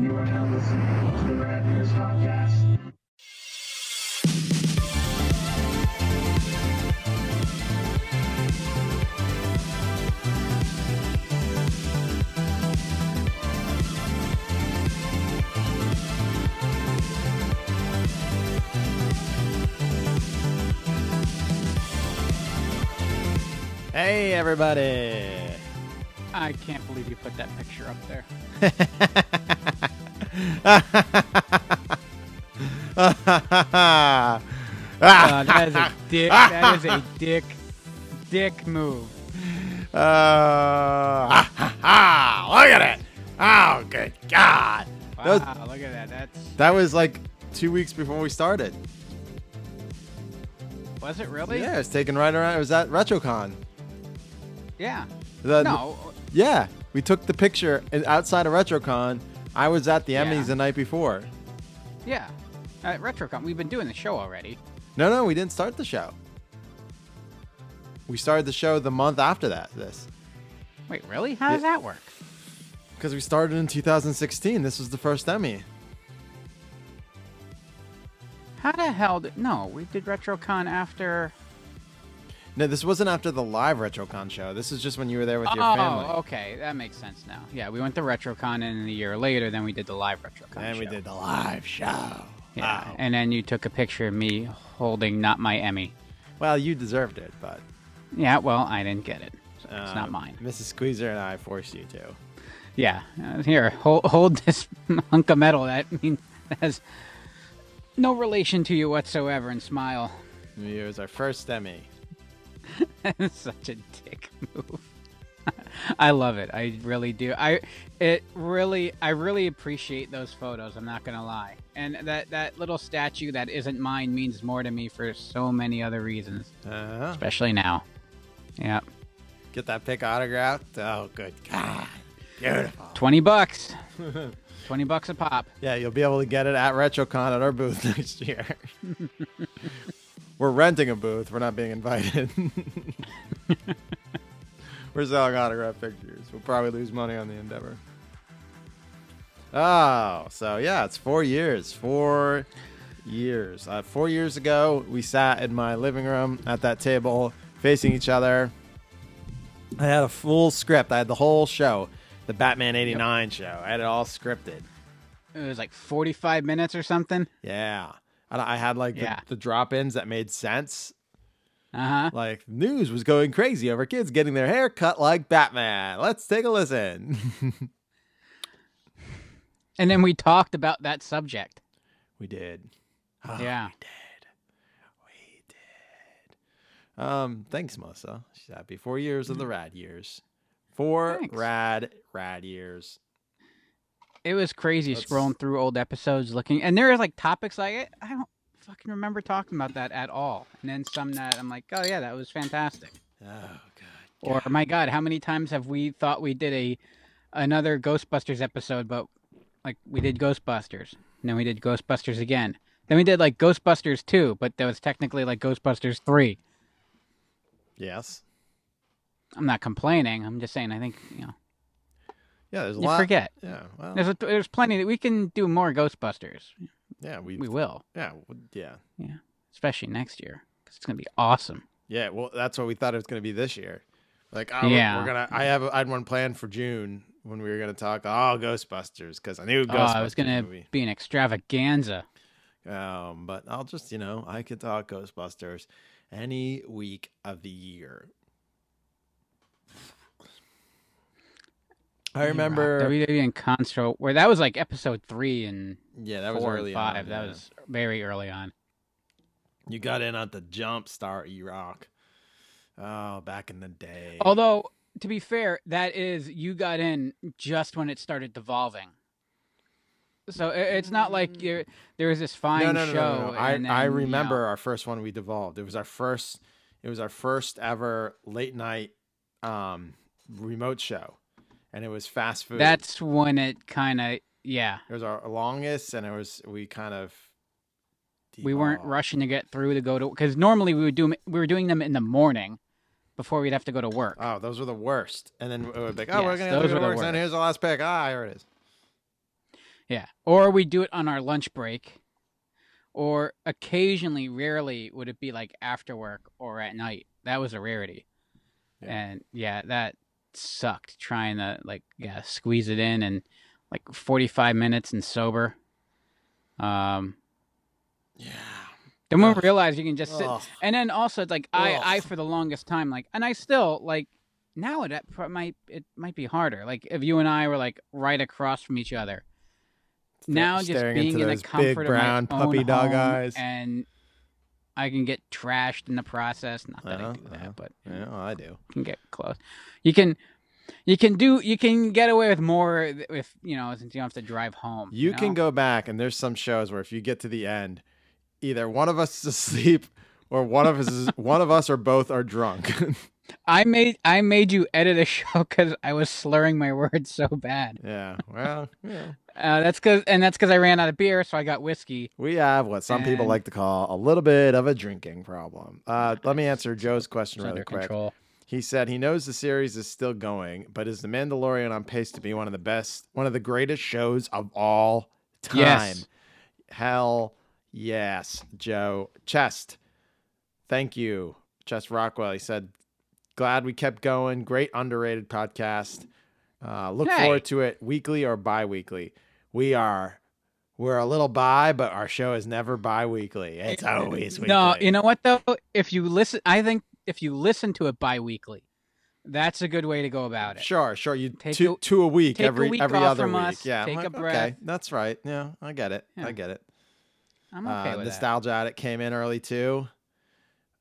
You are now listening to the Rad Podcast. Hey, everybody. I can't believe you put that picture up there. ah, Uh, that is a dick. That is a dick, dick move. uh, ah, ha, ha, look at it. Oh, good God. Wow, That was, look at that. That's that was like two weeks before we started. was it really? Yeah, it was taken right around. It was at RetroCon. Yeah. The- No. Yeah, we took the picture outside of RetroCon. I was at the Yeah. Emmys the night before. Yeah. At RetroCon, we've been doing the show already. No, no, we didn't start the show. We started the show the month after that. This Wait, really? How does that work? because we started in 2016. This was the first Emmy. How the hell did? No, we did RetroCon after. No, this wasn't after the live RetroCon show. This is just when you were there with your family. oh, okay, that makes sense now. Yeah, we went to RetroCon, and a year later, then we did the live RetroCon. Show. And we did the live show. Yeah, Wow. and then you took a picture of me holding not my Emmy. Well, you deserved it, but Yeah, well, I didn't get it. So it's not mine. Mrs. Squeezer and I forced you to. Yeah, uh, here, hold, hold this hunk of metal. That means that has no relation to you whatsoever, and smile. It was our first Emmy. Such a dick move. I love it. I really do. I it really I really appreciate those photos. I'm not gonna lie. And that that little statue that isn't mine means more to me for so many other reasons, Uh-huh. especially now. Yeah, Get that pic autographed. Oh, good God. Beautiful. twenty bucks. Twenty bucks a pop. Yeah, you'll be able to get it at RetroCon at our booth next year. We're renting a booth. We're not being invited. We're selling autograph pictures. We'll probably lose money on the endeavor. Oh, so yeah, it's four years. Four years. Uh, four years ago, we sat in my living room at that table, facing each other. I had a full script. I had the whole show, the Batman '89 show. I had it all scripted. It was like forty-five minutes or something. Yeah. And I had like the- Yeah. the, drop ins that made sense. Uh huh. Like, news was going crazy over kids getting their hair cut like Batman. Let's take a listen. And then we talked about that subject. we did. Oh, Yeah. We did. We did. Um, thanks, Melissa. She's happy. Four years of the rad years. Four Thanks. rad, rad years. It was crazy Let's- scrolling through old episodes looking, and there are like topics like it. I don't fucking remember talking about that at all. And then some that I'm like, oh yeah, that was fantastic. Oh, God. Or my God, how many times have we thought we did a another Ghostbusters episode, but like we did Ghostbusters, and then we did Ghostbusters again. Then we did like Ghostbusters two, but that was technically like Ghostbusters three. Yes. I'm not complaining. I'm just saying I think you know Yeah, there's a you lot. forget. Yeah, well, There's a, there's plenty that we can do more Ghostbusters. yeah, we, We will, yeah, yeah. yeah, especially next year because it's gonna be awesome. Yeah, well, that's what we thought it was going to be this year. Like, oh, Yeah. we're gonna. I have. I had one planned for June when we were going to talk. Oh, Ghostbusters, because I knew Oh, Ghostbusters I was gonna movie. be an extravaganza. Um, but I'll just, you know, I could talk Ghostbusters any week of the year. I remember. WWE and Console, where that was like episode three and yeah, that was early five. on, That yeah. was very early on. You got in at the jump start, E-Rock. Oh, back in the day. Although, to be fair, that is you got in just when it started devolving. So it's not like you're, there was this fine no, no, no, show. no, no, no. I, and I then, you remember know- our first one we devolved. It was our first. It was our first ever late night um, remote show, and it was fast food. that's when it kind of yeah. it was our longest, and it was we kind of. We weren't rushing to get through to go to because normally we would do we were doing them in the morning before we'd have to go to work. Oh, those were the worst. And then it would be like, oh, we're gonna have to go to work, and here's the last pick. Ah, here it is. Yeah. Or we do it on our lunch break. Or occasionally, rarely would it be like after work or at night. That was a rarity. Yeah. And yeah, that sucked trying to like yeah, squeeze it in and like 45 minutes and sober. Um Yeah. then we Ugh. realize you can just sit Ugh. and then also it's like I I for the longest time like and I still like now it might it might be harder. Like if you and I were like right across from each other. Now just being in the comfort big brown of my puppy own dog home eyes. and I can get trashed in the process. Not that I Uh-huh, do that, uh-huh. but Yeah, well, I do. can get close. You can you can do you can get away with more if you know since you don't have to drive home. You know? can go back, and there's some shows where if you get to the end, either one of us is asleep, or one of us is one of us or both are drunk. I made I made you edit a show because I was slurring my words so bad. yeah. Well, yeah. Uh, that's because and that's because I ran out of beer, so I got whiskey. We have what some people like to call a little bit of a drinking problem. Uh, let me answer Joe's question really under quick. control. He said he knows the series is still going, but is The Mandalorian on pace to be one of the best, one of the greatest shows of all time? Yes. Hell yes, Joe. Chest. Thank you, Chest Rockwell. He said, glad we kept going. Great underrated podcast. Uh, look Hey. forward to it weekly or bi-weekly. We are we're a little bi, but our show is never bi-weekly. It's always weekly. No, you know what though? If you listen, I think if you listen to it bi-weekly, that's a good way to go about it. Sure, sure. You Take two a- two a week take a every week every other week. us, Yeah, take a breath. Okay, that's right. Yeah, I get it. Yeah. I get it. I'm okay uh, with that. Nostalgia Addict came in early too.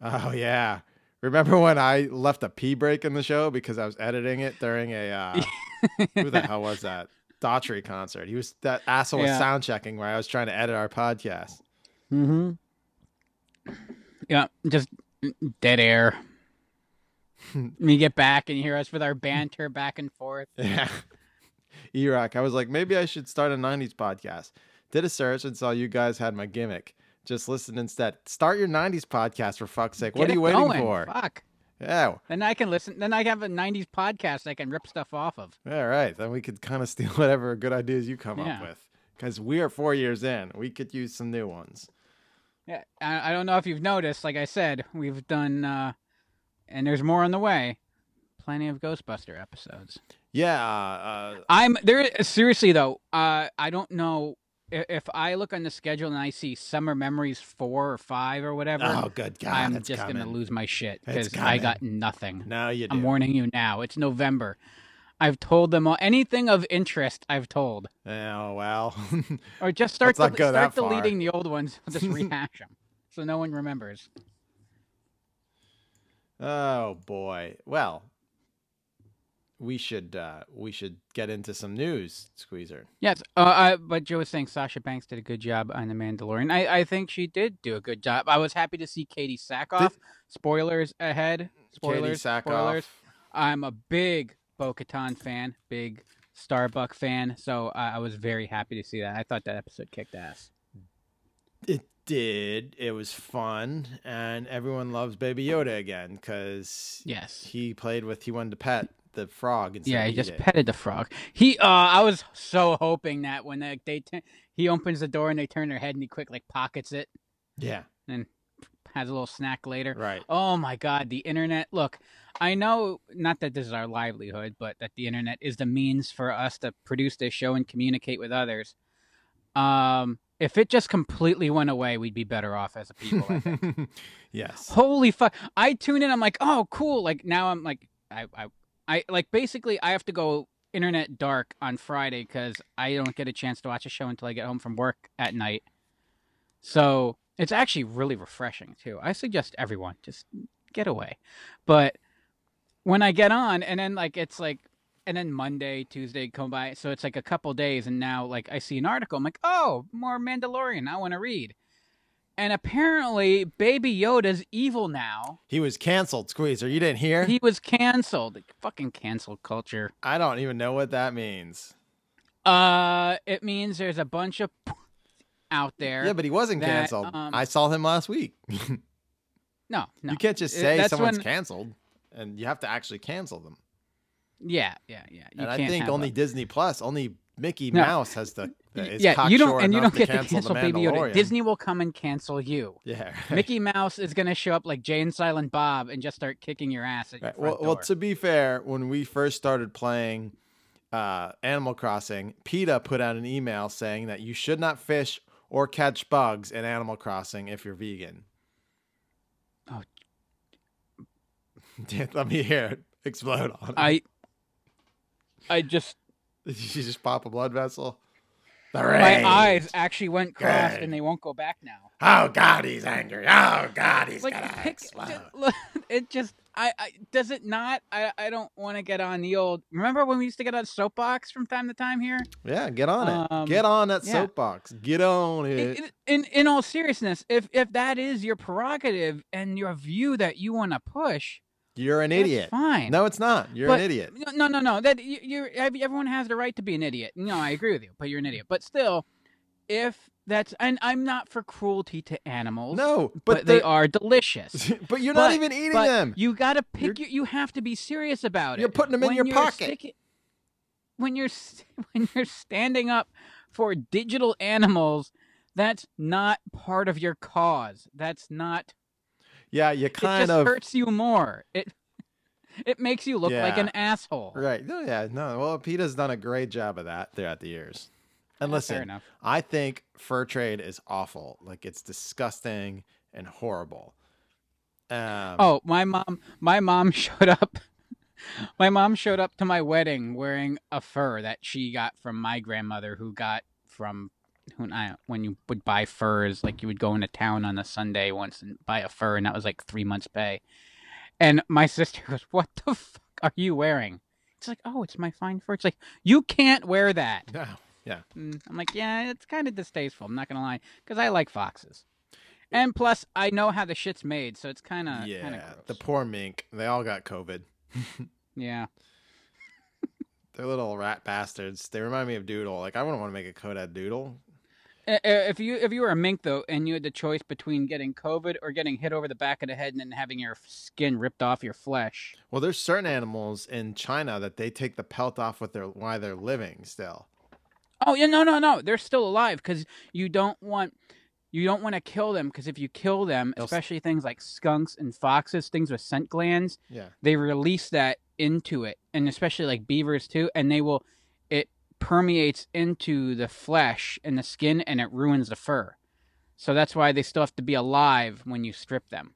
Oh yeah. Remember when I left a pee break in the show because I was editing it during a uh, who the hell was that? Daughtry concert. He was that asshole was sound checking where I was trying to edit our podcast. Mm-hmm. Yeah, just dead air. we get back and you hear us with our banter back and forth. Yeah. E-Rock. I was like, maybe I should start a 90s podcast. Did a search and saw you guys had my gimmick. Just listen instead. Start your 90s podcast for fuck's sake. What are you waiting going. for? Fuck. Yeah. Then I can listen. Then I have a '90s podcast I can rip stuff off of. All right. Then we could kind of steal whatever good ideas you come Yeah. up with. Because we are four years in. We could use some new ones. Yeah, I, I don't know if you've noticed. Like I said, we've done, uh, and there's more on the way. Plenty of Ghostbuster episodes. Yeah. Uh, I'm there. Seriously though, uh, I don't know if, I look on the schedule and I see Summer Memories four or five or whatever. oh, good God. I'm just coming. gonna lose my shit because I got nothing. No, you do. I'm warning you now. It's November. I've told them all anything of interest. I've told, Oh, well. or just start Let's not del- go start that far. deleting the old ones. I'll just rehash them so no one remembers. oh, boy. Well, we should uh, we should get into some news, Squeezer. Yes, uh, I, but Joe was saying Sasha Banks did a good job on The Mandalorian. I, I think she did do a good job. I was happy to see Katee Sackhoff. Spoilers ahead. Spoilers. Spoilers. I'm a big Bo-Katan fan, big Starbuck fan, so I, I was very happy to see that. I thought that episode kicked ass. It did. It was fun, and everyone loves Baby Yoda again because Yes. he played with. He wanted to pet the frog. Yeah, he just it. petted the frog. He, uh, I was so hoping that when they, they t- he opens the door and they turn their head and he quick like pockets it, Yeah, and has a little snack later. right. Oh my God, the internet. Look, I know not that this is our livelihood, but that the internet is the means for us to produce this show and communicate with others. Um, if it just completely went away, we'd be better off as a people. I think. yes. Holy fuck! I tune in. I'm like, oh, cool. Like now, I'm like, I, I, I like basically, I have to go internet dark on Friday because I don't get a chance to watch a show until I get home from work at night. So it's actually really refreshing too. I suggest everyone just get away. But when I get on, and then like it's like, and then Monday, Tuesday come by, so it's like a couple days, and now like I see an article, I'm like, oh, more Mandalorian. I want to read. And apparently, Baby Yoda's evil now. He was canceled, Squeezer. You didn't hear? He was canceled. Fucking cancel culture. I don't even know what that means. Uh, it means there's a bunch of out there. Yeah, but he wasn't that, canceled. um, I saw him last week. no, no. You can't just say that's someone's when- canceled, and you have to actually cancel them. Yeah, yeah, yeah. You and I think only a- Disney Plus, only Mickey No. Mouse has the Yeah, you don't, and you don't get to cancel the Baby Yoda. Disney will come and cancel you. Yeah. Mickey Mouse is gonna show up like Jay and Silent Bob and just start kicking your ass at your Right. Well, well, to be fair, when we first started playing uh, Animal Crossing, PETA put out an email saying that you should not fish or catch bugs in Animal Crossing if you're vegan. Oh. Let me hear it explode on it. I, I just Did you just pop a blood vessel? The my eyes actually went crossed Good. and they won't go back now. Oh God, he's angry. Oh God, he's like gonna pick, explode. ju- look, it just I, I does it not I I don't want to get on the old remember when we used to get on soapbox from time to time here Yeah, get on it. Um, get on that yeah. soapbox. Get on it. in, in in all seriousness if if that is your prerogative and your view that you want to push You're an that's idiot. fine No, it's not. You're But- an idiot. no no no that you, you're everyone has the right to be an idiot no I agree with you but you're an idiot but still if that's and I'm not for cruelty to animals No, but, but, they they're- delicious but you're not even eating but them. You got to pick. Your, you have to be serious about it. You're putting them in When your pocket. when you're when you're standing up for digital animals, that's not part of your cause. That's not. Yeah, you it kind just of hurts you more. It it makes you look like an asshole. right. No, yeah, no. Well, PETA's done a great job of that throughout the years. And Fair listen. I think fur trade is awful. Like it's disgusting and horrible. Um, Oh, my mom. My mom showed up. My mom showed up to my wedding wearing a fur that she got from my grandmother, who got from when I when you would buy furs, like you would go into town on a Sunday once and buy a fur, and that was like three months' pay. And my sister goes, "What the fuck are you wearing?" It's like, "Oh, it's my fine fur." It's like you can't wear that. no. Mm, I'm like, yeah, it's kind of distasteful. I'm not gonna lie, because I like foxes, and plus I know how the shit's made, so it's kind of yeah, kind of the poor mink. They all got COVID. yeah. They're little rat bastards. They remind me of Doodle. Like I wouldn't want to make a Kodad Doodle. Uh, uh, Uh, uh, if you if you were a mink though, and you had the choice between getting COVID or getting hit over the back of the head and then having your skin ripped off your flesh, Well, there's certain animals in China that they take the pelt off with their why they're living still. oh yeah, no, no, no, they're still alive because you don't want you don't want to kill them because if you kill them, They'll s- especially things like skunks and foxes, things with scent glands, Yeah. they release that into it, and especially like beavers too, and they will permeates into the flesh and the skin, and it ruins the fur. So that's why they still have to be alive when you strip them.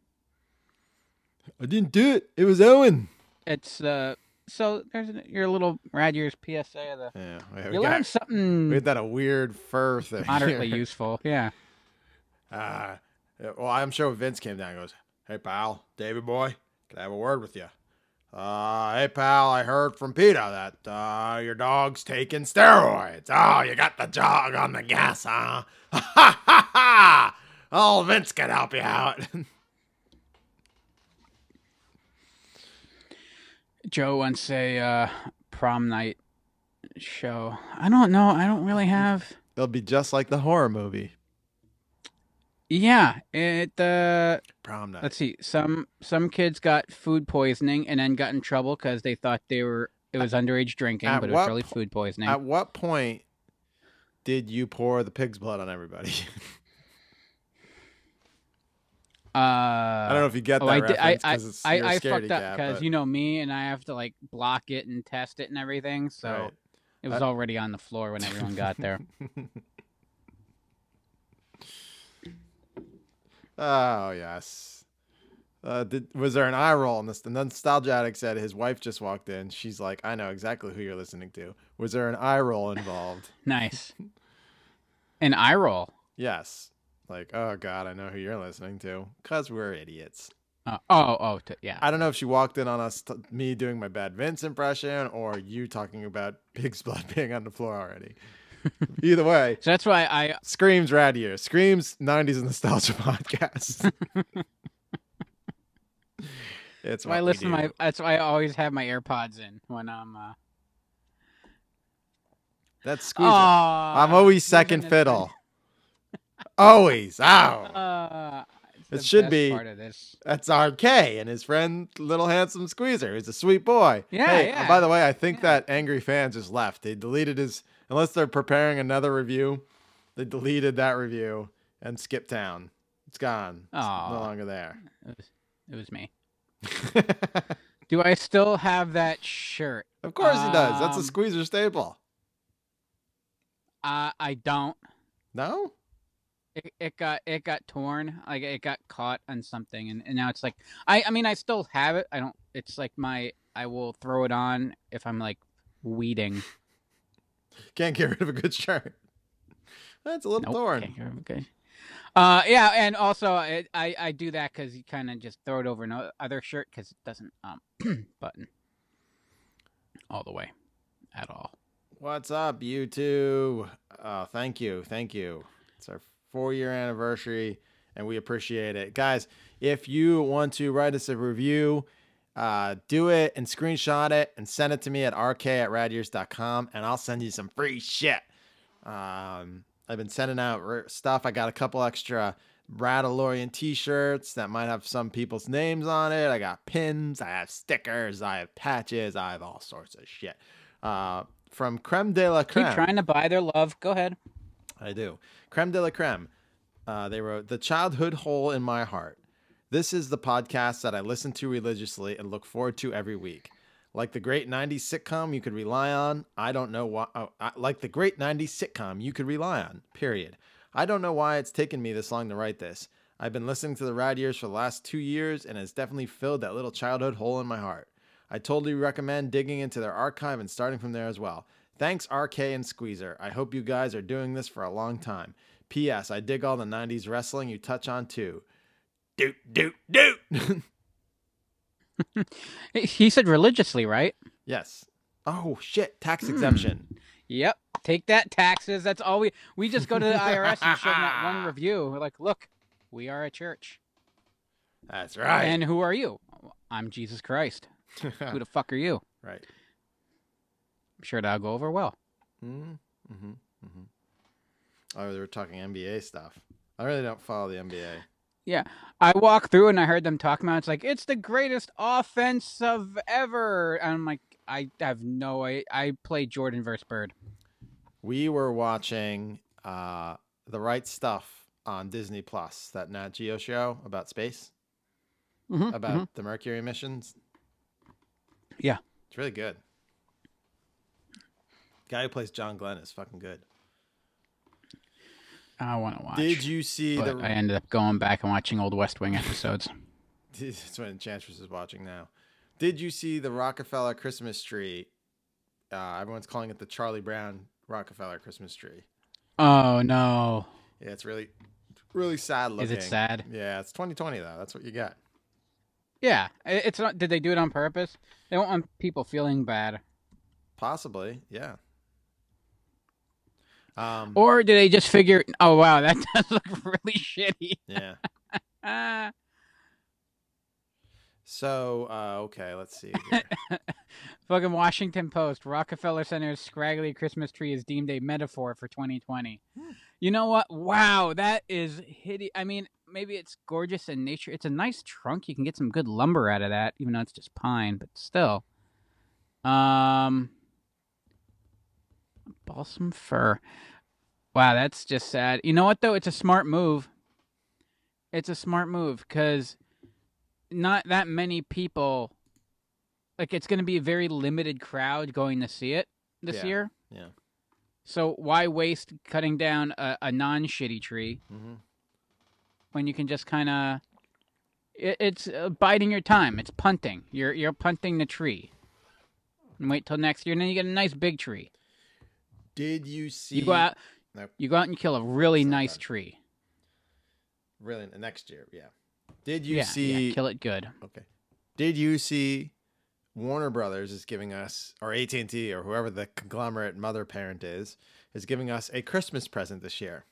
I didn't do it. It was Owen. It's uh so there's your little rad years PSA of the Yeah. we- we you got- learn we something had that a weird fur thing. moderately here. useful. Yeah. Uh, well, I'm sure Vince came down and goes, Hey, pal, David boy, can I have a word with you? Uh, hey, pal, I heard from Peter that uh, your dog's taking steroids. Oh, you got the dog on the gas, huh? Ha ha ha ha! Oh, Vince can help you out. Joe wants a uh, prom night show. I don't know. I don't really have. They'll be just like the horror movie. Yeah, it. Uh, Prom night. let's see. Some some kids got food poisoning and then got in trouble because they thought they were it was underage drinking, at but it was really po- food poisoning. At what point did you pour the pig's blood on everybody? uh, I don't know if you get that Oh, I. I reference I, because it's I, I scaredy fucked up because but- you know me, and I have to like block it and test it and everything. So Right. it was I- already on the floor when everyone got there. Oh yes. Uh, did, was there an eye roll in this? The nostalgia addict said his wife just walked in. She's like, "I know exactly who you're listening to." Was there an eye roll involved? nice. An eye roll. yes. Like, oh god, I know who you're listening to. Cause we're idiots. Uh, oh, oh, t- yeah. I don't know if she walked in on us, t- me doing my bad Vince impression, or you talking about pig's blood being on the floor already. Either way, So that's why I screams rad year. Screams '90s nostalgia podcast. it's that's why I listen to my that's why I always have my AirPods in when I'm uh That's squeeze. I'm always second fiddle. always. Ow. Uh It should be- part of this. That's RK and his friend, little handsome Squeezer. He's a sweet boy. Yeah, Hey, yeah. By the way, I think Yeah. that angry fan just left. He deleted his. Unless they're preparing another review, they deleted that review and skipped town. It's gone. It's no longer there. It was, it was me. Do I still have that shirt? of course he does. That's a Um, Squeezer staple. Uh, I don't. No. It, it got it got torn. Like it got caught on something, and, and now it's like I I mean I still have it. I don't. It's like my I will throw it on if I'm like weeding. Can't get rid of a good shirt. That's a little Nope, torn. can't get rid of it, Okay. Uh, yeah, and also it, I I do that because you kind of just throw it over another other shirt because it doesn't um button all the way at all. What's up, YouTube? Oh, thank you. Thank you. It's our four year anniversary, and we appreciate it. Guys, if you want to write us a review, uh, do it and screenshot it and send it to me at rk at radyears.com, and I'll send you some free shit. Um, I've been sending out r- stuff. I got a couple extra Radalorian t shirts that might have some people's names on it. I got pins, I have stickers, I have patches, I have all sorts of shit. Uh, from Creme de la Creme. Keep trying to buy their love. Go ahead. I do. Creme de la Creme. Uh, they wrote, The childhood hole in my heart. This is the podcast that I listen to religiously and look forward to every week. Like the great 90s sitcom you could rely on, I don't know why. Oh, like the great 90s sitcom you could rely on, period. I don't know why it's taken me this long to write this. I've been listening to the Rad Years for the last two years and it's definitely filled that little childhood hole in my heart. I totally recommend digging into their archive and starting from there as well. Thanks, RK and Squeezer. I hope you guys are doing this for a long time. P.S. I dig all the 90s wrestling you touch on too. Doot, doot, doot. He said religiously, right? yes. Oh, shit. Tax exemption. Yep. Take that taxes. That's all we we just go to the IRS and show them that one review. We're like, look, we are a church. That's right. And who are you? I'm Jesus Christ. Who the fuck are you? right. I'm sure that'll go over well. Mm-hmm. Mm-hmm. Mm-hmm. Oh, they were talking NBA stuff. I really don't follow the NBA. Yeah. I walked through and I heard them talking about it. it's like it's the greatest offense of ever. And I'm like, I have no I I play Jordan versus Bird. We were watching uh, The Right Stuff on Disney Plus, that Nat Geo show about space, Mhm, about mhm. the Mercury missions. Yeah. It's really good. Guy who plays John Glenn is fucking good. I want to watch. Did you see But the? I ended up going back and watching old West Wing episodes. That's what Enchantress is watching now. Did you see the Rockefeller Christmas tree? Uh, everyone's calling it the Charlie Brown Rockefeller Christmas tree. oh no. Yeah, it's really, really sad looking. Is it sad? Yeah, it's 2020 though. That's what you got. Yeah. It's not did they do it on purpose? They don't want people feeling bad. Possibly, yeah. Um, Or do they just figure oh wow, that does look really shitty. yeah. Ah. So, uh, okay, let's see. Fucking Washington Post. Rockefeller Center's scraggly Christmas tree is deemed a metaphor for 2020. You know what? Wow, that is hideous. I mean, maybe it's gorgeous in nature. It's a nice trunk. You can get some good lumber out of that, even though it's just pine, but still. Um, balsam fir. Wow, that's just sad. You know what though? It's a smart move. It's a smart move because not that many people like it's going to be a very limited crowd going to see it this Yeah, year. yeah. So why waste cutting down a, a non-shitty tree hmm when you can just kind of it, it's uh, biding your time. It's punting. You're you're punting the tree. And wait till next year, and then you get a nice big tree. Did you see? You go out. Nope. You go out and you kill a really nice tree. Really, next year, yeah. Did you yeah, see? yeah, kill it good. Okay. Did you see? Warner Brothers is giving us, or AT and T, or whoever the conglomerate mother parent is, is giving us a Christmas present this year.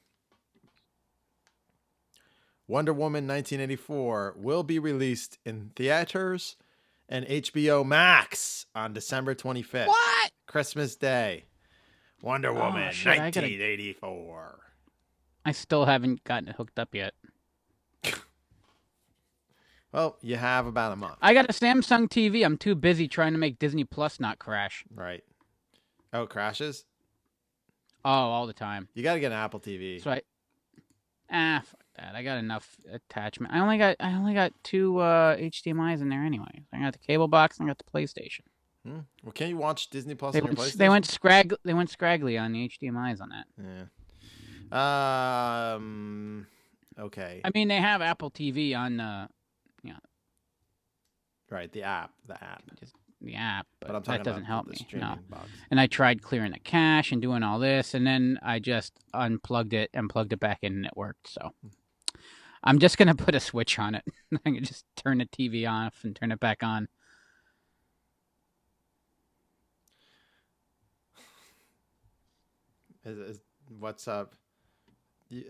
Wonder Woman 1984 will be released in theaters and HBO Max on December 25th. What? Christmas Day. Wonder Oh, Woman shit, I gotta- 1984. I still haven't gotten it hooked up yet. Well, you have about a month. I got a Samsung TV. I'm too busy trying to make Disney Plus not crash. Right. Oh, it crashes? Oh, all the time. You got to get an Apple TV. So I ah fuck that. I got enough attachment. I only got I only got two uh, HDMI's in there anyway. I got the cable box and I got the PlayStation. Hmm. Well, can't you watch Disney Plus They on your went PlayStation? they went scrag they went scraggly on the HDMI's on that. Yeah. Um. Okay. I mean they have Apple TV on uh, right. The app. The app. just the app, but, But I'm talking that doesn't about help the me. No. box. And I tried clearing the cache and doing all this, and then I just unplugged it and plugged it back in, and it worked. So I'm just gonna put a switch on it. I can just turn the TV off and turn it back on. Is, is what's up?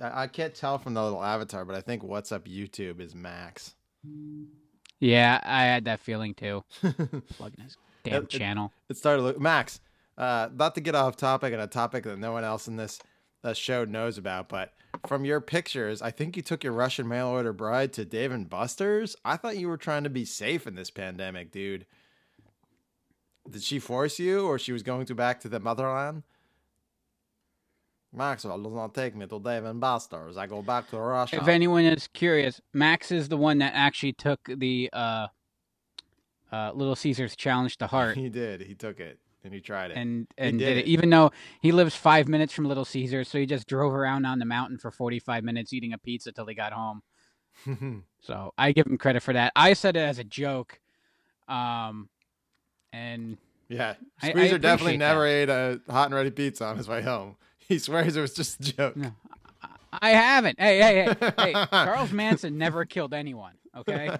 I I can't tell from the little avatar, but I think what's up YouTube is Max. Yeah, I had that feeling too. Plugging his damn It- it- channel. it started look Max. Uh, not to get off topic and a topic that no one else in this uh, show knows about, but from your pictures, I think you took your Russian mail order bride to Dave and Buster's. I thought you were trying to be safe in this pandemic, dude. Did she force you, or she was going to back to the motherland? Maxwell does not take me to Dave and Buster's. I go back to Russia. If anyone is curious, Max is the one that actually took the uh, uh, Little Caesars challenge to heart. he did. He took it and he tried it. and and did did, it. it. even though he lives five minutes from Little Caesars, so he just drove around on the mountain for forty five minutes eating a pizza till he got home. So I give him credit for that. I said it as a joke, um, and yeah, I- I Squeezer definitely never ate a hot and ready pizza on his way home. He swears it was just a joke. No. I haven't. Hey, hey, hey, hey! Charles Manson never killed anyone. Okay,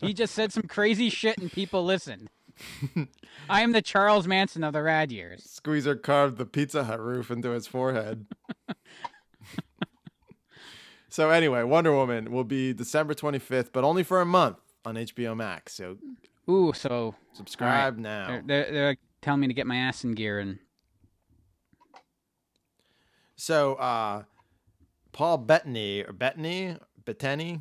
he just said some crazy shit and people listened. I am the Charles Manson of the rad years. Squeezer carved the Pizza Hut roof into his forehead. so anyway, Wonder Woman will be December 25th, but only for a month on HBO Max. So Ooh, so subscribe now. they're, they're, they're telling me to get my ass in gear and So uh Paul Bettany or Bettany, Bettany,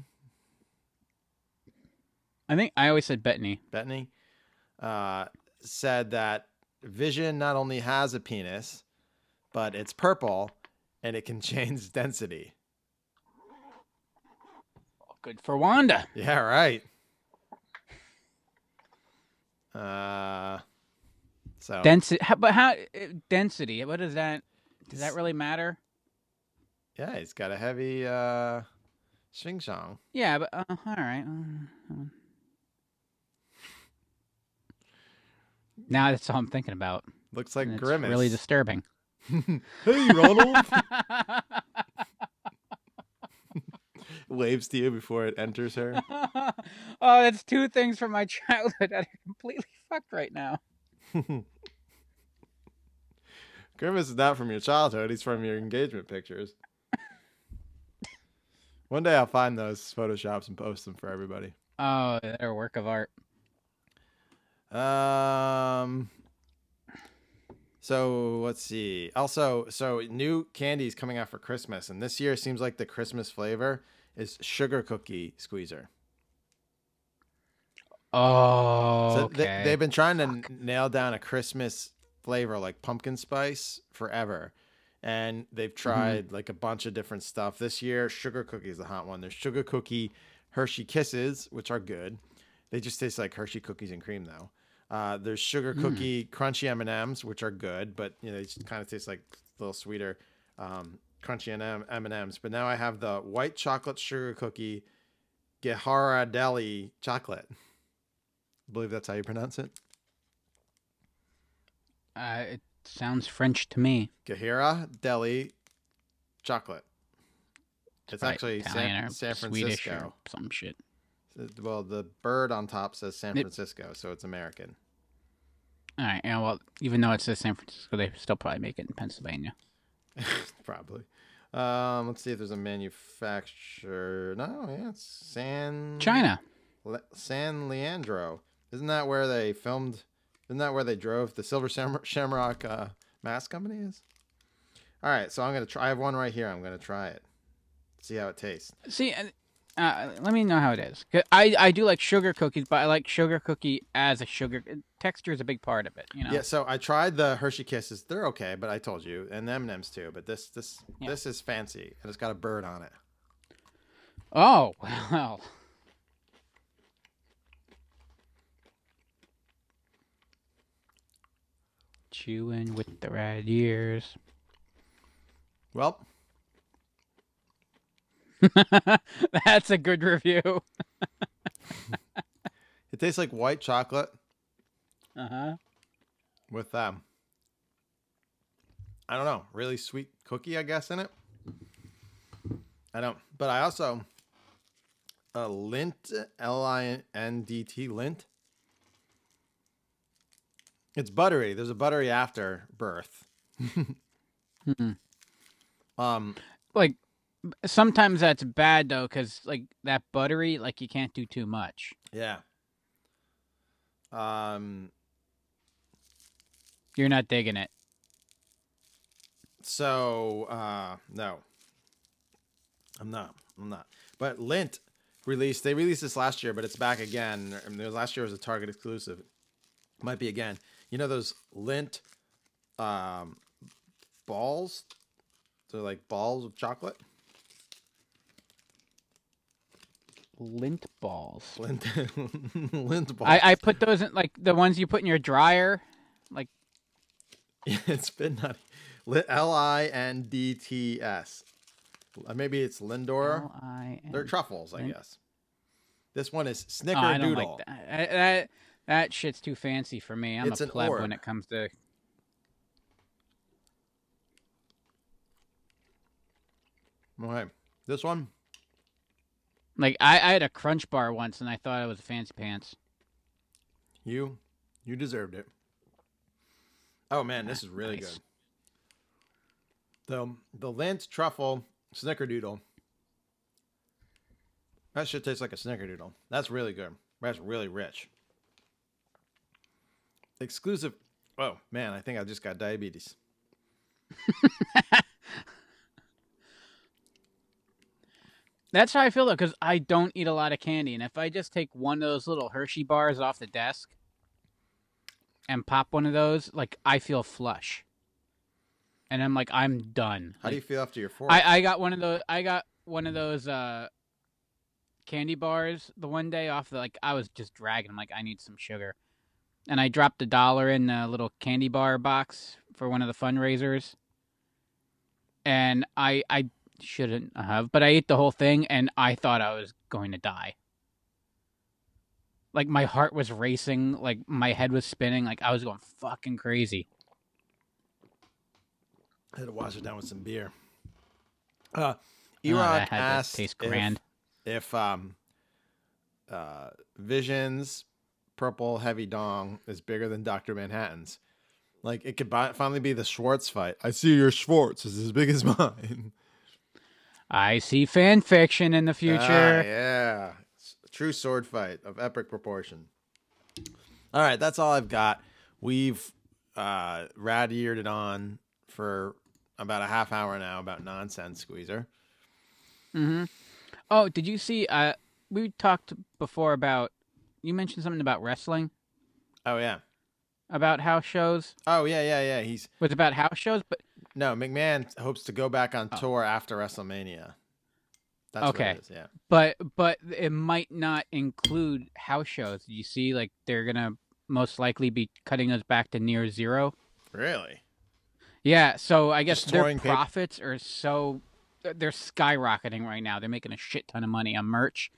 I think I always said Bettany. Bettany, uh, said that Vision not only has a penis, but it's purple and it can change density. Good for Wanda. Yeah, right. Uh, so Density, but how uh, density? What does that? Does that really matter? yeah, he's got a heavy uh, shing shong. Yeah, but uh, all right. uh. Now that's all I'm thinking about. Looks like and it's Grimace. really disturbing. hey, Ronald. Waves to you before it enters her. oh, that's two things from my childhood that are completely fucked right now. Grimace is not from your childhood. He's from your engagement pictures. One day I'll find those photoshops and post them for everybody. Oh, they're a work of art. Um. So let's see. Also, so new candies coming out for Christmas, and this year seems like the Christmas flavor is sugar cookie squeezer. Oh, So okay. they, they've been trying to n- nail down a Christmas flavor like pumpkin spice forever. And they've Mm-hmm. tried like a bunch of different stuff. This year, sugar cookie is the hot one. There's sugar cookie Hershey Kisses, which are good. They just taste like Hershey cookies and cream though. Uh, there's sugar Mm. cookie crunchy M&Ms, which are good, but you know, they just kind of taste like a little sweeter um, crunchy M- M&Ms. But now I have the white chocolate sugar cookie Ghirardelli chocolate. I believe that's how you pronounce it. Uh, it sounds French to me. Gahira Deli chocolate. It's actually San, San Swedish Francisco. or some shit. Well, the bird on top says San It- Francisco, so it's American. All right. Yeah. Well, even though it says San Francisco, they still probably make it in Pennsylvania. Probably. Um, let's see if there's a manufacturer. No, yeah, it's San China. Le- San Leandro. Isn't that where they filmed? Isn't that where they drove the Silver Shamrock uh, mask company is? All right, so I'm gonna try. I have one right here. I'm gonna try it. See how it tastes. See, Uh, let me know how it is. I I do like sugar cookies, but I like sugar cookie as a sugar texture is a big part of it. You know. Yeah, so I tried the Hershey Kisses. They're okay, but I told you, and the M&Ms too. But this this Yeah. this is fancy, and it's got a bird on it. Oh well. Chewing with the red ears. Well, That's a good review. it tastes like white chocolate Uh huh. with um, I don't know, really sweet cookie, I guess, in it. I don't, but I also a lint L I N D T lint. It's buttery. There's a buttery afterbirth. Um, Like sometimes that's bad though, because like that buttery, like you can't do too much. yeah. Um, You're not digging it. So uh no. I'm not. I'm not. But Lint released they released this last year, but it's back again. I mean, last year was a Target exclusive. Might be again. You know those Lint um balls? They're like balls of chocolate. Lint balls. Lint Lint balls. I, I put those in like the ones you put in your dryer. Like it's been nutty. L I N D T S. Uh, Maybe it's Lindor. L-I-N- They're truffles, I Lint- guess. This one is Oh, I don't Snickerdoodle. like that. I- that. That shit's too fancy for me. I'm It's a pleb when it comes to. Okay. This one, Like I, I had a crunch bar once and I thought it was fancy pants. you, you deserved it. Oh man, this is really Nice. good. The the lint truffle snickerdoodle. That shit tastes like a snickerdoodle. That's really good. That's really rich. Exclusive. Oh man, I think I just got diabetes. That's how I feel though, because I don't eat a lot of candy, and if I just take one of those little Hershey bars off the desk and pop one of those, like I feel flush, and I'm like I'm done. How do you feel after your fourth? I, I got one of those. I got one of those uh, candy bars the one day off the like I was just dragging. I'm like I need some sugar, and I dropped a dollar in a little candy bar box for one of the fundraisers, and I I shouldn't have, but I ate the whole thing, and I thought I was going to die. Like my heart was racing, like my head was spinning, like I was going fucking crazy. I had to wash it down with some beer. Uh, Oh, E-Rock that asked taste if- grand. if um uh Vision's purple heavy dong is bigger than Doctor Manhattan's. Like it could bi- finally be the Schwartz fight. I see your Schwartz is as big as mine. I see fan fiction in the Ah, future. yeah, true sword fight of epic proportion. All right, that's all I've got. We've uh rad eared it on for about a half hour now about nonsense squeezer. Mm hmm Oh, did you see? Uh, we talked before about. You mentioned something about wrestling, Oh yeah. about house shows. Oh yeah, yeah, yeah. He's Was about house shows, but No, McMahon hopes to go back on Oh. tour after WrestleMania. That's Okay. what it is, yeah. but but it might not include house shows. You see, like they're gonna most likely be cutting us back to near zero. Really? Yeah, so I guess their profits are so they're skyrocketing right now. They're making a shit ton of money on merch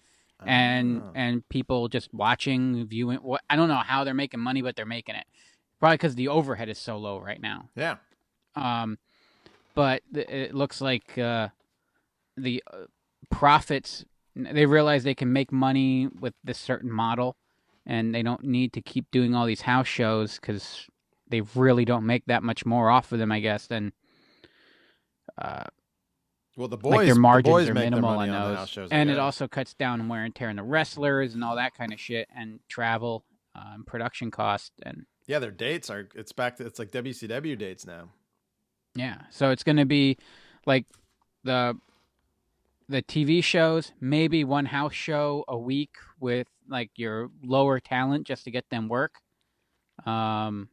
and Ah. and people just watching, viewing. What I don't know how they're making money, but they're making it. Probably because the overhead is so low right now. yeah. Um, but it looks like uh, the uh, profits. They realize they can make money with this certain model, and they don't need to keep doing all these house shows because they really don't make that much more off of them. I guess than uh, Well, the boys, like their the margins boys are minimal on on those, shows, and it also cuts down on wear and tear on the wrestlers and all that kind of shit, and travel, and production cost, and yeah, their dates are. It's back to it's like WCW dates now. Yeah. So it's going to be like the the TV shows, maybe one house show a week with like your lower talent just to get them work. Um,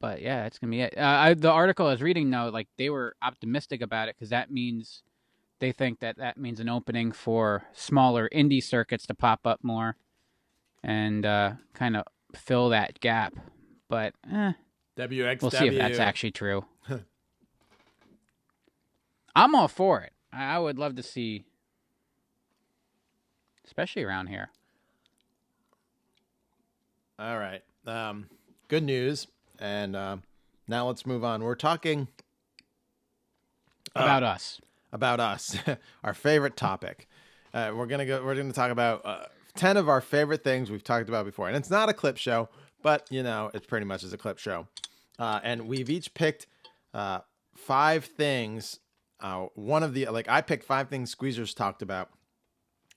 but yeah, it's gonna be it. Uh, I, the article I was reading though, like they were optimistic about it because that means they think that that means an opening for smaller indie circuits to pop up more and uh, kind of fill that gap. But eh, WXW. we'll see if that's actually true. I'm all for it. I I would love to see, especially around here. All right. Um, good news. And um now let's move on. We're talking uh, About us. about us, our favorite topic. Uh, we're gonna go. We're gonna talk about uh, ten of our favorite things we've talked about before, and it's not a clip show, but you know, it's pretty much as a clip show. Uh, and we've each picked uh, five things. Uh, one of the like I picked five things Squeezers talked about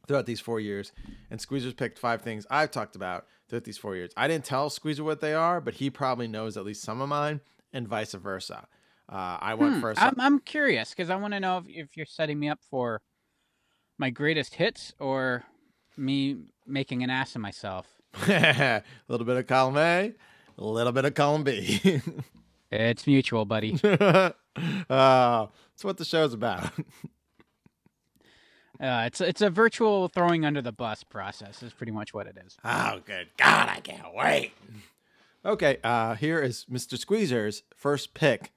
throughout these four years, and Squeezers picked five things I've talked about throughout these four years. I didn't tell Squeezer what they are, but he probably knows at least some of mine, and vice versa. Uh, I went Hmm, first. I'm, I'm curious because I want to know if, if you're setting me up for my greatest hits or me making an ass of myself. a little bit of column A, a little bit of column B. It's mutual, buddy. uh, that's what the show's about. Uh, it's it's a virtual throwing under the bus process. Is pretty much what it is. oh, good God, I can't wait. Okay, uh, here is Mr. Squeezer's first pick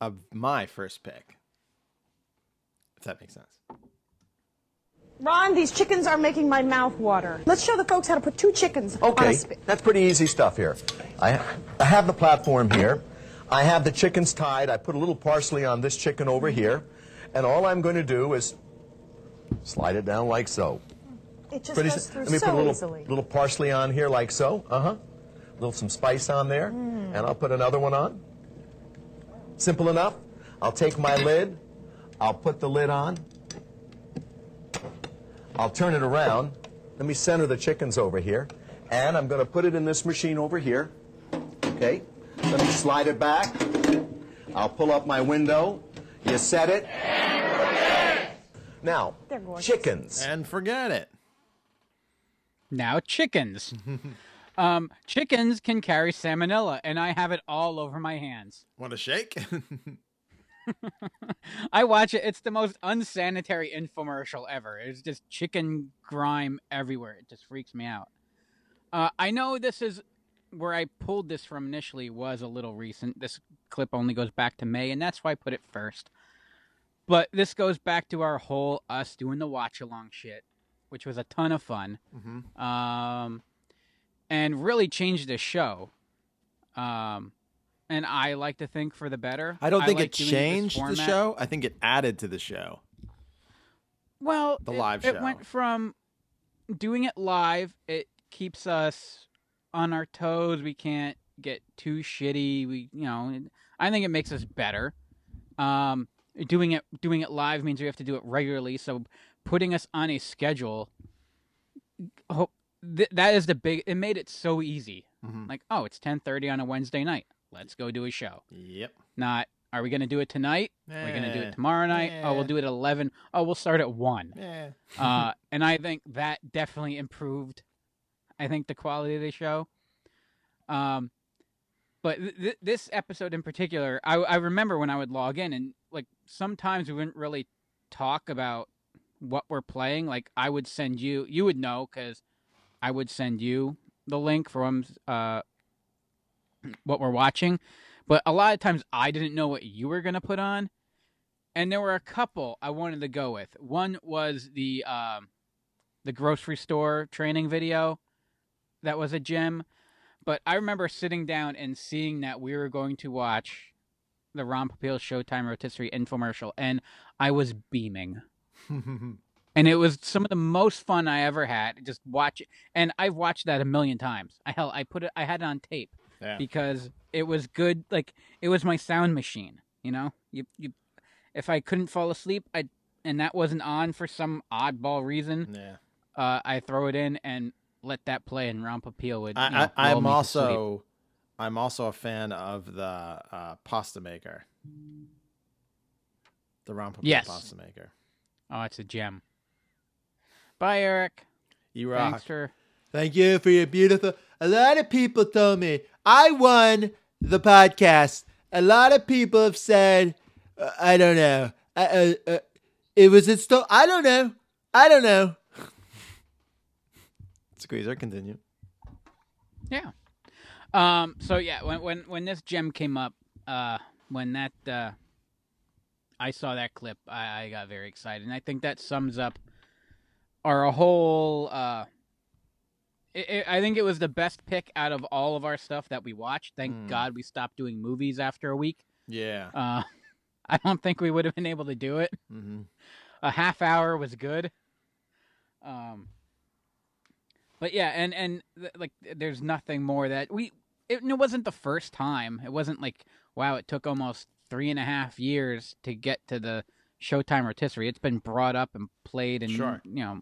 of my first pick. If that makes sense. Ron, these chickens are making my mouth water. Let's show the folks how to put two chickens on a Okay, spit. that's pretty easy stuff here. I, I have the platform here. I have the chickens tied. I put a little parsley on this chicken over here. And all I'm going to do is slide it down like so. It just Pretty goes through Let me so put a little, easily. little parsley on here like so. Uh-huh. A little some spice on there. Mm. And I'll put another one on. Simple enough. I'll take my lid. I'll put the lid on. I'll turn it around. Let me center the chickens over here. And I'm going to put it in this machine over here. Okay? Let me slide it back. I'll pull up my window. You set it. Now, They're gorgeous. chickens. And forget it. Now chickens. um, chickens can carry salmonella, and I have it all over my hands. Want a shake? I watch it. It's the most unsanitary infomercial ever. It's just chicken grime everywhere. It just freaks me out. Uh, I know this is where I pulled this from initially was a little recent. This clip only goes back to May, and that's why I put it first. But this goes back to our whole us doing the watch along shit, which was a ton of fun, Mhm. um, and really changed the show. Um, and I like to think for the better. I don't think like it changed the show. I think it added to the show. Well, The it- live It show. went from doing it live. It keeps us on our toes. We can't get too shitty. We, you know, I think it makes us better. Um, doing it doing it live means we have to do it regularly. So putting us on a schedule, ho- th- that is the big. It made it so easy. Mhm. Like, oh, it's ten thirty on a Wednesday night. Let's go do a show. Yep. Not, are we going to do it tonight? Are we going to do Eh. it tomorrow night? Oh, we'll Eh. do it at 11. Oh, we'll start at 1. Yeah. Uh, and I think that definitely improved, I think, the quality of the show. Um, but th- th- this episode in particular, I, I remember when I would log in and, like, sometimes we wouldn't really talk about what we're playing. Like, I would send you, you would know because I would send you the link from uh, what we're watching. But a lot of times I didn't know what you were to put on. And there were a couple I wanted to go with. One was the um, the grocery store training video that was a gem. But I remember sitting down and seeing that we were going to watch the Ron Popeil Showtime Rotisserie infomercial, and I was beaming. And it was some of the most fun I ever had. Just watch it, and I've watched that a million times. I hell, I put it, I had it on tape yeah. because it was good. Like it was my sound machine. You know, you you, if I couldn't fall asleep, I and that wasn't on for some oddball reason, Yeah. uh, I throw it in and let that play, and Ron Popeil would. you know, I, I, lull I'm me sleep. also I'm also a fan of the uh, pasta maker. The Ron Popeil Yes. pasta maker. Oh, it's a gem. Bye, Eric. You rock. Thanks for. Thank you for your beautiful. A lot of people told me I won the podcast. A lot of people have said, uh, I don't know. Uh, uh, uh, it was installed. I don't know. I don't know. Squeezer, continue. Yeah. Um. So yeah, when when when this gem came up, uh, when that uh, I saw that clip, I, I got very excited, and I think that sums up our whole. Uh, it, it, I think it was the best pick out of all of our stuff that we watched. Thank Hmm. God we stopped doing movies after a week. Yeah. Uh, I don't think we would have been able to do it. hmm a half hour was good. Um, but yeah, and and th- like there's nothing more that we. It, it wasn't the first time. It wasn't like wow, it took almost three and a half years to get to the Showtime rotisserie. It's been brought up and played and Sure. you know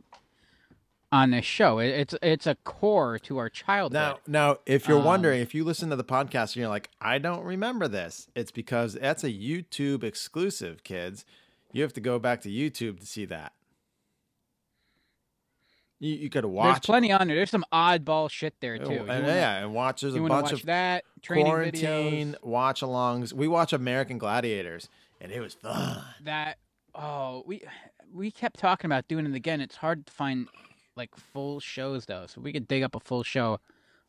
on this show. It, it's it's a core to our childhood. Now, now, if you're Um, wondering, if you listen to the podcast and you're like, I don't remember this, it's because that's a YouTube exclusive, kids. You have to go back to YouTube to see that. You, you could There's plenty on there. There's some oddball shit there too. And wanna- yeah, and watch. There's a bunch watch of that training quarantine videos. watch alongs. We watch American Gladiators, and it was fun. that oh we we kept talking about doing it again it's hard to find like full shows though so we could dig up a full show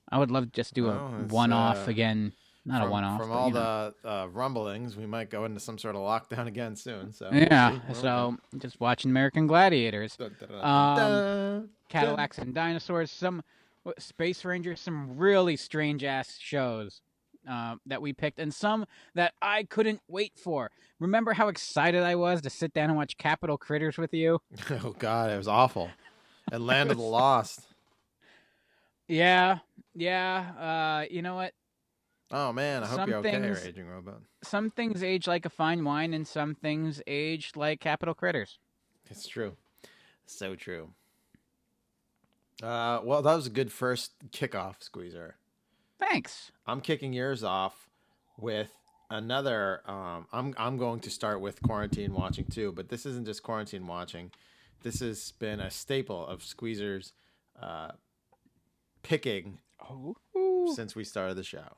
i would love to just do a it's, one-off uh, again not from, a one-off From but, all the uh, rumblings, we might go into some sort of lockdown again soon. So yeah. We're so just watching american gladiators dun. cadillacs and dinosaurs some what, space rangers some really strange ass shows uh, that we picked and some that i couldn't wait for remember how excited i was to sit down and watch Capitol Critters with you Oh God, it was awful. And Land of the Lost. Yeah, yeah. Uh, you know what? Oh man, I hope Some you're okay, things- Raging Robot. Some things age like a fine wine, and some things age like Capitol Critters. It's true. So true. Uh, well, that was a good first kickoff, Squeezer. Thanks. I'm kicking yours off with another. Um, I'm I'm going to start with quarantine watching too, but this isn't just quarantine watching. This has been a staple of Squeezer's uh, picking Oh, since we started the show.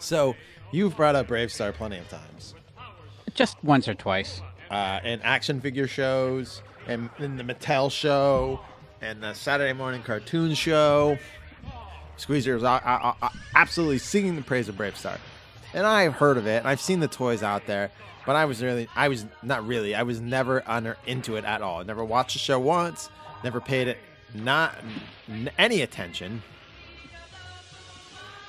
So you've brought up BraveStarr plenty of times. just once or twice. uh, and action figure shows, and in the Mattel show, and the Saturday morning cartoon show. Squeezer is uh, uh, uh, absolutely singing the praise of BraveStarr, and I've heard of it, and I've seen the toys out there, but I was really, I was not really, I was never under into it at all. I never watched the show once, never paid it not n- any attention.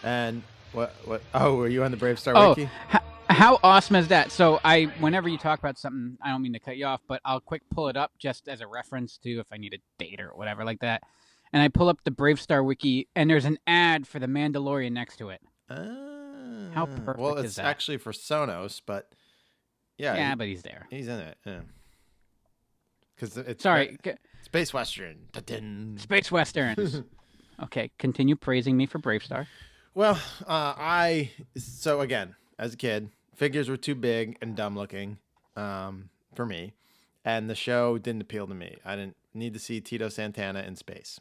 And what, what? Oh, were you on the BraveStarr Oh, wiki? h- how awesome is that? So I, whenever you talk about something, I don't mean to cut you off, but I'll quick pull it up just as a reference to if I need a date or whatever like that. And I pull up the BraveStarr wiki, and there's an ad for the Mandalorian next to it. Ah, how perfect Well, it's actually for Sonos, but yeah, Yeah, he- but he's there. he's in it. Yeah. Because it's Sorry, space western. Ta-din. space westerns. okay, continue praising me for BraveStarr. Well, uh, I so again as a kid, figures were too big and dumb looking um, for me, and the show didn't appeal to me. I didn't need to see Tito Santana in space.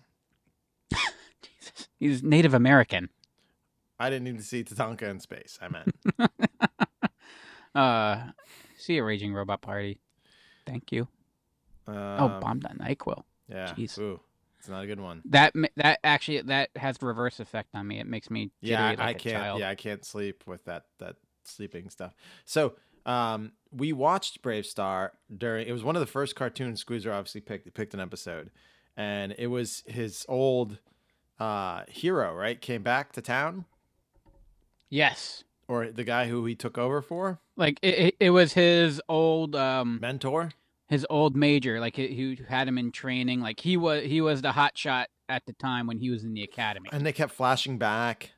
Jesus. He's Native American. I didn't need to see Tatanka in space. I meant. Uh, see a raging robot party. Thank you. Um, oh, bombed on Nyquil. Yeah. jeez. Ooh, it's not a good one. That that actually that has reverse effect on me. It makes me yeah I, like I can't child. yeah i can't sleep with that that sleeping stuff so um we watched BraveStarr during it was one of the first cartoons squeezer obviously picked picked an episode and it was his old uh hero right came back to town Yes. or the guy who he took over for, Like it, it, it was his old um mentor. His old major, like who had him in training. Like he was he was the hot shot at the time when he was in the academy. and they kept flashing back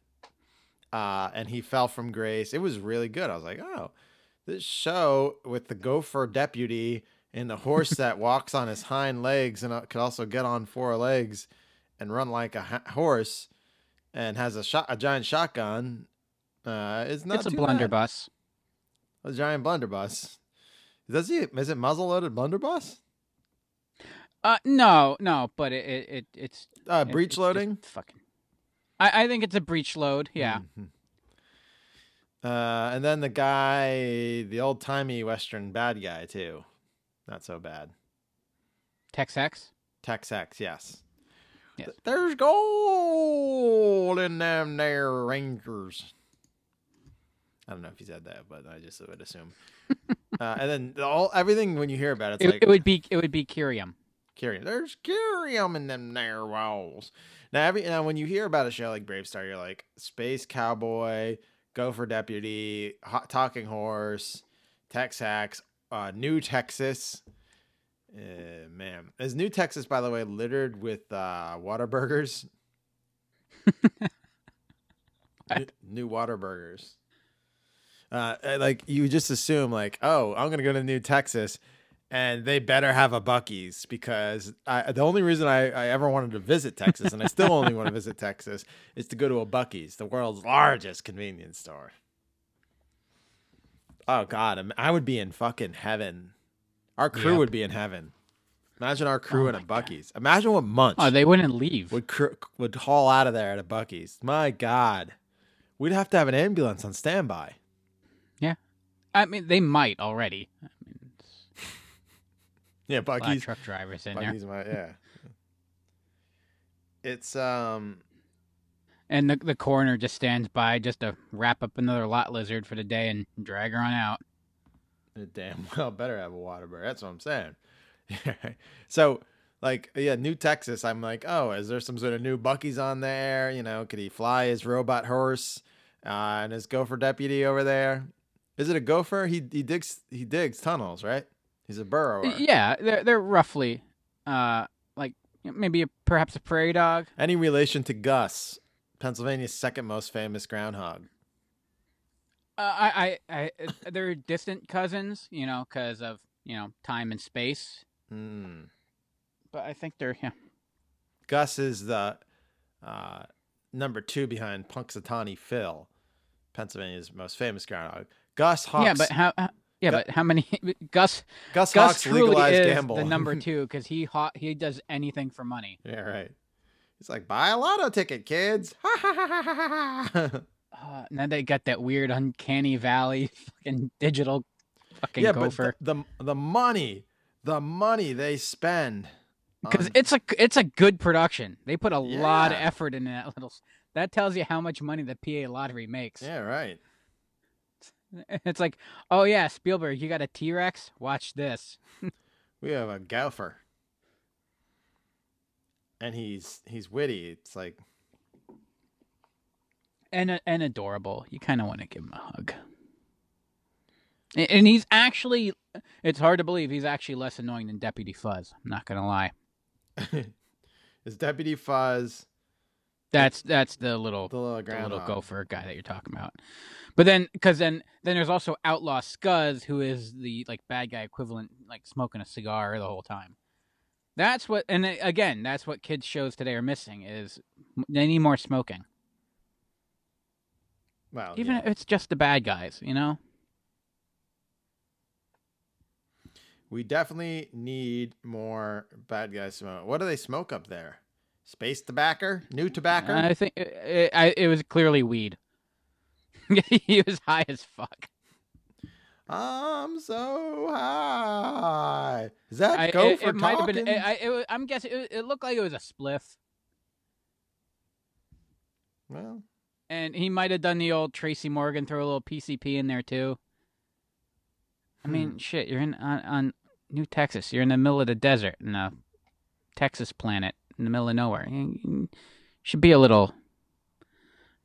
uh and he fell from grace it was really good i was like oh this show with the gopher deputy and the horse that walks on his hind legs and uh, could also get on four legs and run like a ha- horse and has a shot a giant shotgun uh is not It's a bad. blunderbuss. a giant blunderbuss does he is it muzzle loaded blunderbuss Uh, no, no, but it, it, it it's uh it- breech it's loading. Fucking. I, I think it's a breech load. Yeah. Mhm. Uh, and then the guy, the old timey Western bad guy too, not so bad. Tex Hex. Tex yes. Yes. There's gold in them there Rangers. I don't know if he said that, but I just would assume. uh, and then all everything when you hear about it, it's It, like it would be it would be Kerium. Kerium. There's Kerium in them there walls. Now, every now when you hear about a show like BraveStarr, you're like Space Cowboy, Gopher Deputy, Hot Talking Horse, Tex Hex, uh, New Texas. Uh, man, is New Texas by the way littered with uh, Whataburgers? new, new Whataburgers. Uh, uh, like you just assume like, oh, I'm gonna go to New Texas and they better have a Buc-ee's because I, the only reason I, I ever wanted to visit Texas, and I still only want to visit Texas, is to go to a Buc-ee's, the world's largest convenience store. Oh God, I would be in fucking heaven. Our crew Yep. would be in heaven. Imagine our crew Oh in a my God. Buc-ee's. Imagine what Munch Oh, they wouldn't leave. would cr- would haul out of there at a Buc-ee's. My God, we'd have to have an ambulance on standby. I mean, they might already. I mean, Yeah, a lot of Buc-ee's. truck drivers in there, Buc-ee's my yeah. It's um and the the coroner just stands by just to wrap up another lot lizard for the day and drag her on out. damn well better have a water bird. That's what I'm saying. so like yeah, New Texas. I'm like, oh, is there some sort of new Buc-ee's on there? You know, could he fly his robot horse uh, and his gopher deputy over there? Is it a gopher? He he digs he digs tunnels, right? He's a burrower. Yeah, they're they're roughly, uh, like maybe a, perhaps a prairie dog. Any relation to Gus, Pennsylvania's second most famous groundhog? Uh, I, I, I, they're distant cousins, you know, because of you know time and space. Hmm. But I think they're yeah. Gus is the uh, number two behind Punxsutawney Phil, Pennsylvania's most famous groundhog. Gus Hawks. Yeah, but how? how- Yeah, Gu- but how many? Gus Gus, Gus Hawks truly legalized is gamble. the number two because he ho- he does anything for money. yeah, right. He's like, buy a lotto ticket, kids. Ha ha ha ha ha ha. Uh, then they got that weird uncanny valley fucking digital fucking yeah, gopher. but the, the the money, the money they spend. Because on- it's a it's a good production. They put a lot of effort in that little. That tells you how much money the PA lottery makes. yeah, right. It's like, oh yeah, Spielberg, you got a T Rex? Watch this. We have a gopher, and he's he's witty. It's like and uh, and adorable. You kind of want to give him a hug. And he's actually it's hard to believe he's actually less annoying than Deputy Fuzz. I'm not going to lie. is Deputy Fuzz That's that's the little the little the little gopher guy that you're talking about. But then cuz then then there's also Outlaw Scuzz who is the like bad guy equivalent like smoking a cigar the whole time. That's what and uh, again, that's what kids shows today are missing is they need more smoking. Well, Even yeah. if it's just the bad guys, you know? We definitely need more bad guys smoke. What do they smoke up there? Space tobacco? New tobacco? I think it, it, I, it was clearly weed. he was high as fuck. I'm so high. Is that I, go it, for it might have been. I, it, I'm guessing it, it looked like it was a spliff, well, and he might have done the old Tracy Morgan, throw a little PCP in there too. I mean, Hmm. shit, you're in on, on New Texas. You're in the middle of the desert, in a Texas planet, in the middle of nowhere. Should be a little,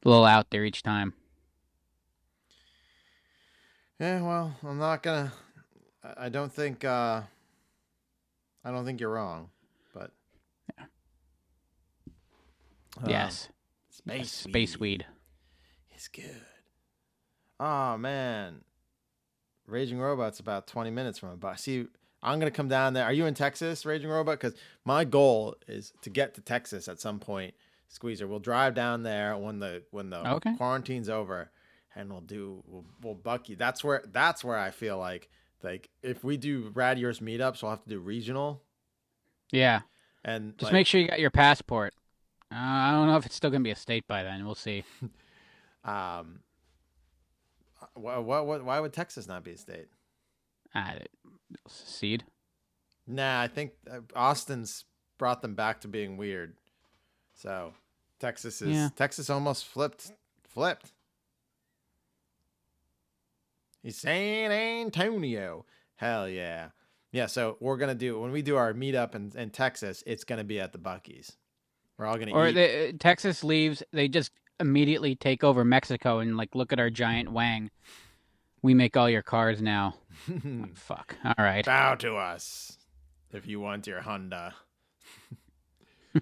a little out there each time. Yeah, well, I'm not gonna. I- don't think. uh I don't think you're wrong, but Uh, yes. space Space weed. is good. Oh man, Raging Robot's about 20 minutes from a bus. See, I'm gonna come down there. Are you in Texas, Raging Robot? Because my goal is to get to Texas at some point. Squeezer, we'll drive down there when the when the Okay. quarantine's over, and we'll do we'll, we'll bucky. That's where that's where I feel like like if we do Rad Years meetups, we'll have to do regional Yeah. and Just like, make sure you got your passport. Uh, I don't know if it's still gonna be a state by then. We'll see. um. What, what, what, why would Texas not be a state? Uh, seed. Nah, I think uh, Austin's brought them back to being weird. So Texas is Yeah. Texas almost flipped flipped. He's San Antonio. Hell yeah. Yeah, so we're gonna do when we do our meetup in, in Texas, it's gonna be at the Buc-ee's. We're all gonna Or they, uh, Texas leaves, they just immediately take over Mexico and like look at our giant wang. We make all your cars now. Oh, fuck. All right. Bow to us if you want your Honda.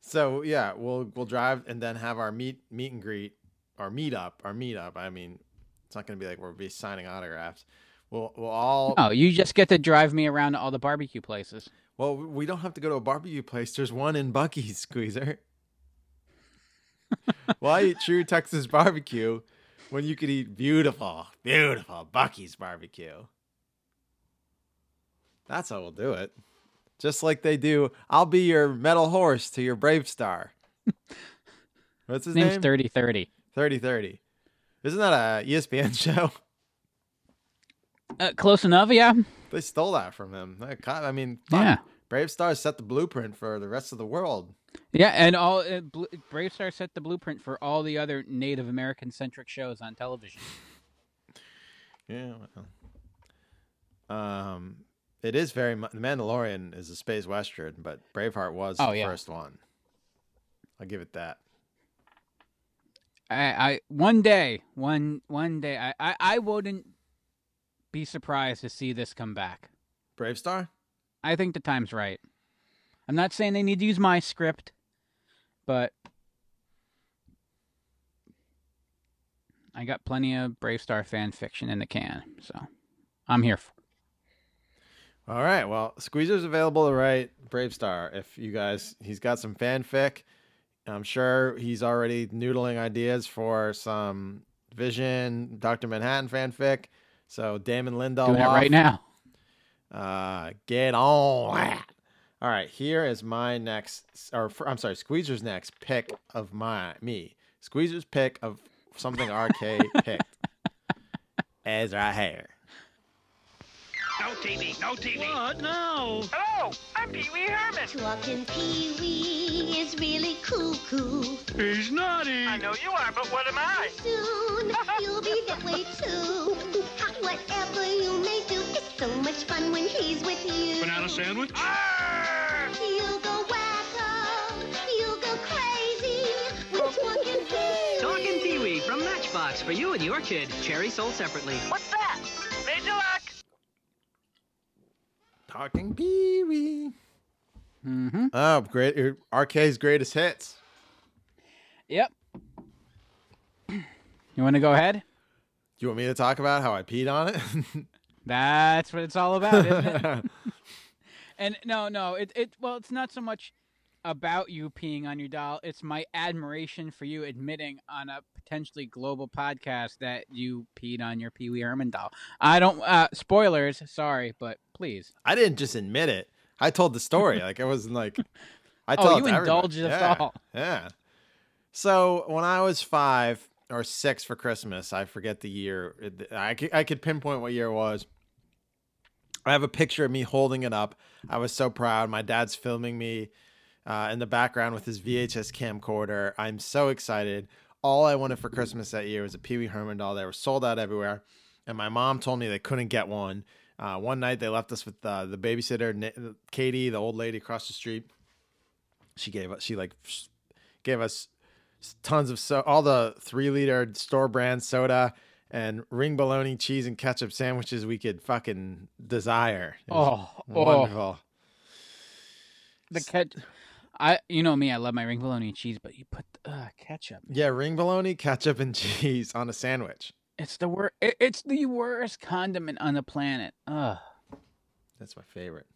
so yeah, we'll we'll drive and then have our meet meet and greet, our meetup, our meetup. I mean, it's not gonna be like we'll be signing autographs. We'll we'll all Oh, you just get to drive me around to all the barbecue places. well we don't have to go to a barbecue place. There's one in Buc-ee's, Squeezer. Why eat true Texas barbecue when you could eat beautiful, beautiful Buc-ee's barbecue? That's how we'll do it. Just like they do, I'll be your metal horse to your BraveStarr. What's his name's name? Thirty Thirty. 3030. Isn't that a ESPN show? Uh, close enough, yeah. They stole that from him. I mean, fuck. Yeah. Brave Stars set the blueprint for the rest of the world. Yeah, and all uh, Bl- BraveStarr set the blueprint for all the other Native American centric shows on television. Yeah. Well. Um, it is very. mu- The Mandalorian is a space western, but Braveheart was Oh, the yeah. first one. I'll give it that. I, I one day, one one day, I, I, I wouldn't be surprised to see this come back. BraveStarr. I think the time's right. I'm not saying they need to use my script, but I got plenty of BraveStarr fan fiction in the can, so I'm here. For. All right. Well, Squeezer's available to write BraveStarr. If you guys, he's got some fanfic. I'm sure he's already noodling ideas for some Vision, Doctor Manhattan fanfic. So Damon Lindelof, Doing it right now. Uh, get on that. All right, here is my next, or fr- I'm sorry, Squeezer's next pick of my me. Squeezer's pick of something RK picked. Is right here. No TV, no TV. What? No. Hello, I'm Pee Wee Herman. Talking Pee Wee is really cuckoo. He's naughty. I know you are, but what am I? Soon you'll be that way too. Whatever you may do, it's so much fun when he's with you. Banana sandwich? Arr! You'll go wacko, you'll go crazy. When talking Pee Wee. Talking Pee Wee from Matchbox for you and your kid. Chairry sold separately. What's that? Major luck. Talking Pee Wee. Mm-hmm. Oh, great! RK's greatest hits. Yep. You want to go ahead? Do you want me to talk about how I peed on it? That's what it's all about, isn't it? And no, no, it it well, it's not so much about you peeing on your doll. It's my admiration for you admitting on a potentially global podcast that you peed on your Pee Wee Herman doll. I don't uh spoilers, sorry, but please. I didn't just admit it. I told the story. Like it wasn't like I Oh, told you to everybody. indulged us yeah. all. Yeah. So when I was five or six for Christmas, I forget the year. I could, I could pinpoint what year it was. I have a picture of me holding it up. I was so proud. My dad's filming me uh, in the background with his VHS camcorder. I'm so excited. All I wanted for Christmas that year was a Pee Wee Herman doll. They were sold out everywhere, and my mom told me they couldn't get one. Uh, one night they left us with uh, the babysitter, Katie, the old lady across the street. She gave us, she like gave us tons of so all the three liter store brand soda and ring bologna, cheese, and ketchup sandwiches we could fucking desire. Oh, oh. wonderful. The ketchup. I, you know me, I love my ring bologna and cheese, but you put uh, ketchup. Yeah, ring bologna, ketchup, and cheese on a sandwich. It's the worst. It's the worst condiment on the planet. Ugh. That's my favorite.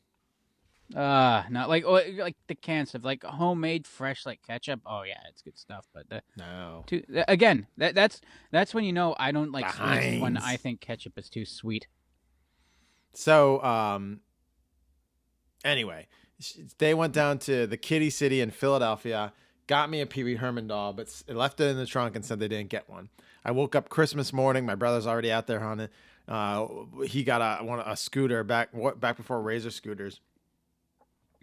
Uh, not like oh, like the cans of like homemade fresh like ketchup. Oh yeah, it's good stuff. But the No. too, th- again, that that's that's when you know I don't like The sweets when I think ketchup is too sweet. So, um, anyway, they went down to the Kiddie City in Philadelphia, got me a Pee Wee Herman doll, but left it in the trunk and said they didn't get one. I woke up Christmas morning. My brother's already out there on it. Uh, he got a one a scooter back what back before Razor scooters.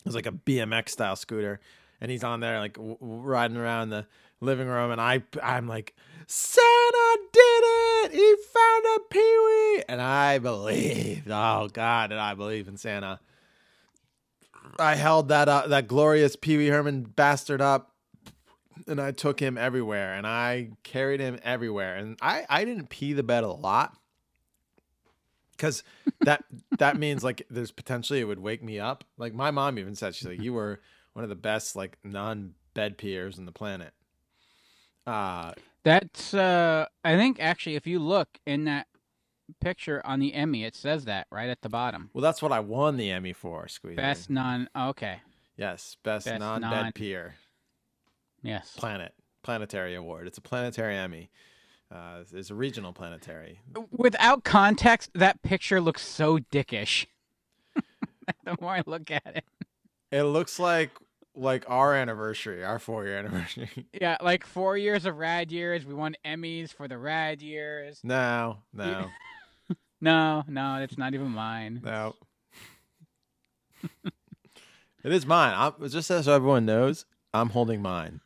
Was like a BMX style scooter, and he's on there like w- riding around the living room, and I I'm like, Santa did it! He found a Pee Wee, and I believed. Oh God, did I believe in Santa? I held that uh, that glorious Pee Wee Herman bastard up, and I took him everywhere, and I carried him everywhere, and I I didn't pee the bed a lot because that that means like there's potentially it would wake me up. Like my mom even said, she's like, you were one of the best like non bed peers in the planet. Uh That's uh, I think actually, if you look in that picture on the Emmy, it says that right at the bottom. well, that's what I won the Emmy for. Squeeze. Best non. Okay. yes, best, best non bed non- peer Yes. planet planetary award. It's a planetary Emmy. Uh, it's a regional planetary. Without context, that picture looks so dickish. the more I look at it. It looks like like our anniversary, our four year anniversary. Yeah, like four years of rad years. We won Emmys for the rad years. no, no, No, no, it's not even mine. no. it is mine. I'm, just so everyone knows, I'm holding mine.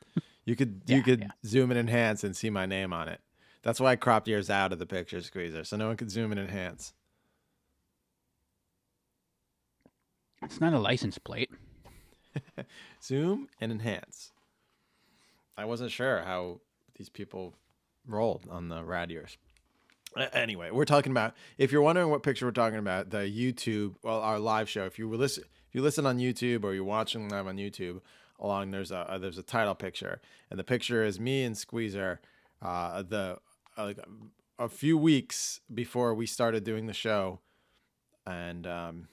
You could you Yeah, could yeah. zoom and enhance and see my name on it. That's why I cropped yours out of the picture squeezer, so no one could zoom and enhance. It's not a license plate. Zoom and enhance. I wasn't sure how these people rolled on the rad years. Anyway, we're talking about. If you're wondering what picture we're talking about, the YouTube, well, our live show. If you were listen, if you listen on YouTube or you're watching live on YouTube, along there's a uh, there's a title picture, and the picture is me and Squeezer. Uh, the like a few weeks before we started doing the show, and um,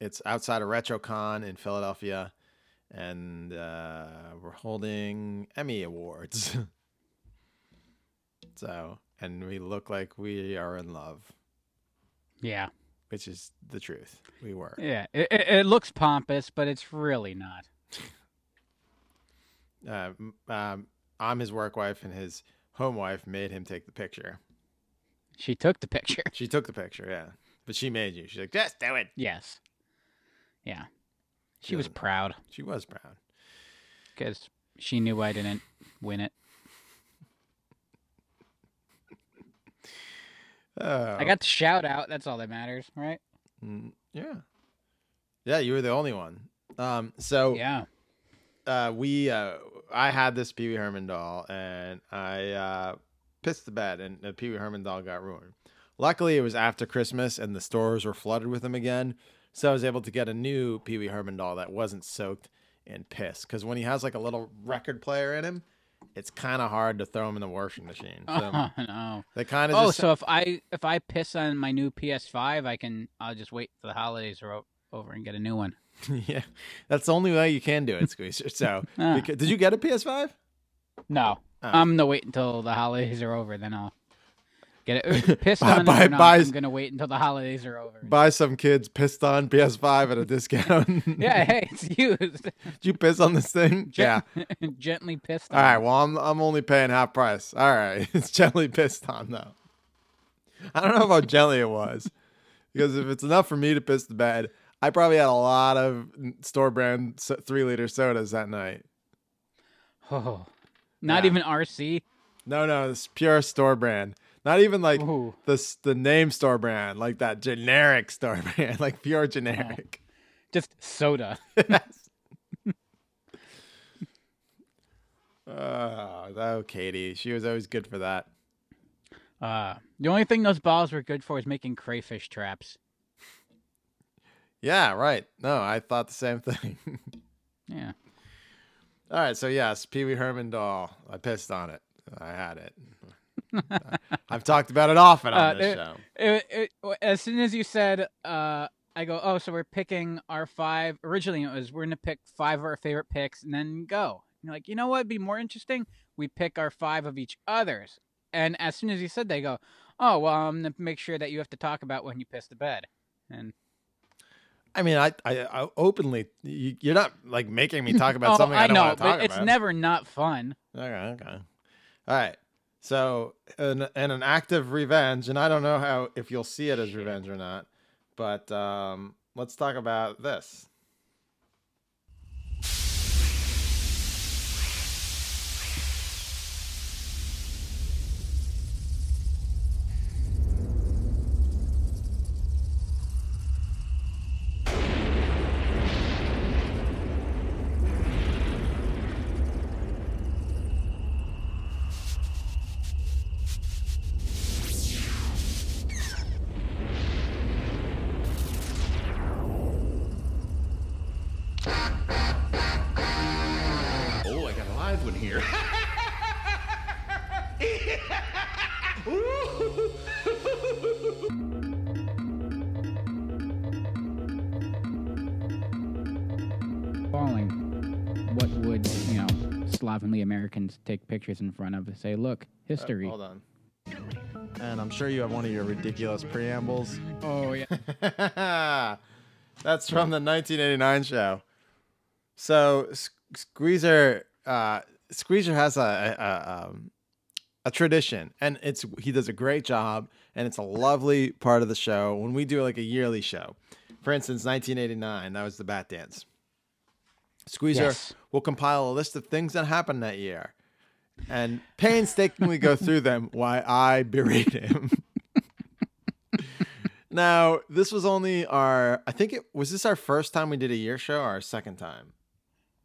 it's outside of RetroCon in Philadelphia, and uh, we're holding Emmy awards. so, and we look like we are in love, Yeah. which is the truth. We were. Yeah. It, it, it looks pompous, but it's really not. Uh, um, I'm his work wife, and his home wife made him take the picture. She took the picture. She took the picture, yeah, but she made you. She's like, just do it. Yes. Yeah. She She was proud She was proud. because she knew I didn't win it. Oh, I got the shout out. That's all that matters, right? Mm, yeah, yeah. You were the only one. Um, so Yeah. Uh, we uh, I had this Pee Wee Herman doll, and I uh, pissed the bed, and the Pee Wee Herman doll got ruined. Luckily, it was after Christmas, and the stores were flooded with them again, so I was able to get a new Pee Wee Herman doll that wasn't soaked in piss. Because when he has like a little record player in him, it's kind of hard to throw him in the washing machine. So Oh no. they kind of Oh, just so if I if I piss on my new PS5, I can I'll just wait till the holidays are over and get a new one. yeah, that's the only way you can do it, Squeezer. So Ah. beca- did you get a PS5? No, Oh. I'm gonna wait until the holidays are over. Then I'll get it. Pissed Buy- on it buy- or not, buy- I'm gonna wait until the holidays are over. Buy some kids pissed on PS5 at a discount. yeah, hey, it's used. Did you piss on this thing? yeah. Gently pissed. All on. right. Well, I'm I'm only paying half price. All right. It's gently pissed on though. I don't know how gently it was, because if it's enough for me to piss the bed, I probably had a lot of store brand three liter sodas that night. Oh, not Yeah. even RC. No, no, it's pure store brand. Not even like Ooh. the the name store brand, like that generic store brand, like pure generic. Just soda. Oh, oh, Katie, she was always good for that. Uh, the only thing those balls were good for is making crayfish traps. Yeah, right. No, I thought the same thing. Yeah. All right, so yes, Pee Wee Herman doll. I pissed on it. I had it. I've talked about it often on Uh, this it- show. It, it, as soon as you said, uh, I go, oh, so we're picking our five. Originally, it was we're gonna pick five of our favorite picks and then go. And you're like, you know what? would be more interesting. We pick our five of each other's. And as soon as you said, they go, oh, well, I'm gonna make sure that you have to talk about when you piss the bed. And I mean, I, I, I openly, you, you're not like making me talk about Oh, something I, don't know, want to talk but it's about. never not fun. Okay, okay. All right. So, in, in an act of revenge, and I don't know how if you'll see it as revenge or not, but um, let's talk about this. Take pictures in front of and say, "Look, history." Uh, hold on. And I'm sure you have one of your ridiculous preambles. Oh yeah. That's from the 1989 show. So Squeezer, uh, Squeezer has a a, a, um, a tradition, and it's he does a great job, and it's a lovely part of the show when we do like a yearly show. For instance, 1989, that was the Bat Dance. Squeezer Yes. will compile a list of things that happened that year, and painstakingly go through them while I berate him. Now, this was only our I think it was this our first time we did a year show or our second time.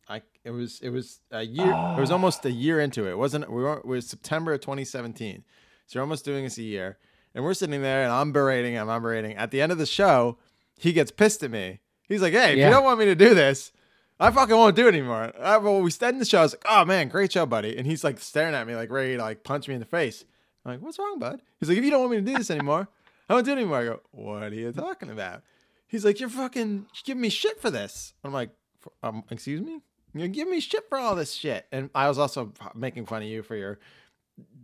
I it was it was a year it was almost a year into it. It wasn't we were it was September of 2017. So we're almost doing this a year. And we're sitting there and I'm berating him, I'm berating. At the end of the show, he gets pissed at me. He's like, Hey, if Yeah. you don't want me to do this, I fucking won't do it anymore. I, well, we started the show. I was like, "Oh man, great show, buddy!" And he's like staring at me, like ready to like punch me in the face. I'm like, "What's wrong, bud?" He's like, "If you don't want me to do this anymore, I won't do it anymore." I go, "What are you talking about?" He's like, "You're fucking giving me shit for this." I'm like, um, "Excuse me? You're giving me shit for all this shit." And I was also making fun of you for your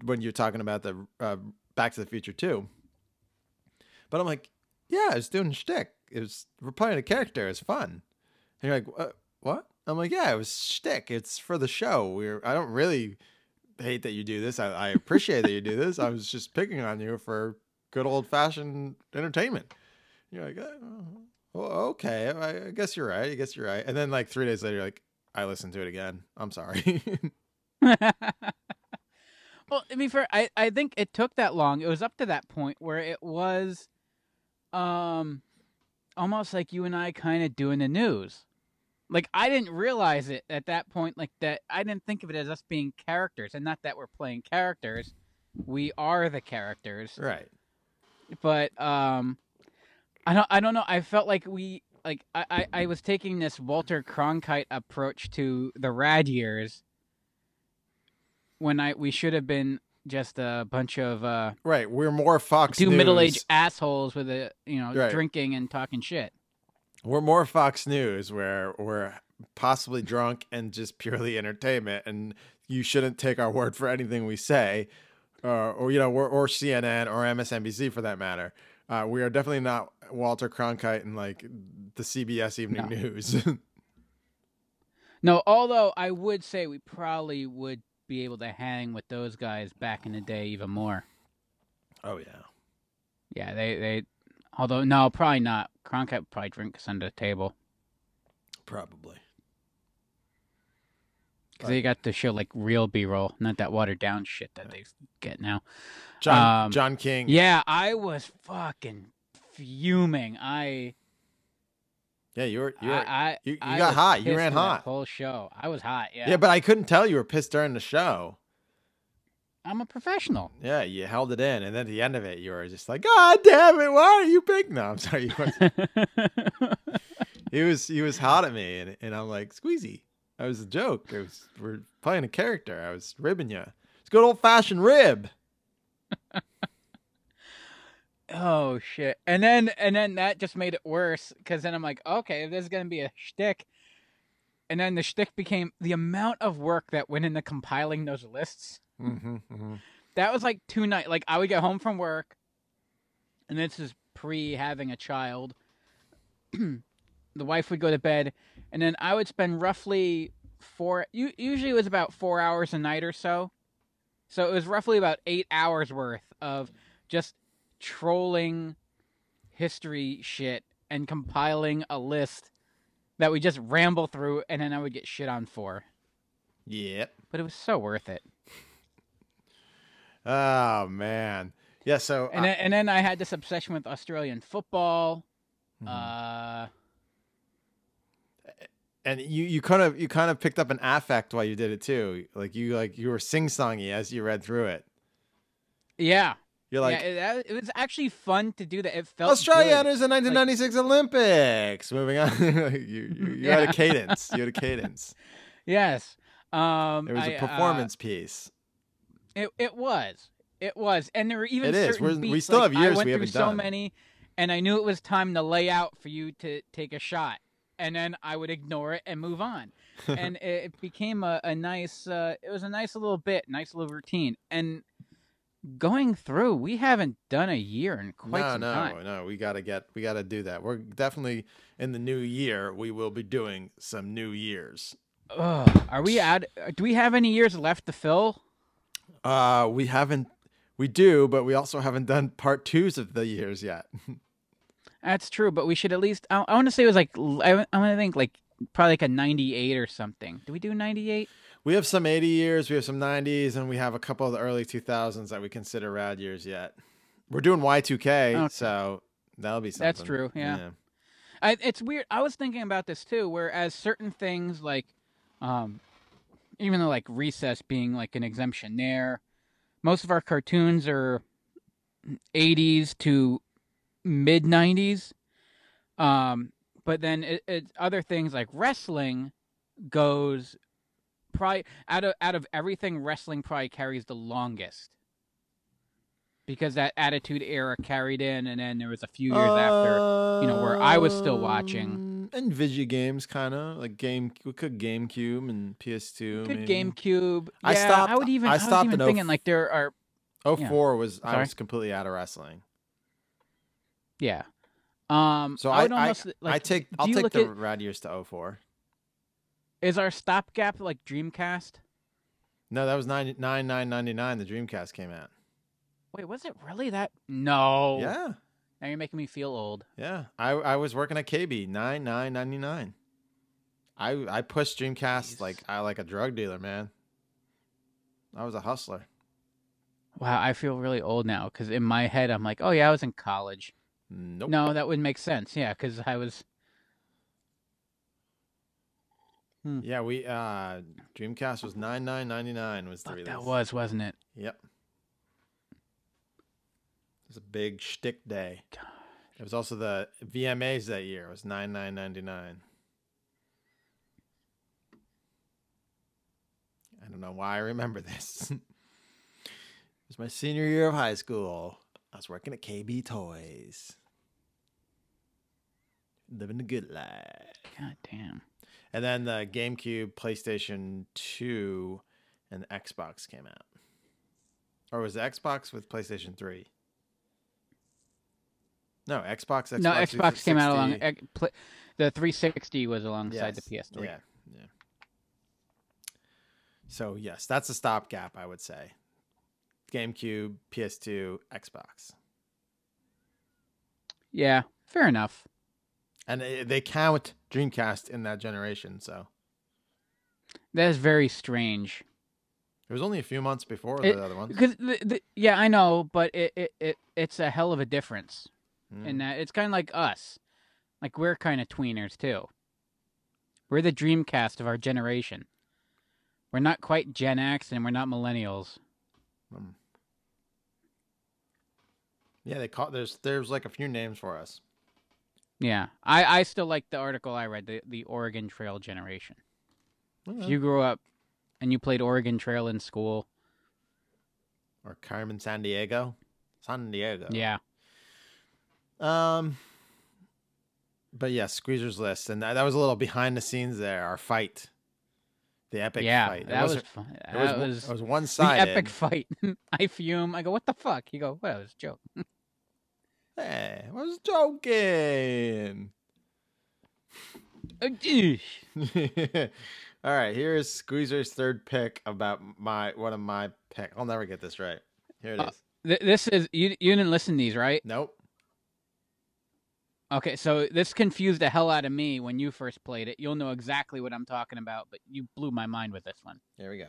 when you're talking about the uh, Back to the Future too. But I'm like, "Yeah, I was doing shtick. It was we're playing a character. It's fun." And you're like, "What?" I'm like, yeah, it was shtick. It's for the show. We're I don't really hate that you do this. I, I appreciate that you do this. I was just picking on you for good old fashioned entertainment. You're like, oh, well, okay, I, I guess you're right. I guess you're right. And then like three days later, you're like, I listened to it again. I'm sorry. well, I mean, for I, I think it took that long. It was up to that point where it was um almost like you and I kind of doing the news. Like I didn't realize it at that point like that I didn't think of it as us being characters and not that we're playing characters. We are the characters. right. But um I don't I don't know. I felt like we like I, I, I was taking this Walter Cronkite approach to the rad years when I we should have been just a bunch of uh Right. We're more Fox two middle aged assholes with a you know Right. drinking and talking shit. We're more Fox News where we're possibly drunk and just purely entertainment, and you shouldn't take our word for anything we say, uh, or you know, or, or CNN or MSNBC for that matter. Uh, we are definitely not Walter Cronkite and like the CBS Evening No. News. No, although I would say we probably would be able to hang with those guys back in the day even more. oh yeah, Yeah, they they although no, probably not. Cronkite would probably drink us under the table. probably. Because they got to show like real B roll, not that watered down shit that they get now. John Um, John King. Yeah, I was fucking fuming. I yeah, you were. You, were, I, you, you I got hot. You ran hot. Whole show, I was hot. Yeah. Yeah. but I couldn't tell you were pissed during the show. I'm a professional. Yeah, you held it in, and then at the end of it, you were just like, "God damn it! Why are you big?" No, I'm sorry. He was he was hot at me, and and I'm like, "Squeezy." That was a joke. It was we're playing a character. I was ribbing you. It's good old fashioned rib. Oh shit! And then and then that just made it worse because then I'm like, okay, if there's gonna be a shtick, and then the shtick became the amount of work that went into compiling those lists. Mm-hmm, mm-hmm. That was like two nights. Like I would get home from work, and this is pre having a child. the wife would go to bed, and then I would spend roughly four. Usually, it was about four hours a night or so. So it was roughly about eight hours worth of just trolling history shit and compiling a list that we just ramble through, and then I would get shit on for. Yep. But it was so worth it. Oh man. Yeah. So And I- then, and then I had this obsession with Australian football. Mm-hmm. Uh, and you you kind of you kind of picked up an affect while you did it too. Like you like you were sing songy as you read through it. yeah. You're like yeah, it, it was actually fun to do that. It felt Australia good. enters the 1996 Olympics. Moving on, you you, you had a cadence. You had a cadence. Yes. Um, It was I, a uh, performance piece. It it was. It was. And there were even It is. certain We're- we still like, have years I went we through haven't so done. many and I knew it was time to lay out for you to take a shot. And then I would ignore it and move on. and it, became a, a nice uh, it was a nice little bit, nice little routine. And going through, we haven't done a year in quite no, some no, time. no. We gotta get. We gotta do that. We're definitely in the new year. We will be doing some New Years. Ugh, are we out do we have any years left to fill? Uh, we haven't. We do, but we also haven't done part twos of the years yet. That's true, but we should at least. I, I want to say it was like l- I, want to think like probably like a ninety-eight or something. Do we do ninety-eight? We have some 80 years, we have some 90s, and we have a couple of the early 2000s that we consider rad years yet. We're doing Y2K, Okay. so that'll be something. That's true, yeah. I, it's weird. I was thinking about this too. Whereas certain things like, um, even though like Recess being like an exemption there, most of our cartoons are '80s to mid '90s. Um, but then it, it, other things like wrestling goes probably out of out of everything, wrestling probably carries the longest. Because that Attitude Era carried in, and then there was a few years after, you know, where I was still watching. And Vigi games, kind of like game. We could GameCube and PS2. Good maybe. GameCube. I yeah, stopped- I would even. I I, was stopped even thinking 04 like there are. Oh Yeah. four was I was completely out of wrestling. Yeah. Um. So I I would I, almost like. I take I'll take the at- rad years to 04. Is our stopgap like Dreamcast? No, that was nine nine nine ninety nine. The Dreamcast came out. Wait, was it really that? No. Yeah, Now you're making me feel old. yeah. I I was working at KB nine nine ninety nine. I I pushed Dreamcast like I like a drug dealer, man. I was a hustler. Wow, I feel really old now because in my head I'm like, oh yeah, I was in college. Nope. No, that would make sense. Yeah, because I was. Yeah, we uh Dreamcast was nine nine ninety nine was the Fuck, release. that was, wasn't it? Yep. It was a big shtick day. It was also the VMAs that year. It was nine nine ninety nine. I don't know why I remember this. it was my senior year of high school. I was working at KB Toys. Living the good life. God damn. And then the GameCube, PlayStation 2, and Xbox came out. Or was it Xbox with PlayStation 3? No, Xbox, Xbox. no, Xbox came out along. 360. ex- pl- The 360 was alongside the PS3. Yeah, yeah. So yes, that's a stopgap, I would say. GameCube, PS2, Xbox, Yeah, fair enough. and they- they count Dreamcast in that generation. So That is very strange. it was only a few months before It- the other ones. Because yeah, I know, but it, it, it it's a hell of a difference Mm. in that it's kind of like us, like we're kind of tweeners too. We're the Dreamcast of our generation. We're not quite Gen X, and we're not millennials. Um, yeah, they call there's there's like a few names for us. Yeah, I I still like the article I read, the the Oregon Trail generation. If you grew up and you played Oregon Trail in school, Or Carmen Sandiego. San Diego. yeah, Um but yeah, Squeezer's list. And that, that was a little behind the scenes there, our fight. The epic yeah, fight. It that was fun. It was, That one- was was one the epic fight. I fume. I go, what the fuck? You go, what? It was a joke. Hey, I was joking. All right, here is Squeezer's third pick about my one of my pick. I'll never get this right. Here it is. Uh, Th- this is you. You didn't listen to these, right? Nope. Okay, so this confused the hell out of me when you first played it. You'll know exactly what I'm talking about, but you blew my mind with this one. There we go.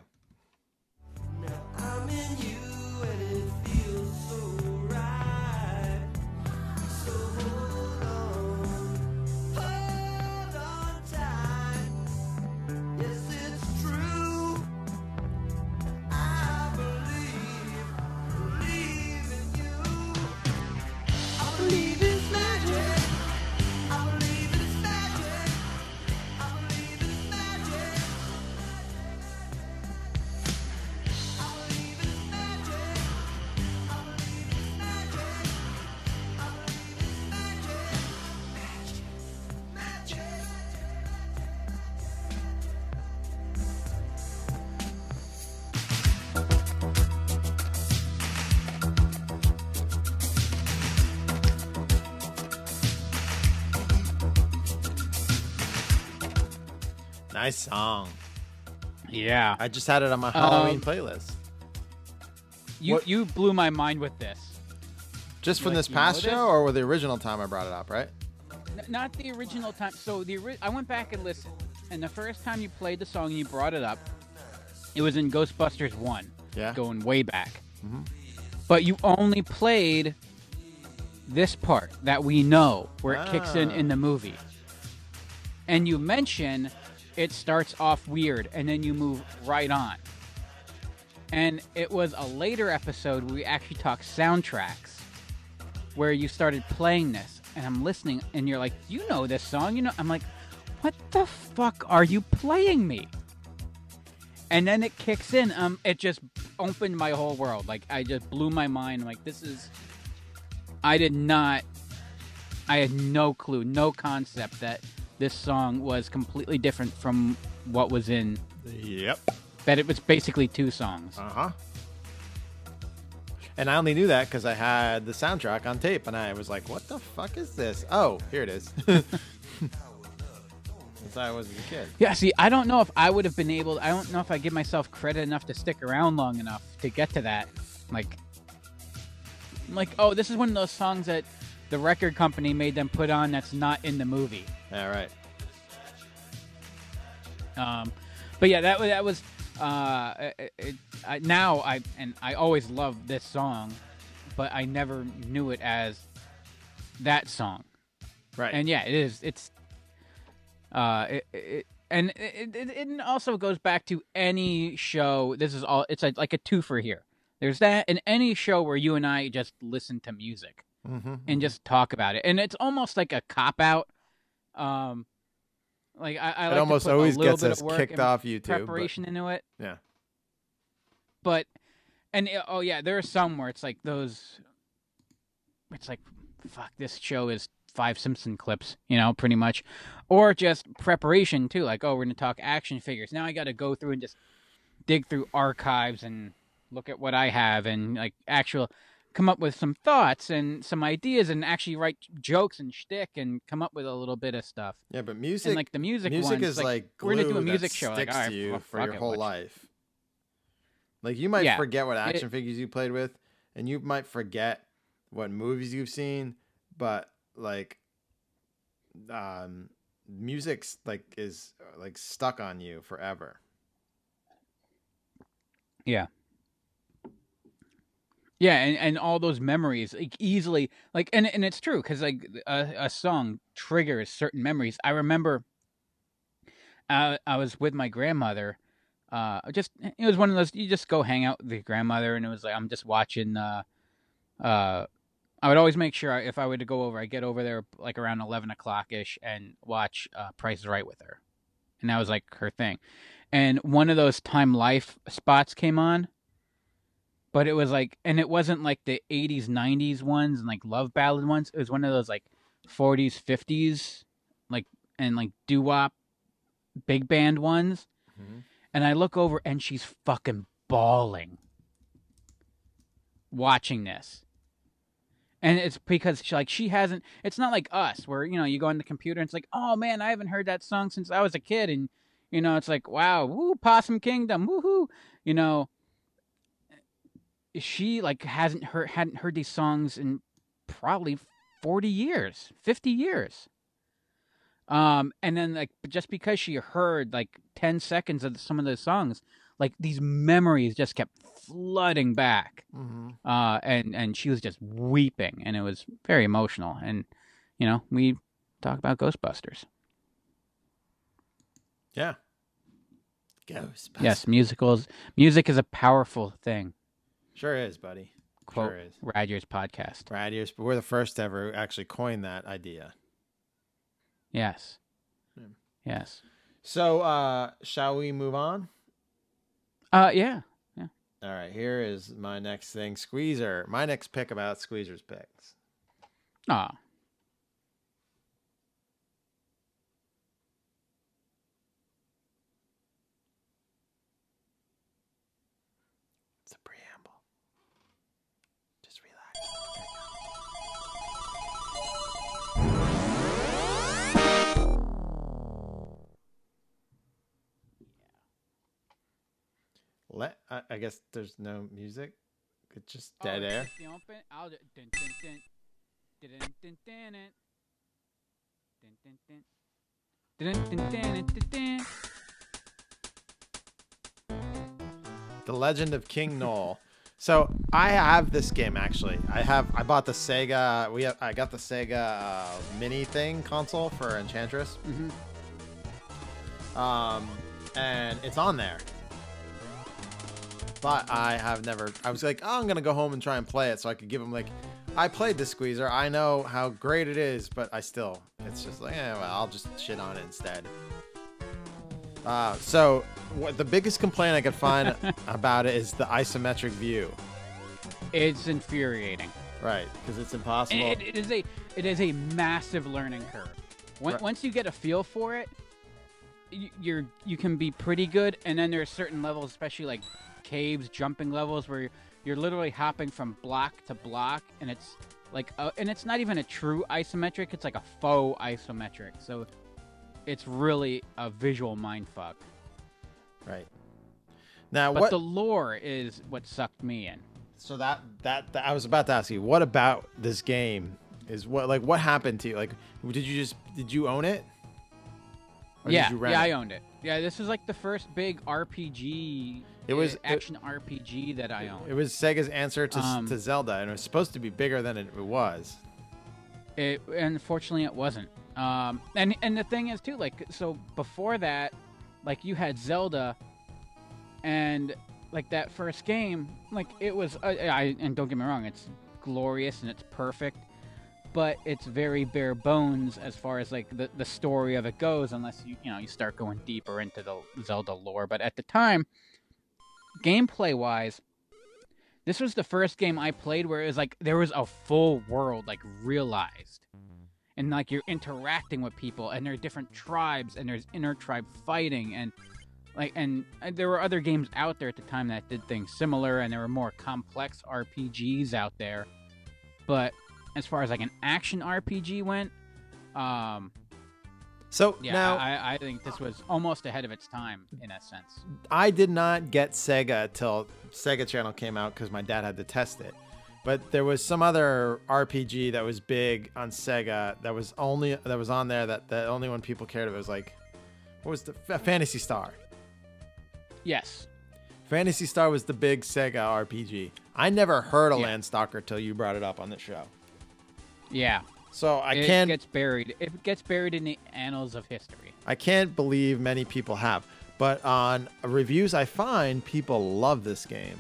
Nice song. Yeah, I just had it on my Halloween Um, playlist. you what- you blew my mind with this. Just from like, this past show or with the original time I brought it up, right? N- not the original time. So the ori- I went back and listened, and the first time you played the song, and you brought it up. It was in Ghostbusters One, Yeah. going way back. Mhm. But you only played this part that we know where it kicks in Ah. in the movie, and you mention it starts off weird and then you move right on. And it was a later episode where we actually talked soundtracks where you started playing this and I'm listening and you're like, you know this song, you know I'm like, what the fuck are you playing me? And then it kicks in, um, it just opened my whole world. Like I just blew my mind. like this is I did not I had no clue, no concept that this song was completely different from what was in Yep. that it was basically two songs. Uh huh. And I only knew that because I had the soundtrack on tape, and I was like, "What the fuck is this?" Oh, here it is. Since I was a kid. Yeah, see, I don't know if I would have been able. I don't know if I give myself credit enough to stick around long enough to get to that. Like, like, oh, this is one of those songs that the record company made them put on that's not in the movie. All right. Um, but yeah, that was that was. Uh, it, it, I, now I and I always loved this song, but I never knew it as that song. Right. And yeah, it is. It's. Uh, it, it and it, it, it also goes back to any show. This is all. It's a, like a twofer here. There's that, and any show where you and I just listen to music Mm-hmm. and just talk about it, and it's almost like a cop out. Um, like I, I It like to almost always gets bit us of kicked off YouTube, but- preparation into it. Yeah. But and uh, oh yeah, there are some where it's like those. It's like, fuck, this show is five Simpson clips, you know, pretty much, or just preparation too. Like, oh, we're gonna talk action figures. Now I got to go through and just dig through archives and look at what I have and like actual come up with some thoughts and some ideas and actually write jokes and shtick and come up with a little bit of stuff. Yeah, but music. and like the music, music ones, is like, we're gonna do a music show. Like, sticks to you fuck- for your it, whole life. Like you might Yeah, forget what it- action figures you played with, and you might forget what movies you've seen, but like, um, music's like is like stuck on you forever. Yeah. Yeah, and, and all those memories like easily like and and it's true because like a, a song triggers certain memories. I remember, uh, I was with my grandmother, uh, just it was one of those you just go hang out with your grandmother, and it was like I'm just watching. Uh, uh, I would always make sure if I were to go over, I get over there like around eleven o'clock ish and watch uh, Price is Right with her, and that was like her thing. And one of those Time Life spots came on, but it was like, and it wasn't like the '80s, '90s ones and like love ballad ones. It was one of those like '40s, '50s, like and like doo wop, big band ones. Mm-hmm. And I look over and she's fucking bawling watching this. And it's because she like she hasn't it's not like us where you know you go on the computer and it's like, "Oh man, I haven't heard that song since I was a kid." And you know, it's like, "Wow, woo, Possum Kingdom, woohoo." You know, she like hasn't heard hadn't heard these songs in probably 40 years, 50 years. Um, and then like just because she heard like 10 seconds of some of those songs, like these memories just kept flooding back. Mhm. Uh, and, and she was just weeping and it was very emotional. And, you know, we talk about Ghostbusters. Yeah. ghostbusters Yes, musicals, music is a powerful thing. Sure is, buddy. Quote Sure is. Radier's podcast. Rad years, but we're the first to ever actually coined that idea. Yes. Yeah. Yes. So, uh, shall we move on? Uh, yeah. Yeah. All right, here is my next thing. Squeezer. My next pick about Squeezer's picks. Aw. It's Let I, I guess there's no music. It's just dead Oh, air. the Legend of King Nole. So I have this game actually. I have I bought the Sega. We have, I got the Sega uh, Mini thing console for Enchantress. Um, and it's on there. But I have never. I was like, oh, I'm gonna go home and try and play it so I could give him like. I played the Squeezer. I know how great it is, but I still. It's just like, yeah, well, I'll just shit on it instead. Uh, so what the biggest complaint I could find about it is the isometric view. It's infuriating. Right, because it's impossible. It, it is a it is a massive learning curve. When, Right. Once you get a feel for it, you, you're you can be pretty good. And then there are certain levels, especially like caves, jumping levels, where you're, you're literally hopping from block to block, and it's like a, and it's not even a true isometric. It's like a faux isometric. So it's really a visual mindfuck. right. Now But what? the lore is what sucked me in. so that, that that I was about to ask you, what about this game is what like what happened to you? Like, did you just did you own it? Or yeah, did you rent yeah, it? I owned it. Yeah, this was like the first big RPG. It was- action RPG that I owned. It was Sega's answer to, Um, to Zelda, and it was supposed to be bigger than it was. It unfortunately it wasn't. Um, and and the thing is too, like so before that, like you had Zelda, and like that first game, like it was. Uh, I and don't get me wrong, it's glorious and it's perfect, but it's very bare bones as far as like the the story of it goes, unless you you know you start going deeper into the Zelda lore. But at the time, gameplay wise, this was the first game I played where it was like there was a full world like realized. And like you're interacting with people and there are different tribes and there's inter tribe fighting and like and there were other games out there at the time that did things similar and there were more complex RPGs out there. But as far as like an action RPG went, um So yeah, now I, I think this was almost ahead of its time in a sense. I did not get Sega till Sega Channel came out because my dad had to test it. But there was some other RPG that was big on Sega that was only that was on there that the only one people cared about was like what was the Phantasy Star. Yes. Phantasy Star was the big Sega RPG. I never heard of Yeah. Landstalker till you brought it up on the show. Yeah. So I it can't gets buried. It gets buried in the annals of history. I can't believe many people have. But on reviews I find, people love this game.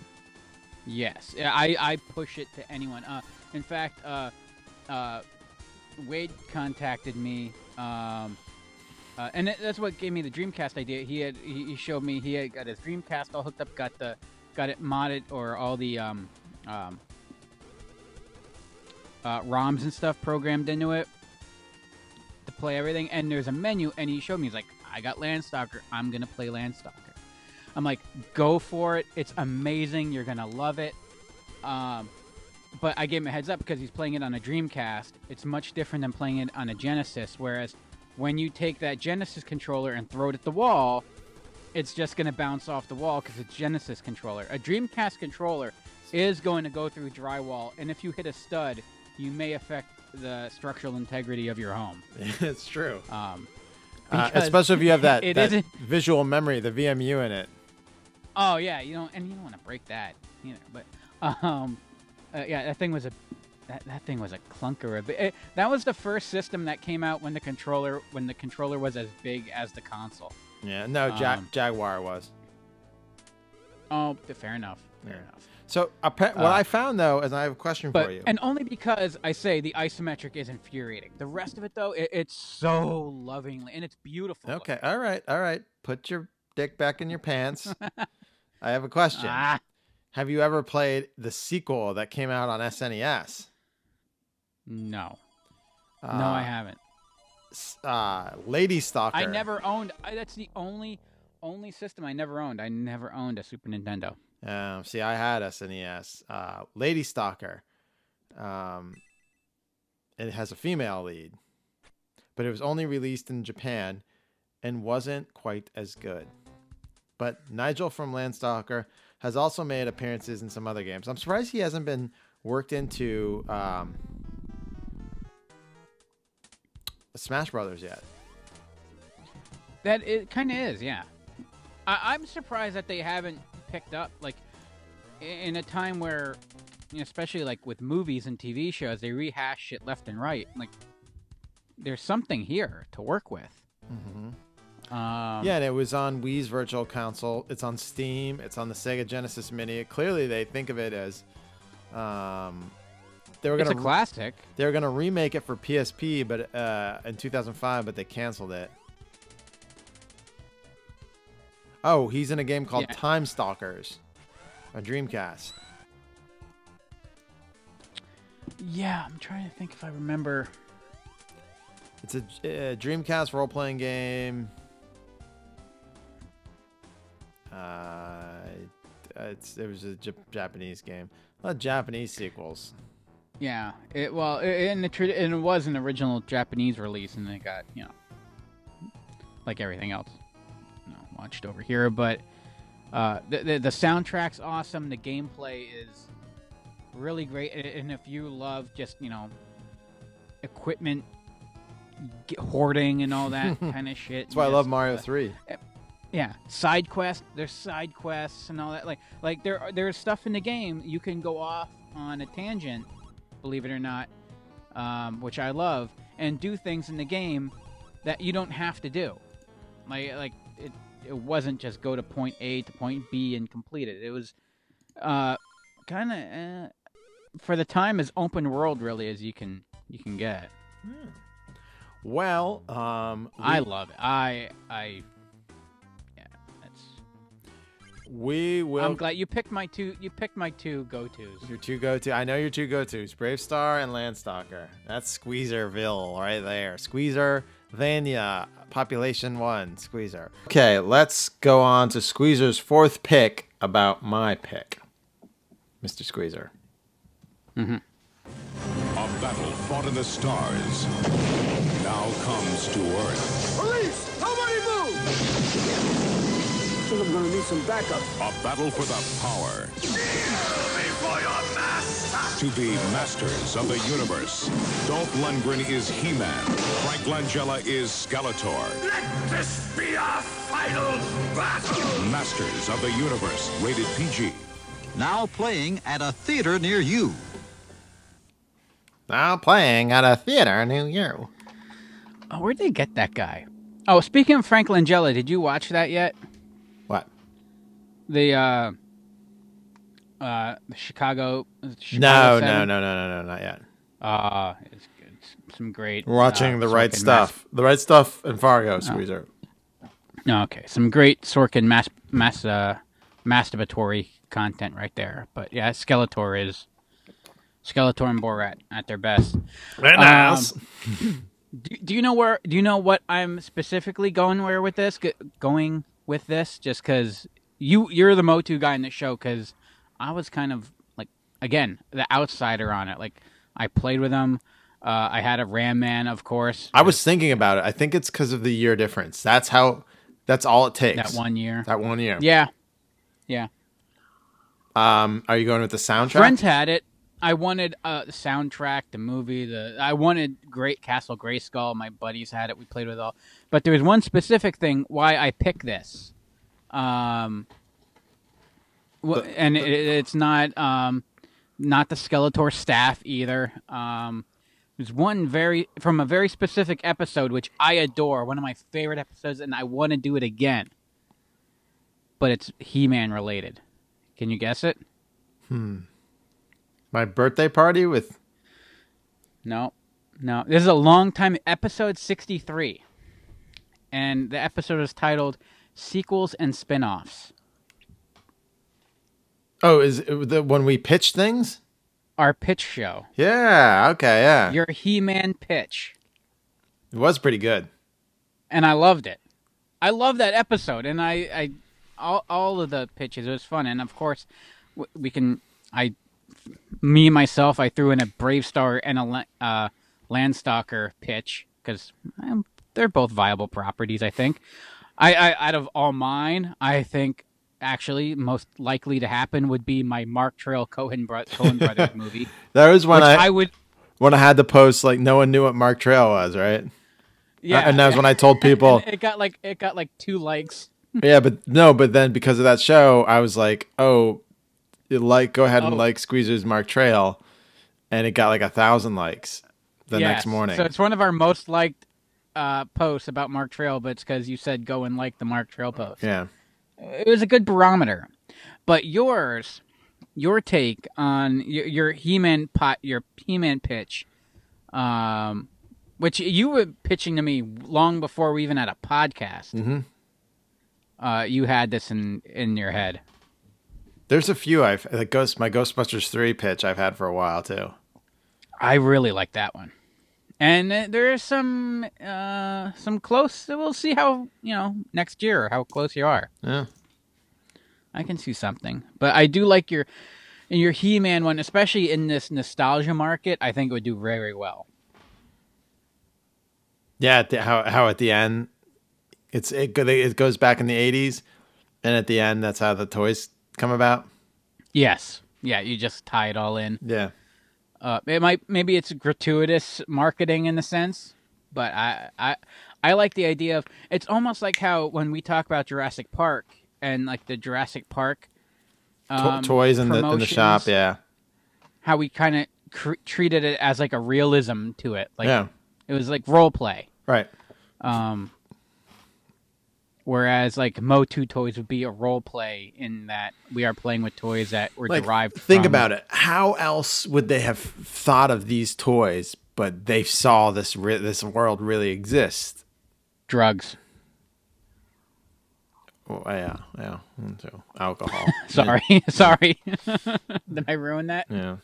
Yes, Yeah, I, I push it to anyone. Uh, in fact, uh, uh, Wade contacted me, um, uh, and that's what gave me the Dreamcast idea. He had he, he showed me he had got his Dreamcast all hooked up, got the got it modded or all the um, um, uh, ROMs and stuff programmed into it to play everything. And there's a menu, and he showed me he's like, I got Landstalker. I'm gonna play Landstalker. I'm like, go for it. It's amazing. You're gonna love it. Um, but I gave him a heads up because he's playing it on a Dreamcast. It's much different than playing it on a Genesis. Whereas when you take that Genesis controller and throw it at the wall, it's just gonna bounce off the wall because it's Genesis controller. A Dreamcast controller is going to go through drywall, and if you hit a stud, you may affect the structural integrity of your home. it's true. Um, Uh, especially if you have that, it that visual memory, the VMU in it. Oh yeah, you don't, and you don't want to break that either. But um, uh, yeah, that thing was a that, that thing was a clunker. A. It, that was the first system that came out when the controller when the controller was as big as the console. Yeah, no, ja- Um, Jaguar was. Oh, fair enough. Fair Yeah. enough. So what Uh, I found though, is I have a question But for you. and only because I say the isometric is infuriating. The rest of it though, it, it's so lovingly and it's beautiful. okay, all right, all right. Put your dick back in your pants. I have a question. Ah, Have you ever played the sequel that came out on SNES? no, no, I Uh, haven't. Uh, Lady Stalker. I never owned. I, that's the only only system I never owned. I never owned a Super Nintendo. Um, see, I had SNES. Uh, Lady Stalker. Um, it has a female lead, but it was only released in Japan and wasn't quite as good. But Nigel from Landstalker has also made appearances in some other games. I'm surprised he hasn't been worked into um, Smash Brothers yet. That it kind of is, yeah. I, I'm surprised that they haven't picked up like in a time where, you know, especially like with movies and TV shows, they rehash shit left and right. Like, there's something here to work with. Mm-hmm. Um, yeah, and it was on Wii's Virtual Console. It's on Steam. It's on the Sega Genesis Mini. Clearly, they think of it as um, they were gonna classic. they were gonna remake it for PSP, but uh, in 2005, but they canceled it. Oh, he's in a game called Yeah. Time Stalkers, a Dreamcast. Yeah, I'm trying to think if I remember. It's a, a Dreamcast role playing game. Uh, it's it was a J- Japanese game. A lot of Japanese sequels. Yeah, it well, it, and, it, and it was an original Japanese release, and it got you know, like everything else, over here. But uh, the, the the soundtrack's awesome. The gameplay is really great, and- if you love just you know, equipment hoarding and all that kind of shit, That's why I love Mario uh, 3. yeah, side quests. There's side quests and all that. Like, like there, are- there's stuff in the game you can go off on a tangent, believe it or not, um, which I love, and do things in the game that you don't have to do. Like, like it, it wasn't just go to point A to point B and complete it. It was, uh, kind of, uh, for the time as open world really as you can you can get. Well, um, we, I love it. I, I, yeah, that's. we will. I'm glad you picked my two. You picked my two go tos. Your two go to. I know your two go tos: BraveStarr and Landstalker. That's Squeezerville right there. Squeezer Vania, population one. Squeezer. Okay, let's go on to Squeezer's fourth pick about my pick, Mr. Squeezer. Mm-hmm. A battle fought in the stars now comes to Earth. Police! Nobody move! I think I'm gonna need some backup. A battle for the power to be masters of the universe. Dolph Lundgren is He-Man. Frank Langella is Skeletor. Let this be our final battle! Masters of the universe. Rated PG. Now playing at a theater near you. Now playing at a theater near you. Oh, where'd they get that guy? Oh, speaking of Frank Langella, did you watch that yet? What? The uh, uh, Chicago. No, Chicago no, Seven? no, no, no, no, not yet. Uh, it's good. Some great. We're watching uh, the right Sorkin stuff. The right stuff and Fargo, Squeezer. Mas- okay, some great Sorkin mass mass uh, masturbatory content right there. But yeah, Skeletor is Skeletor and Borat at their best. Very Um, nice. do, do you know where? Do you know what I'm specifically going where with this? G- going with this, just because you you're the Motu guy in the show. Because I was kind of like again the outsider on it. Like I played with them. Uh, I had a Ram Man, of course. I was thinking about it. I think it's because of the year difference. That's how. That's all it takes. That one year. That one year. Yeah, yeah. Um, are you going with the soundtrack? Friends had it. I wanted uh, the soundtrack, the movie. The I wanted Great Castle Grayskull. My buddies had it. We played with all. But there was one specific thing why I picked this. Um, wh- and it, it's not um, not the Skeletor staff either. Um, there's one very from a very specific episode which I adore. One of my favorite episodes, and I want to do it again. But it's He-Man related. Can you guess it? Hmm. My birthday party with. No, no. This is a long time. Episode sixty-three, and the episode is titled "Sequels and Spin-offs." Oh, is it the when we pitch things? Our pitch show. Yeah. Okay. Yeah. Your He-Man pitch, it was pretty good. and I loved it. I love that episode, and I, I, all, all of the pitches. It was fun, and of course, we can. I, me myself, I threw in a BraveStarr and a uh, Landstalker pitch because they're both viable properties. I think. I, I out of all mine, I think actually most likely to happen would be my Mark Trail Coen, bro- Coen brothers movie. That was when I, I would. when I had the post like no one knew what Mark Trail was, right? Yeah, and that was when I told people. It got like it got like two likes. yeah, but no, but then because of that show, I was like, oh, you like go ahead and Oh. like Squeezer's Mark Trail, and it got like a thousand likes the next morning. So it's one of our most liked uh, posts about Mark Trail, but it's because you said go and like the Mark Trail post. yeah. It was a good barometer. But yours, your take on your, your He-Man pot, your He-Man pitch, um, which you were pitching to me long before we even had a podcast. Mhm. Uh, you had this in in your head. There's a few I've like Ghost my Ghostbusters three pitch I've had for a while too. I really like that one. And uh, there is some uh, some close. We'll see how you know next year how close you are. Yeah. I can see something, but I do like your your He-Man one, especially in this nostalgia market. I think it would do very well. Yeah, at the, how how at the end, it's it it goes back in the '80s, and at the end, that's how the toys come about. Yes, yeah, you just tie it all in. Yeah, Uh, it might maybe it's gratuitous marketing in the sense, but I I I like the idea of it's almost like how when we talk about Jurassic Park and like the Jurassic Park To- um, toys in the in the shop. Yeah, how we kind of cr- treated it as like a realism to it. Like Yeah. it was like role play. right. Um, whereas like Motu toys would be a role play in that we are playing with toys that were Like, derived. think from- about it. How else would they have thought of these toys? But they saw this re- this world really exist. drugs. Oh, yeah, yeah. So alcohol. Sorry, sorry. Did I ruin that? Yeah.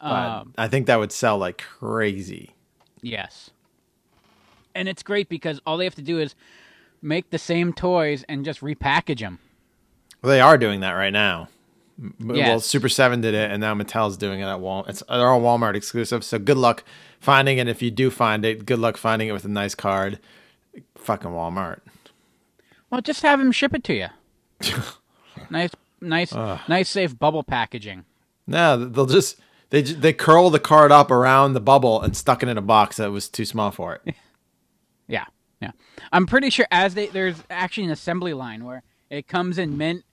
Um, I think that would sell like crazy. Yes. And it's great because all they have to do is make the same toys and just repackage them. Well, they are doing that right now. M- Well, Super Seven did it, and now Mattel's doing it at Walmart. It's they're all Walmart exclusive. So good luck finding it. If you do find it, good luck finding it with a nice card. Fucking Walmart. Well, just have them ship it to you. nice, nice, Ugh. nice, safe bubble packaging. No, they'll just they they curl the card up around the bubble and stuck it in a box that was too small for it. Yeah, yeah. I'm pretty sure as they there's actually an assembly line where it comes in mint,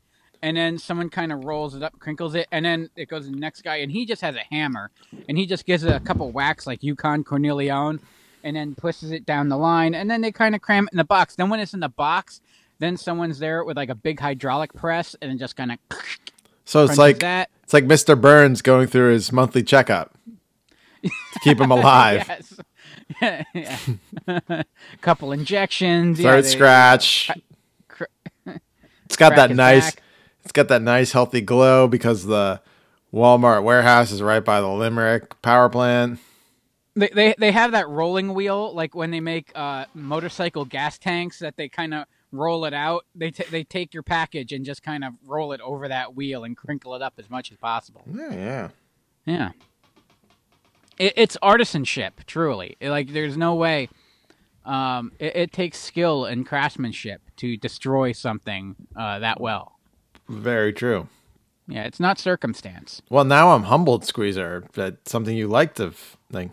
and then someone kind of rolls it up, crinkles it, and then it goes to the next guy, and he just has a hammer, and he just gives it a couple whacks like Yukon Cornelius, and then pushes it down the line, and then they kind of cram it in the box. Then when it's in the box, then someone's there with like a big hydraulic press, and then just kind of. So it's like that. it's like Mr. Burns going through his monthly checkup to keep him alive. yes. Yeah, yeah. Couple injections. yeah, they- scratch. cr- It's got that nice. back. It's got that nice healthy glow because the Walmart warehouse is right by the Limerick power plant. They, they they have that rolling wheel like when they make uh, motorcycle gas tanks that they kind of roll it out. They t- they take your package and just kind of roll it over that wheel and crinkle it up as much as possible. Yeah, yeah. Yeah. It, it's artisanship, truly. Like there's no way. Um, it, it takes skill and craftsmanship to destroy something uh, that well. Very true. Yeah, it's not circumstance. Well, now I'm humbled, Squeezer. That something you liked of like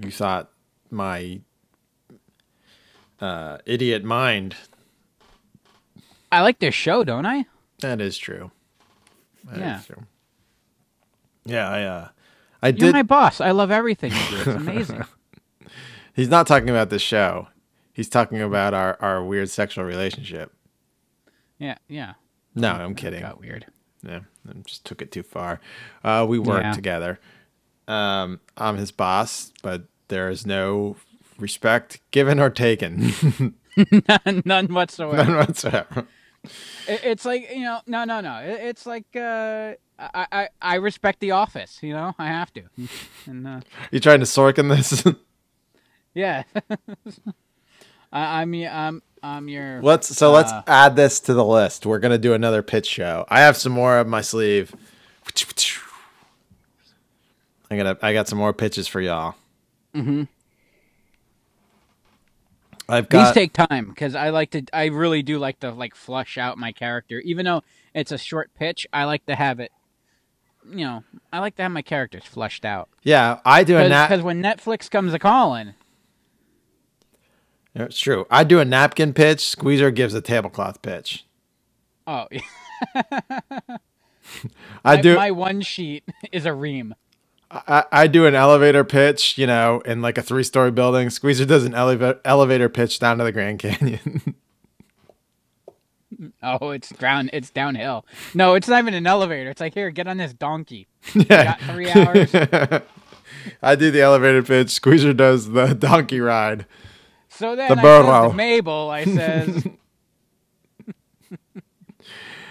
you thought my uh, idiot mind. I like this show, don't I? That is true. That is Yeah. true. Yeah, I uh, I You're did. my boss. I love everything you do. It's amazing. He's not talking about the show. He's talking about our, our weird sexual relationship. yeah, yeah. No, I'm kidding. Got weird. Yeah, I just took it too far. Uh, we work Yeah. together. Um, I'm his boss, but there is no respect given or taken. none, none whatsoever. None whatsoever. It, it's like you know, no, no, no. It, it's like uh, I, I, I respect the office. You know, I have to. And uh, You trying to Sorkin this? yeah, I, I'm y- I'm I'm your. let's so let's uh, add this to the list. We're gonna do another pitch show. I have some more up my sleeve. I got I got some more pitches for y'all. mhm. I've got... These take time because I like to. I really do like to like flush out my character, even though it's a short pitch. I like to have it. You know, I like to have my characters flushed out. yeah. I do a nap. Because when Netflix comes a calling, It's true. I do a napkin pitch. Squeezer gives a tablecloth pitch. oh, I my, do. My one sheet is a ream. I, I do an elevator pitch. You know, in like a three-story building. Squeezer does an elevator elevator pitch down to the Grand Canyon. Oh, it's down. It's downhill. No, it's not even an elevator. It's like here, get on this donkey. Yeah. Got three hours. I do the elevator pitch. Squeezer does the donkey ride. So then The I says to Mabel, I says,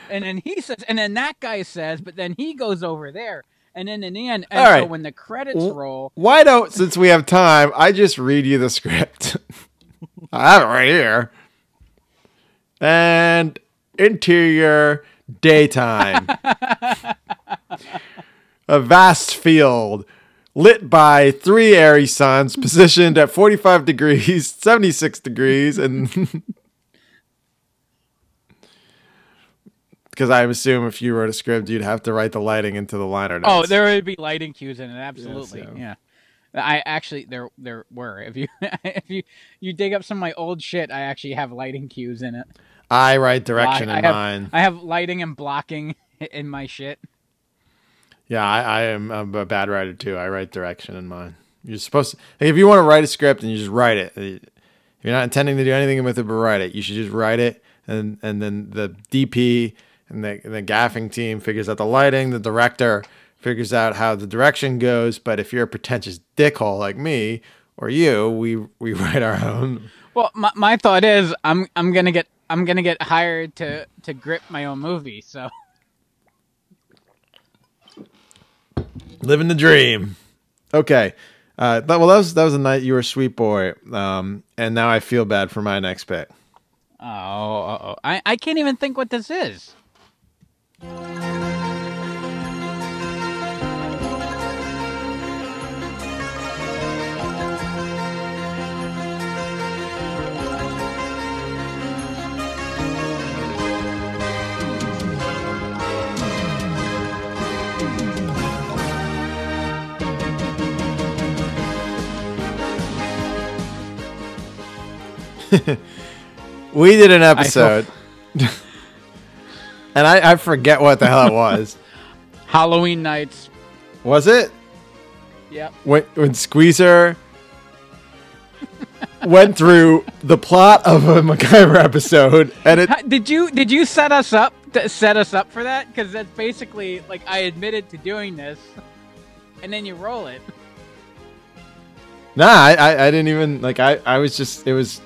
and then he says, and then that guy says, but then he goes over there, and then in the end, and All so when the credits W- roll, Why don't, since we have time, I just read you the script? I have it right here. And interior daytime. a vast field lit by three airy suns positioned at 45 degrees, 76 degrees, and. Because I assume if you wrote a script, you'd have to write the lighting into the liner notes. oh, there would be lighting cues in it. Absolutely, so- yeah. I actually there there were if you if you you dig up some of my old shit, I actually have lighting cues in it. I write direction I in have, mine. I have lighting and blocking in my shit. Yeah, I, I am I'm a bad writer too. I write direction in mine. You're supposed to, hey, if you want to write a script and you just write it. If you're not intending to do anything with it but write it, you should just write it and and then the DP and the, and the gaffing team figures out the lighting, the director figures out how the direction goes. But if you're a pretentious dickhole like me or you, we we write our own. Well, my, my thought is I'm I'm gonna get I'm gonna get hired to to grip my own movie. So Living the dream. Okay. Uh, that, well, that was that was a night you were a sweet boy, um, and now I feel bad for my next pick. oh, uh-oh. I I can't even think what this is. We did an episode, and I, I forget what the hell it was. Halloween nights. Was it Yep. when when Squeezer went through the plot of a MacGyver episode, and it Did you did you set us up to set us up for that? Because that's basically like I admitted to doing this, and then you roll it. nah, I, I I didn't even like I I was just it was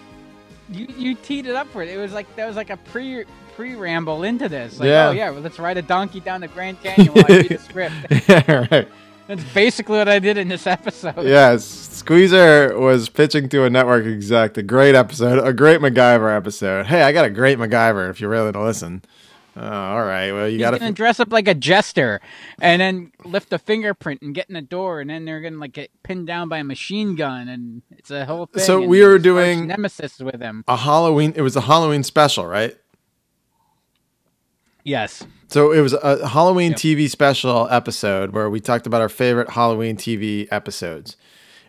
You you teed it up for it. It was like that was like a pre pre ramble into this. Like, Yeah. oh yeah, well, let's ride a donkey down the Grand Canyon while I read the script. yeah right. That's basically what I did in this episode. Yes, Squeezer was pitching to a network exec a great episode, a great MacGyver episode. Hey, I got a great MacGyver if you're willing to listen. Oh, all right. Well, you got to. dress up like a jester, and then lift a fingerprint and get in the door, and then they're gonna like get pinned down by a machine gun, and it's a whole thing. So and we were doing- nemesis with him. A Halloween. It was a Halloween special, right? Yes. So it was a Halloween TV special episode where we talked about our favorite Halloween TV episodes.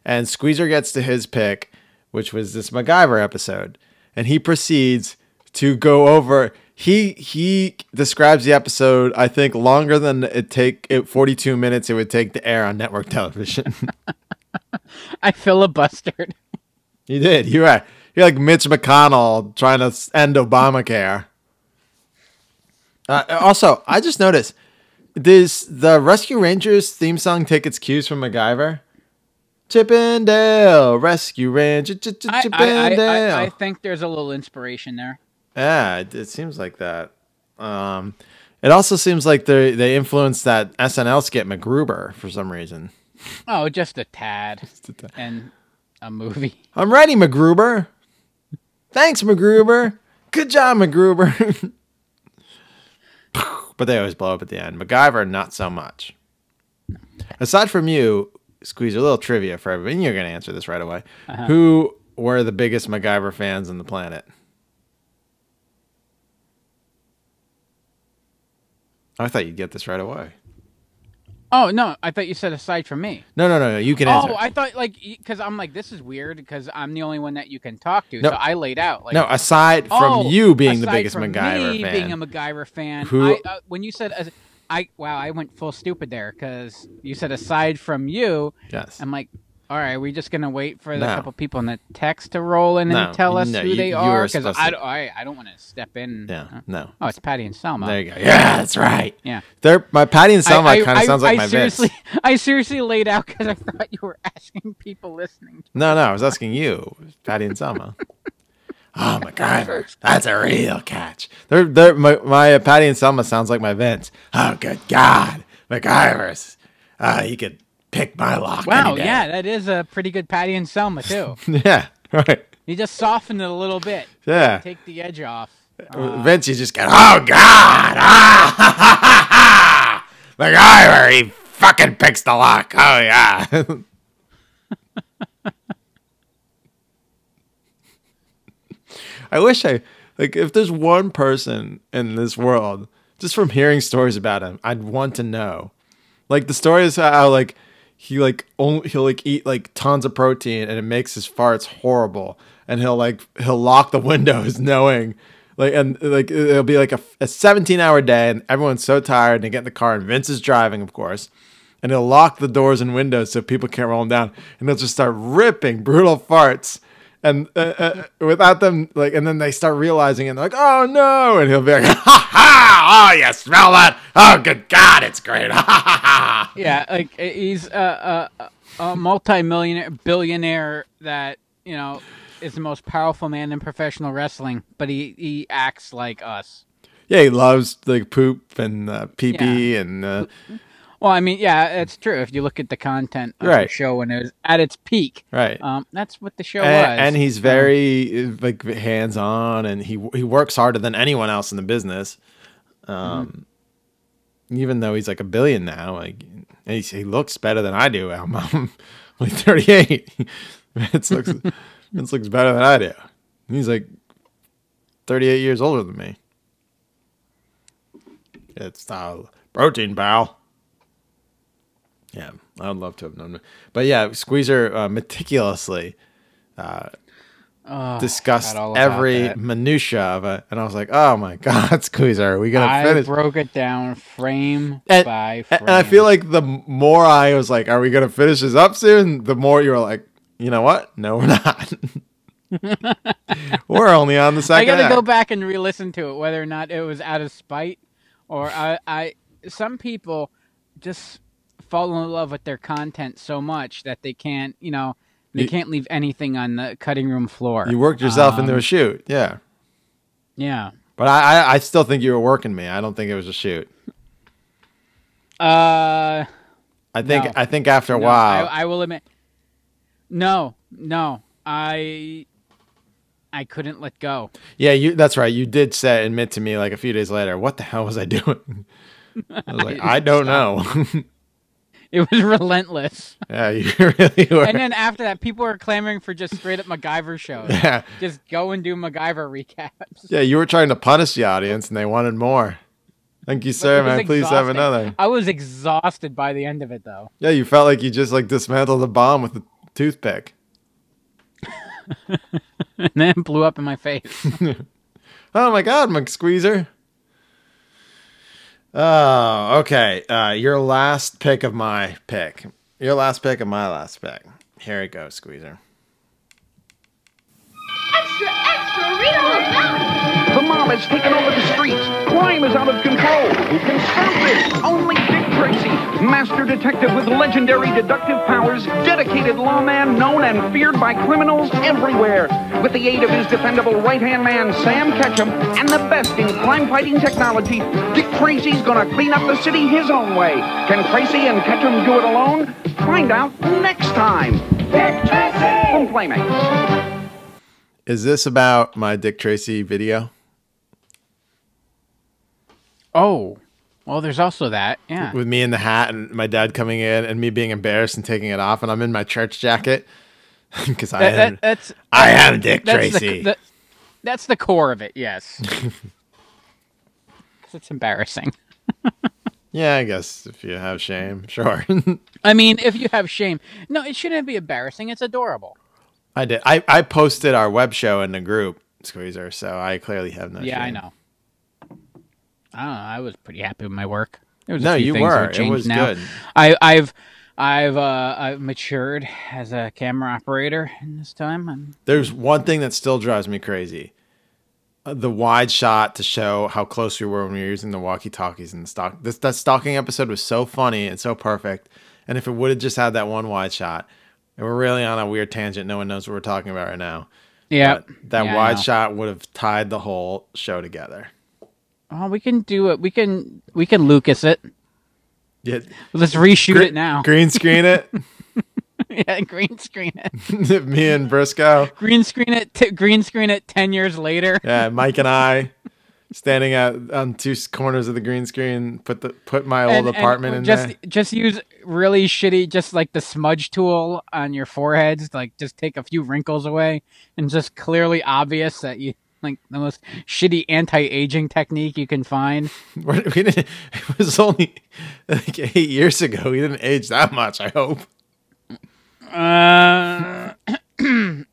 And Squeezer gets to his pick, which was this MacGyver episode. And he proceeds to go over he he describes the episode I think longer than it take it 42 minutes it would take to air on network television. I filibustered. you did. You're right. You're like Mitch McConnell trying to end Obamacare. Uh, also, I just noticed does the Rescue Rangers theme song take its cues from MacGyver? Chip 'n Dale Rescue Ranger, Ch- Ch- I, I, I, I, I think there's a little inspiration there. Yeah, it, it seems like that. Um, it also seems like they they influenced that SNL skit MacGruber for some reason. Oh, just a tad. And a movie. I'm ready, MacGruber. Thanks, MacGruber. Good job, MacGruber. but they always blow up at the end. MacGyver, not so much. Aside from you, Squeeze, a little trivia for everybody. and You're going to answer this right away. Uh-huh. Who were the biggest MacGyver fans on the planet? I thought you'd get this right away. Oh no, I thought you said aside from me. No, no, no, no. You can answer. Oh, I thought like because I'm like this is weird because I'm the only one that you can talk to. No. So I laid out like no, aside from Oh, you being the biggest MacGyver me fan. being a MacGyver fan. Who- I, uh, when you said as, I wow, I went full stupid there because you said aside from you. Yes. I'm like, all right, we're just gonna wait for the No. couple people in the text to roll in No, and tell us no, who you- they you are because I, I I don't want to step in. Yeah, uh, no. Oh, it's Patty and Selma. There you go. Yeah, that's right. Yeah. They're, my Patty and Selma kind of sounds like I my seriously, Vince. I seriously laid out because I thought you were asking people listening. No, no, I was asking you, Patty and Selma. oh, MacGyver. That's a real catch. They're, they're, my, my uh, Patty and Selma sounds like my Vince. Oh, good God. MacGyver's. Uh, he could pick my lock. Wow, yeah, that is a pretty good Patty and Selma too. yeah, right. you just softened it a little bit. Yeah. Take the edge off. Vince, you just got, oh, God. Ah, ha, ha, ha, he fucking picks the lock. Oh, yeah. I wish I like if there's one person in this world, just from hearing stories about him, I'd want to know. Like the story is how like he like only he'll like eat like tons of protein and it makes his farts horrible, and he'll like he'll lock the windows knowing. Like and like it'll be like a, a 17 hour day and everyone's so tired and they get in the car and Vince is driving of course and he'll lock the doors and windows so people can't roll them down and they'll just start ripping brutal farts and uh, uh, without them like and then they start realizing it and they're like oh no and he'll be like ha ha oh you smell that? Oh good god it's great. Ha ha ha Yeah, like uh, he's a, a, a multi-millionaire billionaire that you know is the most powerful man in professional wrestling, but he he acts like us. yeah he loves like poop and uh, pee pee and uh, Well, I mean, yeah, it's true. If you look at the content of the show when it was at its peak, Right. Um, that's what the show and, was. and he's very uh, like hands on and he he works harder than anyone else in the business. Um even though he's like a billion now like he, he looks better than I do I'm, I'm like 38 Vince looks Vince looks better than I do. He's like 38 years older than me. It's uh, protein pal yeah I would love to have known but yeah Squeezer uh, meticulously uh, Oh, discussed every minutia of it, and I was like, "Oh my god, Squeezer, are we gonna I finish?" broke it down frame and, by frame. and I feel like the more I was like, "Are we gonna finish this up soon?" The more you were like, "You know what? No, we're not." We're only on the I got to go back and re-listen to it, whether or not it was out of spite or I. I some people just fall in love with their content so much that they can't, you know, they You- can't leave anything on the cutting room floor. You worked yourself into a Um, shoot. Yeah. Yeah. But I, I, I still think you were working me. I don't think it was a shoot. Uh, I think No. I think after a no, while, I, I will admit. No, no, I, I couldn't let go. yeah, you. That's right. You did say admit to me like a few days later. What the hell was I doing? I was like, I don't know. It was relentless. yeah, you really were. And then after that, people were clamoring for just straight up MacGyver shows. Yeah. Just go and do MacGyver recaps. yeah, you were trying to punish the audience, and they wanted more. Thank you, sir. Man, please have another. I was exhausted by the end of it, though. Yeah, you felt like you just like dismantled a bomb with a toothpick. and then blew up in my face. Oh my God, McSqueezer. Oh, okay. Uh, your last pick of my pick. Your last pick of my last pick. Here it goes, Squeezer. Extra, extra, read all about it. The mob has taken over the streets. Crime is out of control. Who can stop this? Only Dick Tracy, master detective with legendary deductive powers, dedicated lawman known and feared by criminals everywhere. With the aid of his dependable right-hand man, Sam Catchem, and the best in crime-fighting technology, Dick Tracy's gonna clean up the city his own way. Can Tracy and Catchem do it alone? Find out next time. Dick Tracy! From Playmates. Is this about my Dick Tracy video? oh, well, there's also that. Yeah. With me in the hat and my dad coming in and me being embarrassed and taking it off, and I'm in my church jacket because I That- am, that- that's I am Dick that's Tracy. the- that's the core of it. Yes. it's embarrassing. yeah, I guess if you have shame, sure. I mean, if you have shame, no, it shouldn't be embarrassing. It's adorable. I did. I, I posted our web show in the group, Squeezer, so I clearly have no yeah, I know. I don't know. I was pretty happy with my work. There was No, you were. It was now. good. I, I've, I've, uh, I've matured as a camera operator in this time. I'm, There's one thing that still drives me crazy. Uh, The wide shot to show how close we were when we were using the walkie-talkies in the stock. This that stalking episode was so funny and so perfect. And if it would have just had that one wide shot, and we're really on a weird tangent. No one knows what we're talking about right now. Yeah. But that Yeah, I wide shot would have tied the whole show together. Oh, we can do it. We can, we can Lucas it. Yeah. Let's reshoot Gre- it now. Green screen it. yeah, green screen it. me and Briscoe. Green screen it. T- green screen it. Ten years later. Yeah, Mike and I standing at on two corners of the green screen. Put the put my old And- and apartment in just there. just use really shitty just like the smudge tool on your foreheads like just take a few wrinkles away and just clearly obvious that you like the most shitty anti-aging technique you can find We're- didn't, it was only like eight years ago. We didn't age that much. I hope. uh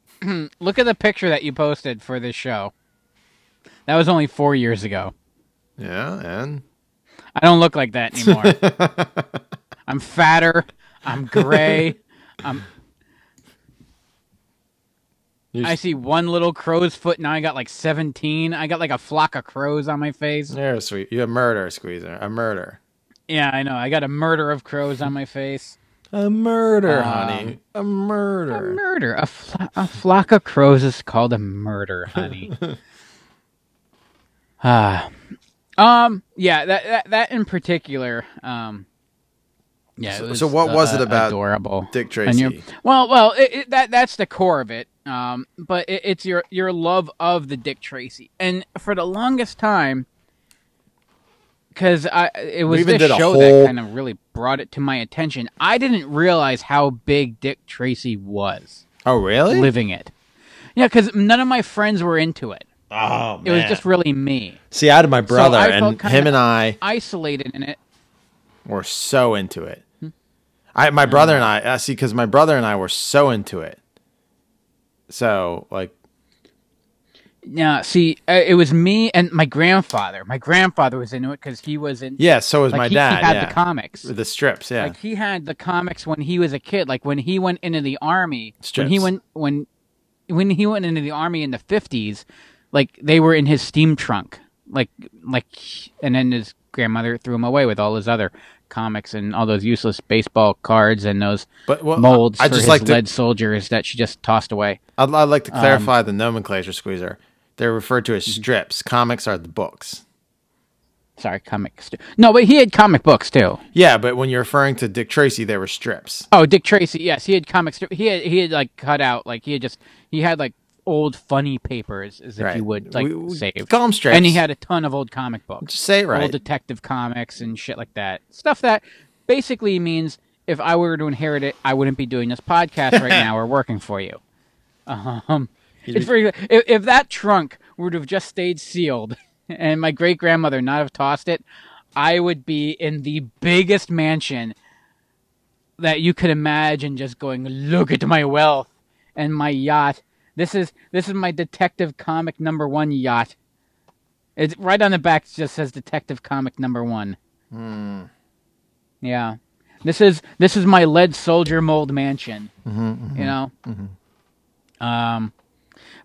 look at the picture that you posted for this show that was only four years ago Yeah, and i don't look like that anymore i'm fatter i'm gray i'm I see one little crow's foot. Now I got like 17. I got like a flock of crows on my face. You're sweet. You a murder, Squeezer. A murder. Yeah, I know. I got a murder of crows on my face. A murder, Um, honey. A murder. A murder. A, flo- a flock of crows is called a murder, honey. Ah. um. Yeah. That that that in particular. Um. Yeah. So- was, so what was it uh, about adorable Dick Tracy? well, well, it, it, that that's the core of it. Um. But it, it's your your love of the Dick Tracy, and for the longest time, because I it was this show whole- that kind of really brought it to my attention. I didn't realize how big Dick Tracy was Oh, really? living it. Yeah, because none of my friends were into it. Oh, man. It was just really me. See, I had my brother, So I and him and I isolated in it. were so into it. Hmm. I, my brother and I, uh, see, because my brother and I were so into it. So, like, Yeah, see, uh, it was me and my grandfather. My grandfather was into it because he was in. yeah, so was like, my he, dad. He had yeah. the comics. the strips. Yeah, Like he had the comics when he was a kid. Like when he went into the army. When he went when when he went into the army in the fifties, like they were in his steam trunk, like like, and then his grandmother threw him away with all his other comics and all those useless baseball cards and those But, well, molds I- for just his like to- lead soldiers that she just tossed away. I'd, I'd like to Um, clarify the nomenclature, Squeezer. They're referred to as Mm-hmm. strips. Comics are the books. Sorry, comics. No, but he had comic books too. Yeah, but when you're referring to Dick Tracy, they were strips. Oh, Dick Tracy. Yes, he had comics. He had he had like cut out like he had just he had like old funny papers as if Right. you would like We- we save. call strips. And he had a ton of old comic books. Just say it right. Old detective comics and shit like that. Stuff that basically means if I were to inherit it, I wouldn't be doing this podcast right now or working for you. Um, it's very, if, if that trunk were to have just stayed sealed and my great grandmother not have tossed it, I would be in the biggest mansion that you could imagine just going, look at my wealth and my yacht. This is this is my detective comic number one yacht. It's right on the back it just says detective comic number one. Hmm. Yeah. This is this is my lead soldier mold mansion. Mhm, You mhm, know? mhm. Um,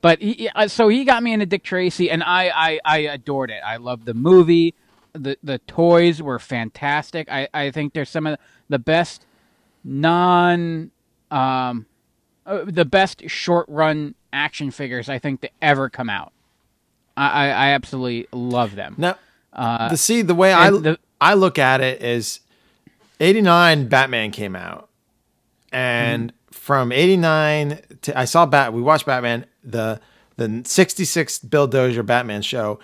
but he, he- uh, so he got me into Dick Tracy, and I, I, I adored it. I loved the movie. the The toys were fantastic. I, I think they're some of the best non, um, uh, the best short run action figures I think to ever come out. I, I, I absolutely love them. Now, uh, the see the way I the- I look at it is, eighty nine Batman came out, and from eighty nine to I saw Bat. We watched Batman. The the sixty six Bill Dozier Batman show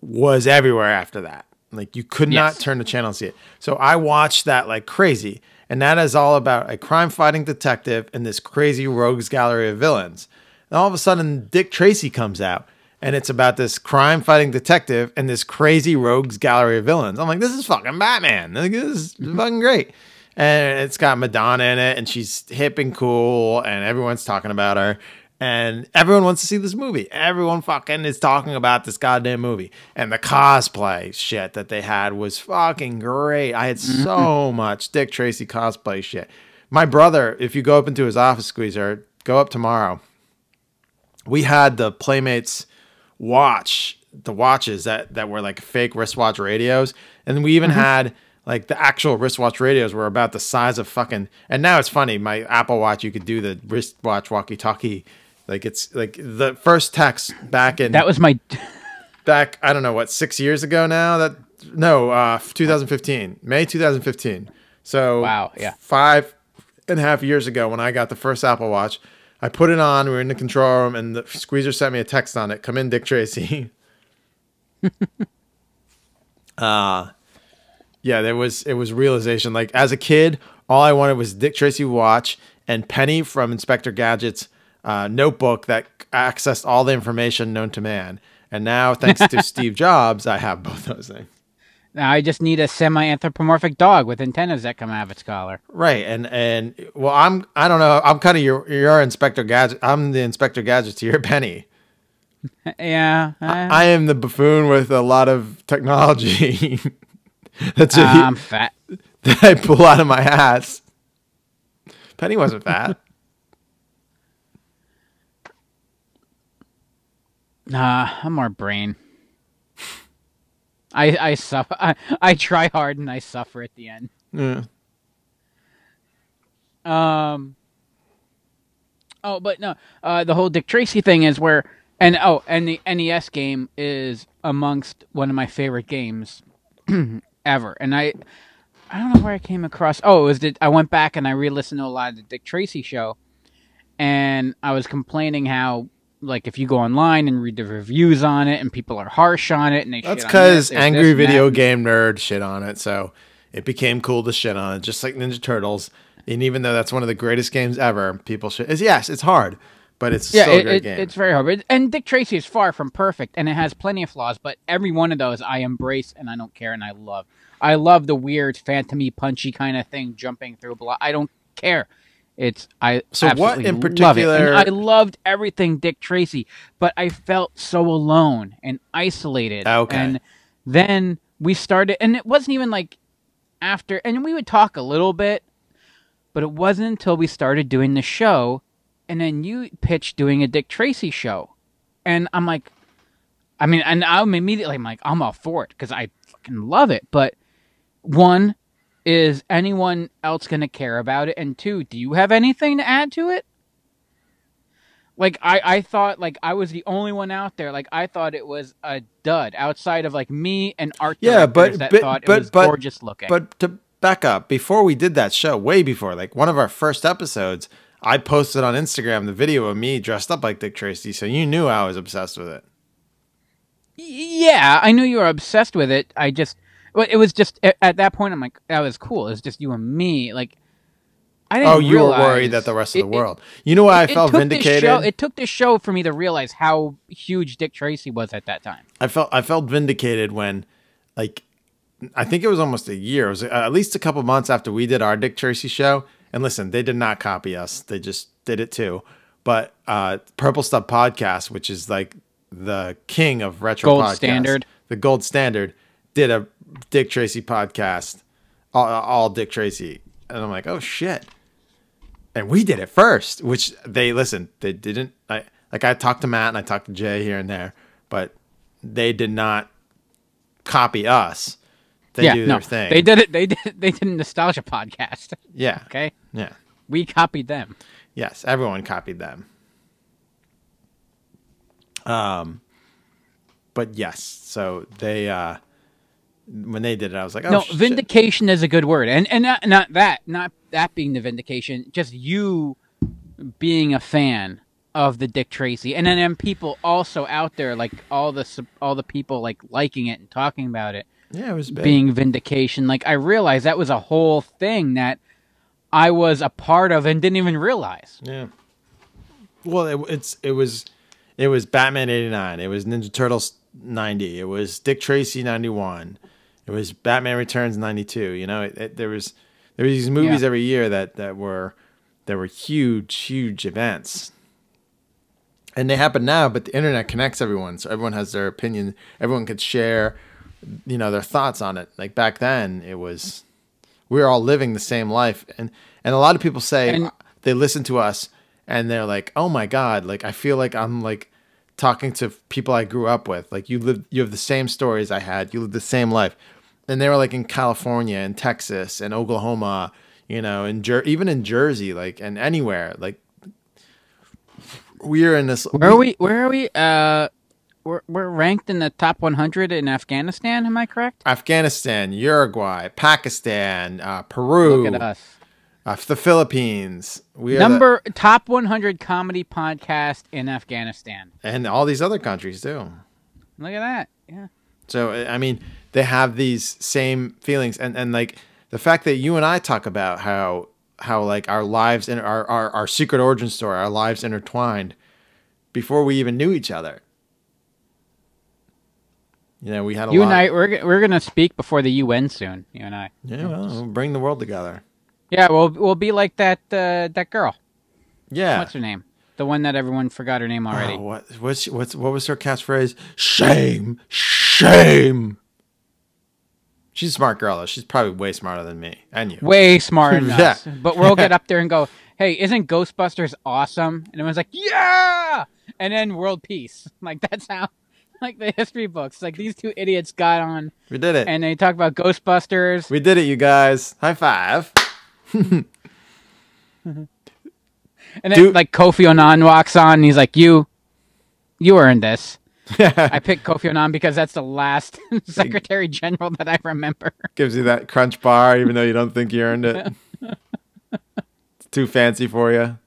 was everywhere after that. Like you could not Yes. turn the channel and see it. So I watched that like crazy, and that is all about a crime fighting detective and this crazy rogues gallery of villains. And all of a sudden, Dick Tracy comes out, and it's about this crime fighting detective and this crazy rogues gallery of villains. I'm like, this is fucking Batman. This is mm-hmm. fucking great. And it's got Madonna in it, and she's hip and cool, and everyone's talking about her. And everyone wants to see this movie. Everyone fucking is talking about this goddamn movie. And the cosplay shit that they had was fucking great. I had so mm-hmm. much Dick Tracy cosplay shit. My brother, if you go up into his office squeezer, go up tomorrow we had the Playmates watch, the watches that that were like fake wristwatch radios, and we even Mm-hmm. had like the actual wristwatch radios were about the size of fucking. And now it's funny, my Apple Watch, you could do the wristwatch walkie-talkie. Like it's like the first text back in that was my back. I don't know what six years ago now. That no, uh, 2015, May 2015. So Wow, yeah. five and a half years ago when I got the first Apple Watch. I put it on. We were in the control room, and the squeezer sent me a text on it. Come in, Dick Tracy. uh yeah, there was it was realization. Like as a kid, all I wanted was Dick Tracy watch and Penny from Inspector Gadget's uh, notebook that accessed all the information known to man. And now, thanks to Steve Jobs, I have both those things. Now I just need a semi-anthropomorphic dog with antennas that come out of its collar. Right, and and well, I'm I don't know. I'm kind of your your Inspector Gadget. I'm the Inspector Gadget to your Penny. yeah, uh, I am the buffoon with a lot of technology. That's a, I'm fat. that I pull out of my ass. Penny wasn't fat. Nah, I'm more brain. I I suffer. I, I try hard and I suffer at the end. Yeah. Um. Oh, but no. Uh, the whole Dick Tracy thing is where, and oh, and the NES game is amongst one of my favorite games ever. And I, I don't know where I came across. Oh, it was that I went back and I re-listened to a lot of the Dick Tracy show, and I was complaining how. Like if you go online and read the reviews on it, and people are harsh on it, and they That's shit on this, because angry video game nerd shit on it, so it became cool to shit on it, just like Ninja Turtles. And even though that's one of the greatest games ever, people should. Is yes, it's hard, but it's yeah, still it, great it- game. it's very hard. And Dick Tracy is far from perfect, and it has plenty of flaws. But every one of those I embrace, and I don't care, and I love. I love the weird, phantomy, punchy kind of thing jumping through block. I don't care. It's I. So what in particular- I loved everything Dick Tracy, but I felt so alone and isolated. Ah, okay. And then we started, and it wasn't even like after, and we would talk a little bit, but it wasn't until we started doing the show and then you pitched doing a Dick Tracy show, and I'm like, I mean, and I'm immediately I'm like, I'm all for it because I fucking love it. But one, is anyone else going to care about it? And two, do you have anything to add to it? Like I, I thought like I was the only one out there. Like I thought it was a dud outside of like me and art Yeah, but that but thought but it was but, gorgeous looking. But to back up, before we did that show, way before, like one of our first episodes, I posted on Instagram the video of me dressed up like Dick Tracy, so you knew I was obsessed with it. yeah, I knew you were obsessed with it. I just, well, it was just at, at that point. I'm like, that was cool. It was just you and me. Like, I didn't. Oh, you were worried that the rest of the it- world. You know why I it felt took this vindicated? show- it took this show for me to realize how huge Dick Tracy was at that time. I felt I felt vindicated when, like, I think it was almost a year. It was uh, at least a couple months after we did our Dick Tracy show. And listen, they did not copy us; they just did it too. But uh, Purple Stuff Podcast, which is like the king of retro Gold podcasts, standard. the gold standard, did a Dick Tracy podcast, all, all Dick Tracy, and I'm like, oh shit. And we did it first, which they listen. They didn't. I like I talked to Matt and I talked to Jay here and there, but they did not copy us. They yeah, do no, their thing. they did it. They did. They did a nostalgia podcast. Yeah. Okay. Yeah. We copied them. Yes, everyone copied them. Um, but yes, so they uh, when they did it, I was like, oh, no, shit. vindication is a good word, and and not, not that, not that being the vindication, just you being a fan of the Dick Tracy, and then, people also out there, like all the all the people like liking it and talking about it. Yeah, it was big. being vindication. Like I realized that was a whole thing that I was a part of and didn't even realize. Yeah. Well, it, it's it was it was Batman eighty nine. It was Ninja Turtles ninety. It was Dick Tracy ninety one. It was Batman Returns ninety two. You know, it, it, there was there were these movies Yeah. every year that that were that were huge huge events. And they happen now, but the internet connects everyone, so everyone has their opinion. Everyone could share, you know, their thoughts on it. Like back then, it was we were all living the same life and and a lot of people say And- they listen to us and they're like oh my god like i feel like i'm like talking to people i grew up with like you live you have the same stories i had you live the same life and they were like in california and texas and oklahoma you know and Jer- even in jersey like and anywhere like we're in this Where are we? Where are we? Uh, we're we're ranked in the top 100 in Afghanistan. Am I correct? afghanistan uruguay pakistan uh, peru Look at us. uh, the philippines we are the- Number top 100 comedy podcast in Afghanistan. and all these other countries too Look at that. Yeah. So I mean, they have these same feelings, and and like the fact that you and I talk about how how like our lives and our, our our secret origin story, our lives intertwined before we even knew each other. You know, we had a You lot. and I, we're we're gonna speak before the UN soon. You and I. yeah, well, we'll bring the world together. Yeah, we'll we'll be like that uh, that girl. Yeah. What's her name? The one that everyone forgot her name already. Oh, what what's what's what was her catchphrase? Shame, shame. She's a smart girl though. She's probably way smarter than me and you. Way smarter than Yeah. us. But we'll get up there and go, "Hey, isn't Ghostbusters awesome?" And everyone's like, "Yeah!" And then world peace. Like that's how, like the history books. Like these two idiots got on We did it. and they talk about Ghostbusters. We did it, you guys. High five. And then like Kofi Annan walks on and he's like, "You, you earned this." I picked Kofi Annan because that's the last Secretary General that I remember. Gives you that crunch bar, even though you don't think you earned it. it's too fancy for you.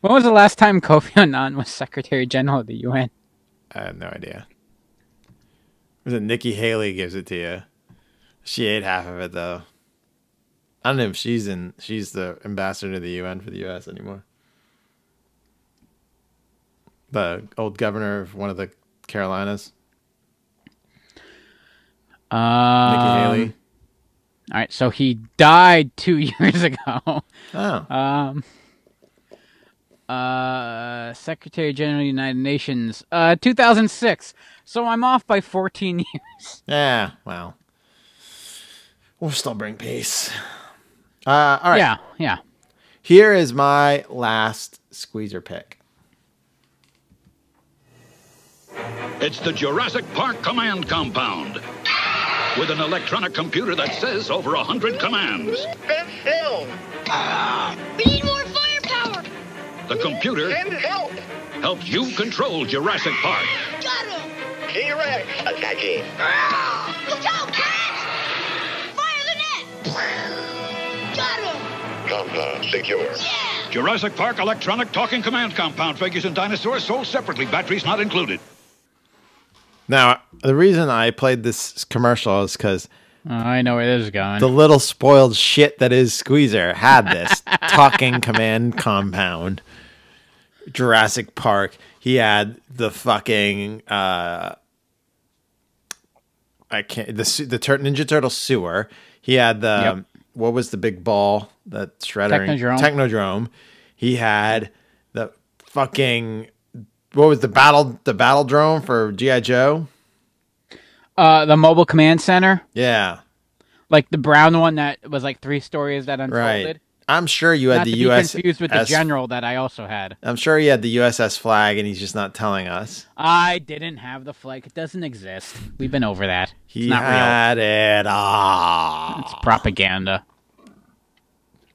When was the last time Kofi Annan was Secretary General of the UN? I have no idea. Was it Nikki Haley gives it to you? She ate half of it though. I don't know if she's in. She's the ambassador to the UN for the U.S. anymore. The old governor of one of the Carolinas, Um, Nikki Haley. All right, so he died two years ago. Oh. Um. Uh, Secretary General of the United Nations, uh, 2006. So I'm off by 14 years. Yeah. Well, we'll still bring peace. Uh, all right. Yeah, yeah. Here is my last squeezer pick. It's the Jurassic Park Command Compound. With an electronic computer that says over a hundred commands. Best film. we need more firepower. The computer Send help. helps you control Jurassic Park. Got him. T-Rex attacking. Look out, cats! Fire the net. Got him. Compound secure. Jurassic Park electronic talking command compound figures and dinosaurs sold separately, batteries not included. Now, the reason I played this commercial is because Oh, I know where this is going. the little spoiled shit that is Squeezer had this talking command compound. Jurassic Park. He had the fucking uh I can't the the tur- Ninja Turtle sewer. He had the Yep. what was the big ball that shredder Technodrome. Technodrome. He had the fucking what was the battle the battle drone for GI Joe? uh, the mobile command center, Yeah. like the brown one that was like three stories that unfolded. Right. I'm sure you had Not the to US confused with the general that I also had. I'm sure he had the USS Flagg and he's just not telling us. I didn't have the flag. It doesn't exist. We've been over that. He it's not had it. Ah. It's propaganda.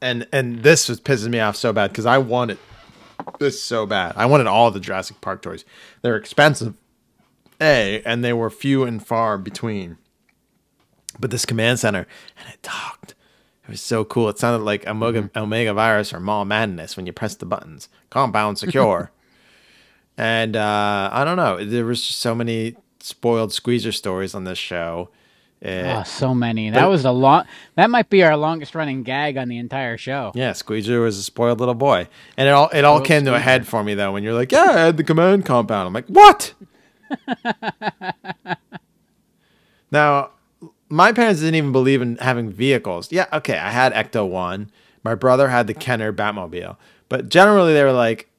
And and this was pissing me off so bad because I wanted this so bad. I wanted all the Jurassic Park toys. They're expensive, a, and they were few and far between. But this command center and it talked. It was so cool. It sounded like Omega, Omega Virus or Mall Madness when you press the buttons. Compound secure. and uh, I don't know. There was just so many spoiled squeezer stories on this show. It- Oh, so many. That was a long. That might be our longest running gag on the entire show. Yeah, Squeezer was a spoiled little boy, and it all it all Spoiled came to a Squeezer. head for me though when you're like, "Yeah, I had the command compound." I'm like, "What?" now, my parents didn't even believe in having vehicles. Yeah, okay, I had Ecto One. My brother had the Kenner Batmobile, but generally they were like,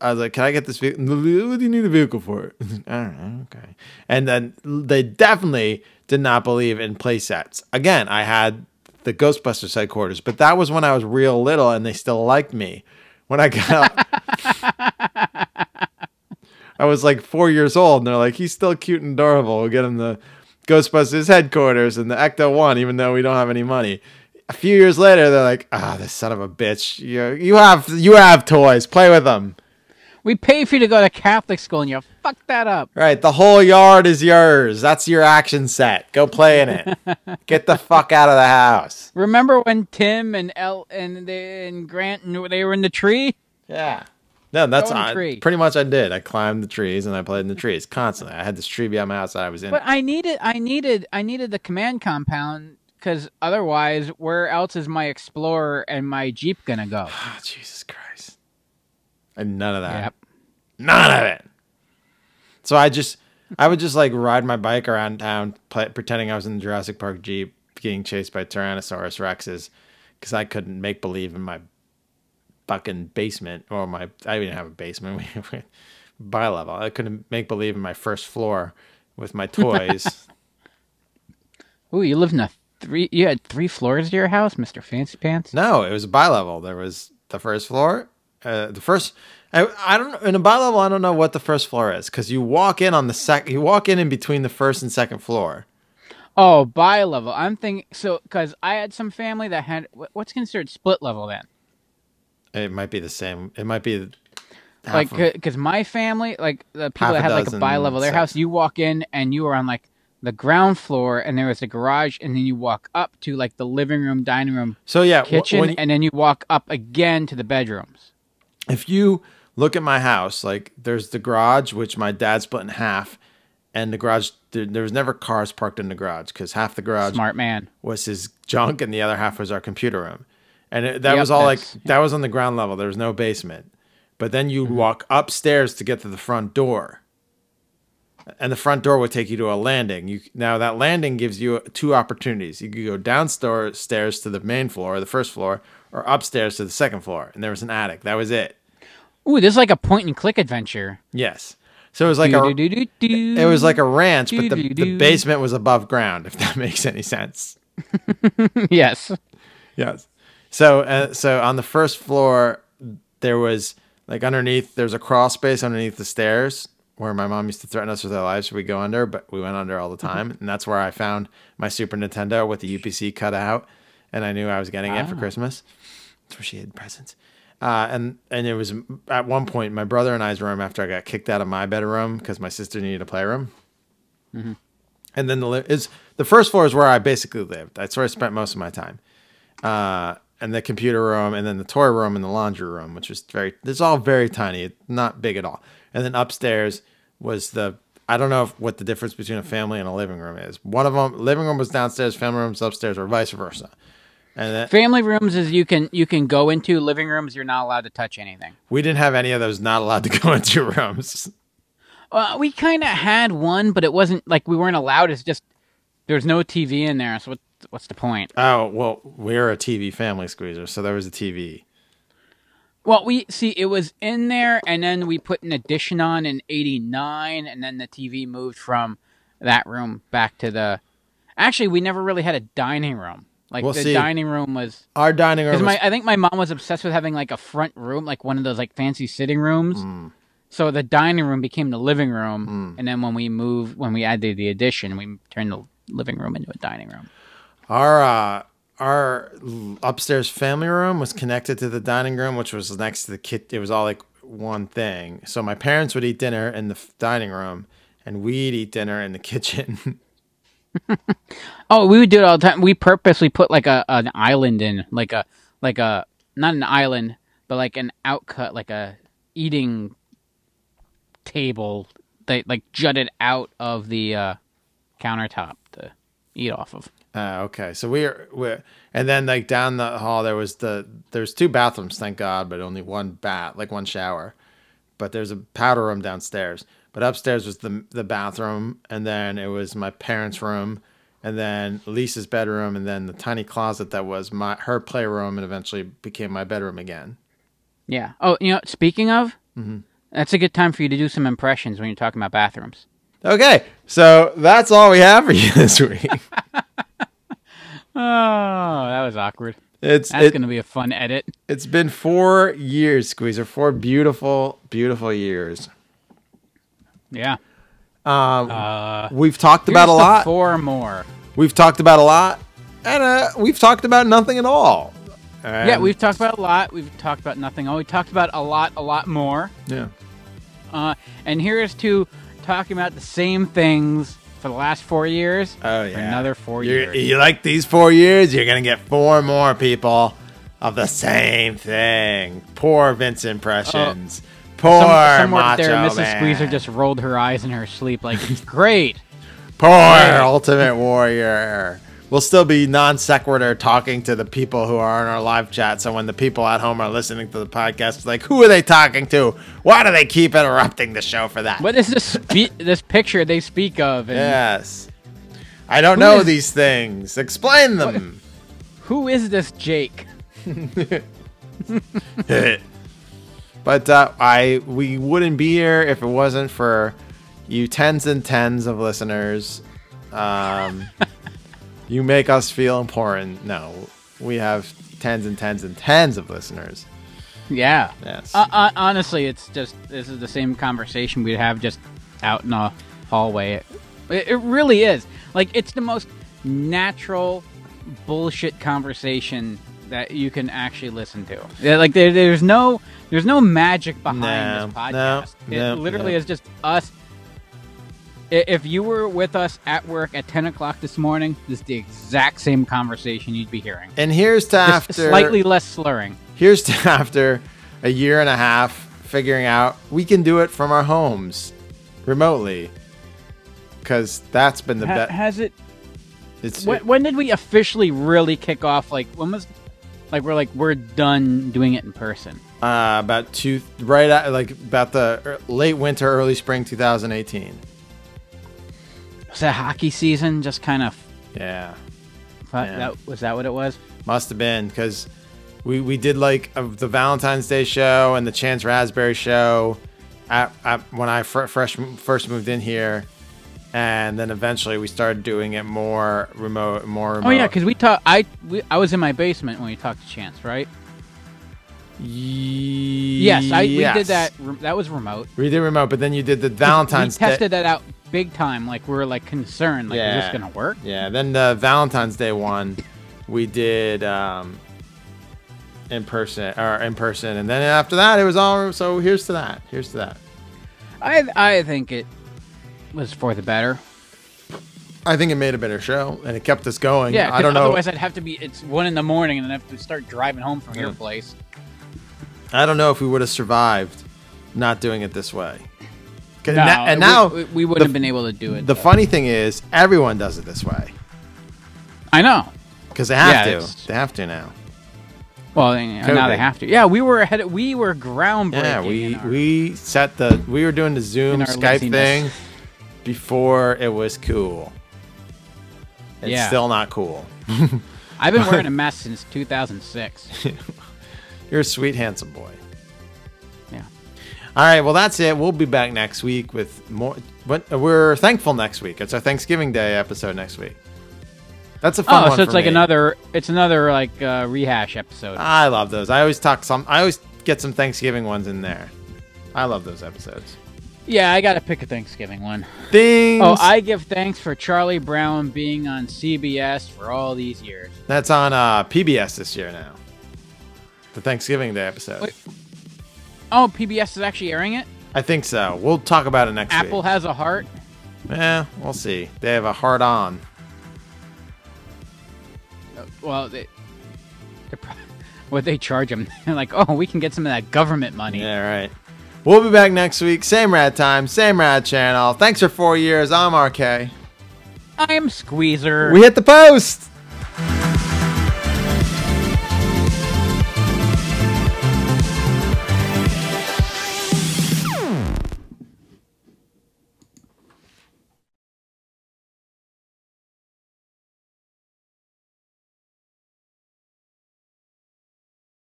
I was like, "Can I get this vehicle? What do you need a vehicle for?" I don't know. Okay, and then they definitely did not believe in play sets. Again, I had the Ghostbusters headquarters, but that was when I was real little, and they still liked me. When I got, up, I was like four years old, and they're like, "He's still cute and adorable. We'll get him the Ghostbusters headquarters and the Ecto One, even though we don't have any money." A few years later, they're like, "Ah, this son of a bitch! You you have you have toys. Play with them." We pay for you to go to Catholic school, and you fuck that up. Right, the whole yard is yours. That's your action set. Go play in it. Get the fuck out of the house. Remember when Tim and El and they, and Grant knew they were in the tree? Yeah. No, that's Go in the I, tree. pretty much I did. I climbed the trees and I played in the trees constantly. I had this tree behind my house that I was in. But I needed, I needed, I needed the command compound because otherwise, where else is my Explorer and my Jeep gonna go? Jesus Christ. And none of that. Yep. None of it. So I just, I would just like ride my bike around town, play, pretending I was in the Jurassic Park Jeep, getting chased by Tyrannosaurus Rexes, because I couldn't make believe in my fucking basement or my. I didn't have a basement. We bi level. I couldn't make believe in my first floor with my toys. Ooh, you live in a three. You had three floors to your house, Mister Fancy Pants. No, it was a bi-level. There was the first floor, uh, the first. I, I don't in a bi-level. I don't know what the first floor is because you walk in on the sec. You walk in in between the first and second floor. Oh, bi level. I'm thinking so because I had some family that had what's considered split level then. It might be the same. It might be like because my family like the people that had like a bi-level their house you walk in and you are on like the ground floor and there was a garage and then you walk up to like the living room dining room So, yeah, kitchen you- and then you walk up again to the bedrooms if you look at my house, like there's the garage, which my dad split in half, and the garage. There, there was never cars parked in the garage because half the garage Smart man. was his junk, and the other half was our computer room, and it, that Yep, was all like that was on the ground level. There was no basement, but then you mm-hmm. walk upstairs to get to the front door, and the front door would take you to a landing. You now that landing gives you two opportunities. You could go downstairs stairs to the main floor, the first floor, or upstairs to the second floor, and there was an attic. That was it. Ooh this is like a point and click adventure Yes. So it was like a it was like a ranch, but the, the basement was above ground. If that makes any sense. yes Yes. So, uh, so on the first floor, there was like underneath. There's a crawl space underneath the stairs where my mom used to threaten us with our lives if we go under, but we went under all the time, and that's where I found my Super Nintendo with the UPC cut out, and I knew I was getting it for Ah. Christmas. That's where she hid presents. Uh, and and it was at one point my brother and I's room after I got kicked out of my bedroom because my sister needed a playroom. Mhm. And then the li- is the first floor is where I basically lived. That's where I spent most of my time. Uh, and the computer room, and then the toy room, and the laundry room, which was very. It's all very tiny. Not big at all. And then upstairs was the. I don't know if, what the difference between a family and a living room is. One of them, living room was downstairs, family room's upstairs, or vice versa. And then, Family rooms is you can you can go into. Living rooms, you're not allowed to touch anything. we didn't have any of those not allowed to go into rooms. Uh, we kind of had one, but it wasn't like we weren't allowed. It's just there's no TV in there. So what, what's the point? Oh well, we're a TV family squeezer, so there was a TV. Well, we see it was in there, and then we put an addition on in '89, and then the TV moved from that room back to the. Actually, we never really had a dining room. Like Well, the see, dining room was Our dining room. Because Was, my, I think my mom was obsessed with having like a front room, like one of those like fancy sitting rooms. Mm. So the dining room became the living room, and then when we moved, when we added the addition, we turned the living room into a dining room. our uh, our upstairs family room was connected to the dining room, which was next to the kit. It was all like one thing. So my parents would eat dinner in the f- dining room, and we'd eat dinner in the kitchen. Oh, we would do it all the time. We purposely put like a an island in, like a like a not an island, but like an outcut, like a eating table that like jutted out of the uh, countertop to eat off of. Uh, okay, so we're we're and then like down the hall there was the there's two bathrooms, thank God, but only one bath, like one shower. But there's a powder room downstairs. But upstairs was the the bathroom, and then it was my parents' room, and then Lisa's bedroom, and then the tiny closet that was my her playroom, and eventually became my bedroom again. Yeah. Oh, you know, speaking of, Mhm. that's a good time for you to do some impressions when you're talking about bathrooms. Okay, so that's all we have for you this week. Oh, that was awkward. It's that's it- going to be a fun edit. It's been four years, Squeezer. Four beautiful, beautiful years. Yeah. Um, Uh, we've talked about a lot. Four more. We've talked about a lot, and uh, we've talked about nothing at all. yeah, we've talked about a lot. We've talked about nothing. Oh, we talked about a lot, a lot more. yeah. Uh, and here's to talking about the same things for the last four years. Oh For yeah. another 4 You're- years. You like these four years? You're gonna get four more people of the same thing. Poor Vince impressions. Poor. Some, somewhere up there, Mrs. Man. Squeezer just rolled her eyes in her sleep, like great. Poor. Ultimate Warrior. We'll still be non sequitur talking to the people who are in our live chat. So when the people at home are listening to the podcast, it's like, who are they talking to? Why do they keep interrupting the show for that? What is this spe- this picture they speak of? And Yes. I don't know is- these things. Explain them. Who is this Jake? but uh, I we wouldn't be here if it wasn't for you tens and tens of listeners. Um, you make us feel important. No, we have tens and tens and tens of listeners. Yeah. Yes. Uh, uh, honestly, it's just this is the same conversation we'd have just out in a hallway. It, it really is. Like it's the most natural bullshit conversation that you can actually listen to. Yeah, like there, there's no there's no magic behind No, this no, podcast. it no, literally no. is just us. If you were with us at work at 10 o'clock this morning, this is the exact same conversation you'd be hearing. And here's to Just after slightly less slurring. Here's to after a year and a half figuring out we can do it from our homes remotely. Because that's been the best. has it It's when, when did we officially really kick off? Like when was, like we're like we're done doing it in person. uh, about two right at like about the late winter, early spring 2018. Was that hockey season? Just kind of. Yeah, That, that was that what it was? must have been because we we did like uh, the Valentine's Day show and the Chance Raspberry show at, at when I fr- fresh first moved in here, and then eventually we started doing it more remote, more remote. Oh yeah, because we talked. I we, I was in my basement when we talked to Chance, right? Yes, I we did that. re- That was remote. We did remote, but then you did the Valentine's we Day. tested that out big time. Like we were like concerned. Like, is this gonna work? Yeah. Then the Valentine's Day one, we did um, in person or in person, and then after that it was all. So here's to that. Here's to that. I I think it was for the better. I think it made a better show, and it kept us going. Yeah, I don't know. Otherwise, I'd have to be. It's one in the morning, and I have to start driving home from your place. I don't know if we would have survived not doing it this way. No, na- and we- now we- we wouldn't have been able to do it, The though. funny thing is, everyone does it this way I know. because they have Yeah, to. it's- They have to now. Well, then, now they have to. Yeah, we were ahead. Of, we were groundbreaking. Yeah, we our- we set the we were doing the Zoom Skype laziness. thing before it was cool. It's Yeah. still not cool. I've been wearing a mask since 2006. You're a sweet, handsome boy. Yeah. All right. Well, that's it. We'll be back next week with more. But we're thankful next week. It's our Thanksgiving Day episode next week. That's a fun Oh, one so it's like me. another. It's another like uh, rehash episode. I love those. I always talk some. I always get some Thanksgiving ones in there. I love those episodes. Yeah, I got to pick a Thanksgiving one. Things. Oh, I give thanks for Charlie Brown being on CBS for all these years. That's on uh, PBS this year now. The Thanksgiving Day episode. Wait. Oh, PBS is actually airing it. I think so. We'll talk about it next week. Apple week. has a heart. Yeah, we'll see. They have a heart on. Uh, Well, they, they're pro- what they charge them? They're like, oh, we can get some of that government money. Yeah, right. We'll be back next week. Same rad time, same rad channel. Thanks for four years. I'm RK. I'm Squeezer. We hit the post.